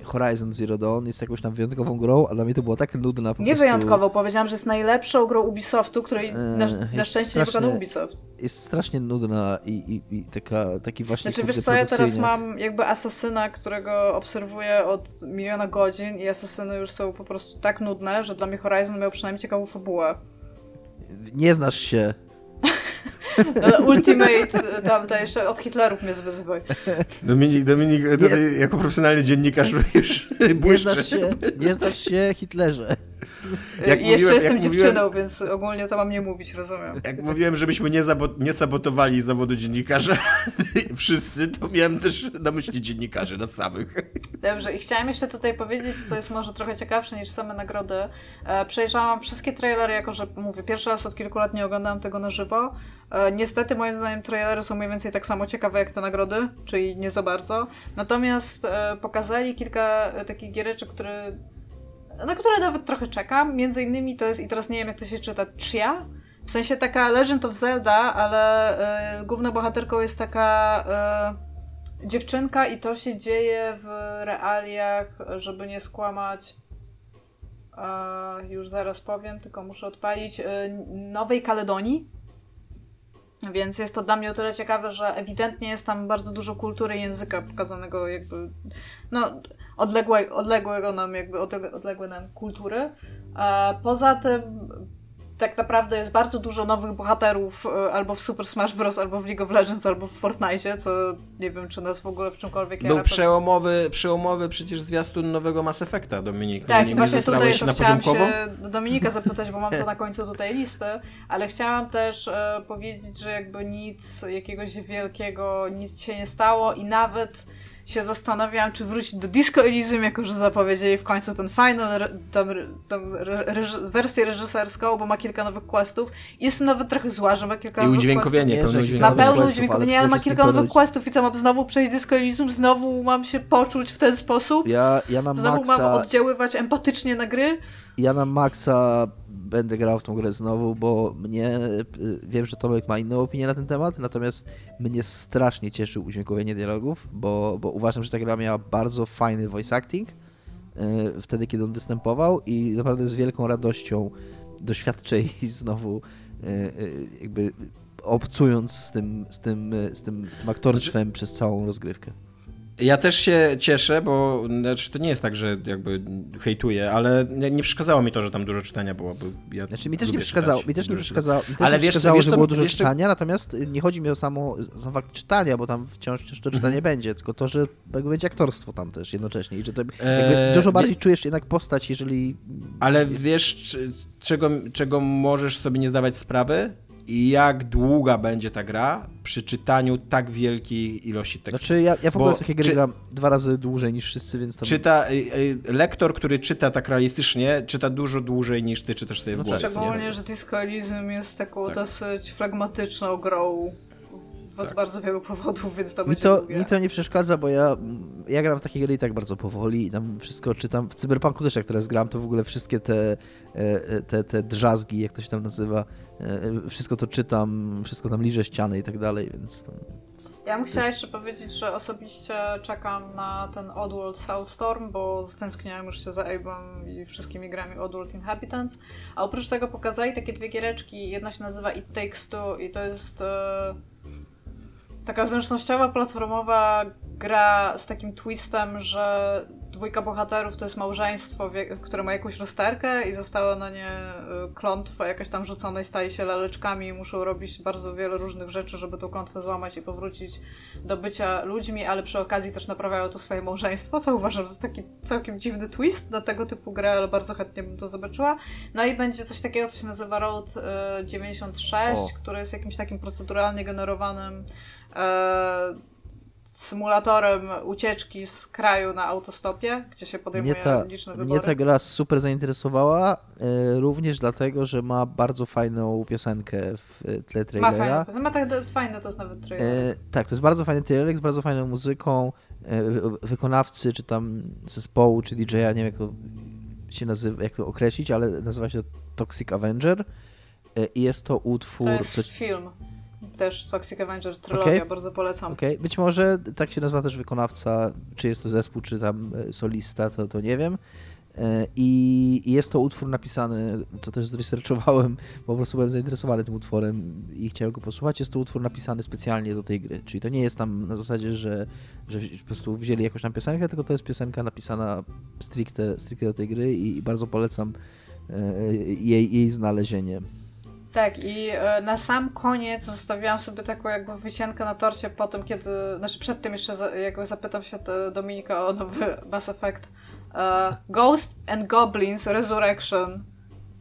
Horizon Zero Dawn jest jakąś tam wyjątkową grą, a dla mnie to było tak nudna po Nie prostu... wyjątkową, powiedziałam, że jest najlepszą grą Ubisoftu, której na, na szczęście nie wykonał Ubisoft. Jest strasznie nudna i, i, i taka, taki właśnie Znaczy wiesz co, ja teraz mam jakby asasyna, którego obserwuję od miliona godzin i asasyny już są po prostu tak nudne, że dla mnie Horizon miał przynajmniej ciekawą fabułę. Nie znasz się. Ultimate, tam to jeszcze od Hitlerów mnie zwyzywaj. Dominik, Dominik nie, jako profesjonalny dziennikarz już nie znasz, się, nie znasz się Hitlerze. Jak I jeszcze jestem dziewczyną, mówiłem, więc ogólnie to mam nie mówić, rozumiem. Jak mówiłem, żebyśmy nie, nie sabotowali zawodu dziennikarza wszyscy, to miałem też na myśli dziennikarzy nas samych. Dobrze, i chciałam jeszcze tutaj powiedzieć, co jest może trochę ciekawsze niż same nagrody. E, przejrzałam wszystkie trailery, jako że mówię, pierwszy raz od kilku lat nie oglądałam tego na żywo. E, niestety, moim zdaniem, trailery są mniej więcej tak samo ciekawe jak te nagrody, czyli nie za bardzo. Natomiast e, pokazali kilka takich giereczek, które na które nawet trochę czekam. Między innymi to jest, i teraz nie wiem jak to się czyta, Chia. W sensie taka Legend of Zelda, ale y, główną bohaterką jest taka y, dziewczynka i to się dzieje w realiach, żeby nie skłamać. Y, już zaraz powiem, tylko muszę odpalić. Nowej Kaledonii. Więc jest to dla mnie o tyle ciekawe, że ewidentnie jest tam bardzo dużo kultury języka pokazanego jakby, no, odległe, odległego nam jakby, odległe nam kultury. E, poza tym tak naprawdę jest bardzo dużo nowych bohaterów e, albo w Super Smash Bros., albo w League of Legends, albo w Fortnite, co nie wiem, czy nas w ogóle w czymkolwiek Był przełomowy, przełomowy przecież zwiastun nowego Mass Effecta, Dominik. Tak, i właśnie tutaj to chciałam poziomkowo? się Dominika zapytać, bo mam to na końcu tutaj listy, ale chciałam też e, powiedzieć, że jakby nic jakiegoś wielkiego, nic się nie stało i nawet się zastanawiałam, czy wrócić do Disco Elysium, jako że zapowiedzieli w końcu ten final, tam, tam wersję reżyserską, bo ma kilka nowych questów. Jestem nawet trochę zła, że ma kilka I nowych udźwiękowienie, questów. udźwiękowienie. Ma pełne udźwiękowienie, ale ma kilka nowych questów i co, mam znowu przejść Disco Elysium, znowu mam się poczuć w ten sposób. Ja, ja na znowu Maxa... mam oddziaływać empatycznie na gry. Ja na Maxa będę grał w tą grę znowu, bo mnie, y, wiem, że Tomek ma inną opinię na ten temat, natomiast mnie strasznie cieszy udźwiękowienie dialogów, bo, bo uważam, że ta gra miała bardzo fajny voice acting y, wtedy, kiedy on występował i naprawdę z wielką radością doświadczę jej znowu y, jakby obcując z tym, z tym, z tym, z tym aktorstwem znaczy... przez całą rozgrywkę. Ja też się cieszę, bo znaczy, to nie jest tak, że jakby hejtuję, ale nie przeszkadzało mi to, że tam dużo czytania było. Bo ja znaczy mi też nie przeszkadzało, mi też nie przeszkadzało, mi też ale nie wiesz, przeszkadzało, wiesz, że było dużo jeszcze... czytania, natomiast nie chodzi mi o samo, sam fakt czytania, bo tam wciąż, wciąż to czytanie mhm. będzie, tylko to, że jakby będzie aktorstwo tam też jednocześnie i że to eee, dużo bardziej wie... czujesz jednak postać, jeżeli... Ale wiesz, czego, czego możesz sobie nie zdawać sprawy? I jak długa będzie ta gra przy czytaniu tak wielkiej ilości tekstu. Znaczy ja, ja w ogóle Bo w takie gry czy, gram dwa razy dłużej niż wszyscy, więc tam... Czyta, y, y, lektor, który czyta tak realistycznie, czyta dużo dłużej niż ty czytasz sobie no w głowie. Szczególnie, że Disco Elysium jest taką tak. dosyć flegmatyczną grą z tak. bardzo wielu powodów, więc to mi będzie to, długie. Mi to nie przeszkadza, bo ja, ja gram w takie gry i tak bardzo powoli i tam wszystko czytam. W Cyberpunku też jak teraz gram, to w ogóle wszystkie te, e, e, te, te drzazgi, jak to się tam nazywa, wszystko to czytam, wszystko tam liżę ściany i tak dalej, więc tam... Ja bym chciała jeszcze powiedzieć, że osobiście czekam na ten Oddworld Soulstorm, bo stęskniłam już się za Abe'em i wszystkimi grami Oddworld Inhabitants. A oprócz tego pokazali takie dwie giereczki. Jedna się nazywa It Takes Two i to jest taka zręcznościowa, platformowa gra z takim twistem, że dwójka bohaterów to jest małżeństwo, które ma jakąś rozterkę i została na nie y, klątwa jakaś tam rzucona i staje się laleczkami i muszą robić bardzo wiele różnych rzeczy, żeby tą klątwę złamać i powrócić do bycia ludźmi, ale przy okazji też naprawiają to swoje małżeństwo, co uważam za taki całkiem dziwny twist na tego typu grę, ale bardzo chętnie bym to zobaczyła. No i będzie coś takiego, co się nazywa Road 96, y, o. który jest jakimś takim proceduralnie generowanym symulatorem ucieczki z kraju na autostopie, gdzie się podejmuje mnie ta, liczne wybory. Mnie ta gra super zainteresowała, e, również dlatego, że ma bardzo fajną piosenkę w tle trailera. Ma, fajne, ma tak fajne, to jest nawet trailer. E, tak, to jest bardzo fajny trailer z bardzo fajną muzyką, e, wykonawcy, czy tam zespołu, czy DJ-a, nie wiem jak to się nazywa, jak to określić, ale nazywa się Toxic Avenger e, i jest to utwór... To jest film też Toxic Avengers trylogia, okay. bardzo polecam. Okej, okay. być może tak się nazywa też wykonawca, czy jest to zespół, czy tam e, solista, to, to nie wiem. E, I jest to utwór napisany, co też zresearchowałem, bo po prostu byłem zainteresowany tym utworem i chciałem go posłuchać. Jest to utwór napisany specjalnie do tej gry. Czyli to nie jest tam na zasadzie, że, że po prostu wzięli jakąś tam piosenkę, tylko to jest piosenka napisana stricte, stricte do tej gry i bardzo polecam e, jej, jej znalezienie. Tak, i e, na sam koniec zostawiłam sobie taką jakby wycienkę na torcie po tym, kiedy, znaczy przed tym jeszcze jakby zapytam się Dominika o nowy Mass Effect. E, Ghost and Goblins Resurrection.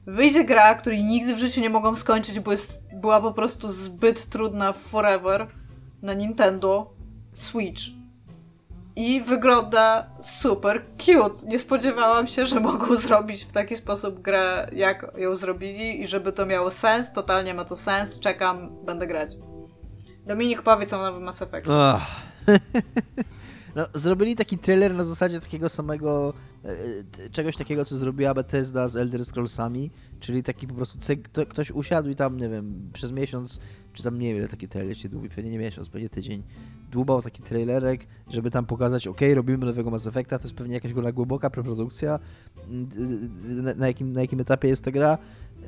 Wyjdzie gra, której nigdy w życiu nie mogą skończyć, bo jest, była po prostu zbyt trudna forever na Nintendo Switch i wygląda super cute. Nie spodziewałam się, że mogą zrobić w taki sposób grę, jak ją zrobili i żeby to miało sens. Totalnie ma to sens. Czekam, będę grać. Dominik, powiedz o nowym Mass Effect. No, zrobili taki trailer na zasadzie takiego samego, e, czegoś takiego, co zrobiła Bethesda z Elder Scrollsami, czyli taki po prostu ktoś usiadł i tam, nie wiem, przez miesiąc, czy tam nie wiem, ile taki trailer się długi, pewnie nie miesiąc, pewnie tydzień, dłubał taki trailerek, żeby tam pokazać, ok, robimy nowego Mass Effecta, to jest pewnie jakaś głęboka preprodukcja, na, jakim, na jakim etapie jest ta gra,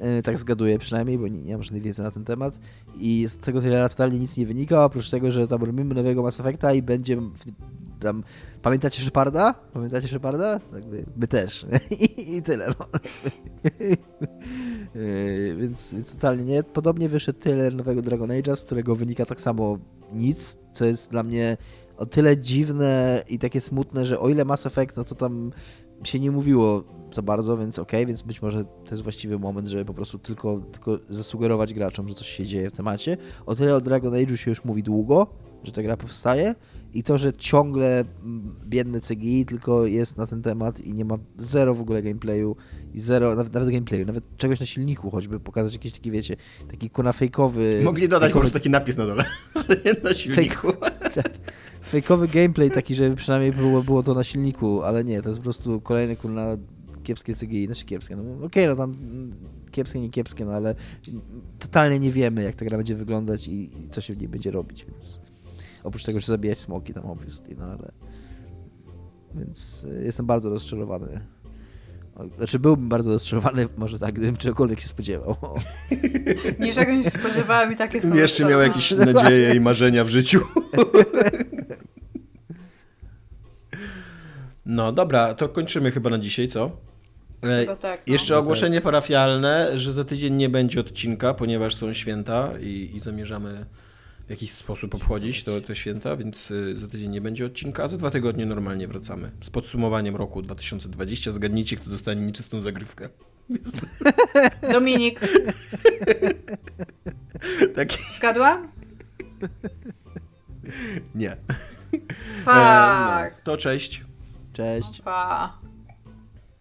e, tak zgaduję przynajmniej, bo nie, nie mam żadnej wiedzy na ten temat. I z tego trailera totalnie nic nie wynika, oprócz tego, że tam robimy nowego Mass Effecta i będzie tam... Pamiętacie Szeparda? Pamiętacie Szeparda? Jakby, my też. I, i tyle, no. E, więc, więc totalnie nie. Podobnie wyszedł trailer nowego Dragon Age'a, z którego wynika tak samo nic, co jest dla mnie o tyle dziwne i takie smutne, że o ile Mass Effect, no to tam się nie mówiło za bardzo, więc okej, więc być może to jest właściwy moment, żeby po prostu tylko, tylko zasugerować graczom, że coś się dzieje w temacie. O tyle o Dragon Age'u się już mówi długo, że ta gra powstaje i to, że ciągle mm, biedne CGI tylko jest na ten temat i nie ma zero w ogóle gameplayu i zero, nawet, nawet gameplayu, nawet czegoś na silniku choćby, pokazać jakiś taki, wiecie, taki kuna fejkowy... Mogli dodać po fejkowy, prostu taki napis na dole. na silniku. tak, fejkowy gameplay taki, żeby przynajmniej było, było to na silniku, ale nie, to jest po prostu kolejny kurna kiepskie CGI, znaczy kiepskie, no okej, no tam mm, kiepskie, nie kiepskie, no ale totalnie nie wiemy, jak ta gra będzie wyglądać i, i co się w niej będzie robić, więc oprócz tego, że zabijać smoki tam obviously, no ale więc y, jestem bardzo rozczarowany. Znaczy byłbym bardzo rozczarowany, może tak, gdybym czegokolwiek się spodziewał. Niczego nie się spodziewałam i tak jestem Jeszcze miał jakieś nadzieje i marzenia w życiu. No dobra, to kończymy chyba na dzisiaj, co? E, Chyba tak, no. Jeszcze ogłoszenie parafialne, że za tydzień nie będzie odcinka, ponieważ są święta i, i zamierzamy w jakiś sposób obchodzić to, te święta, więc y, za tydzień nie będzie odcinka, a za dwa tygodnie normalnie wracamy z podsumowaniem roku 2020. Zgadnijcie, kto dostanie nieczystą zagrywkę. Dominik, Taki... Nie. E, Fuck. no, to cześć. Cześć. Pa.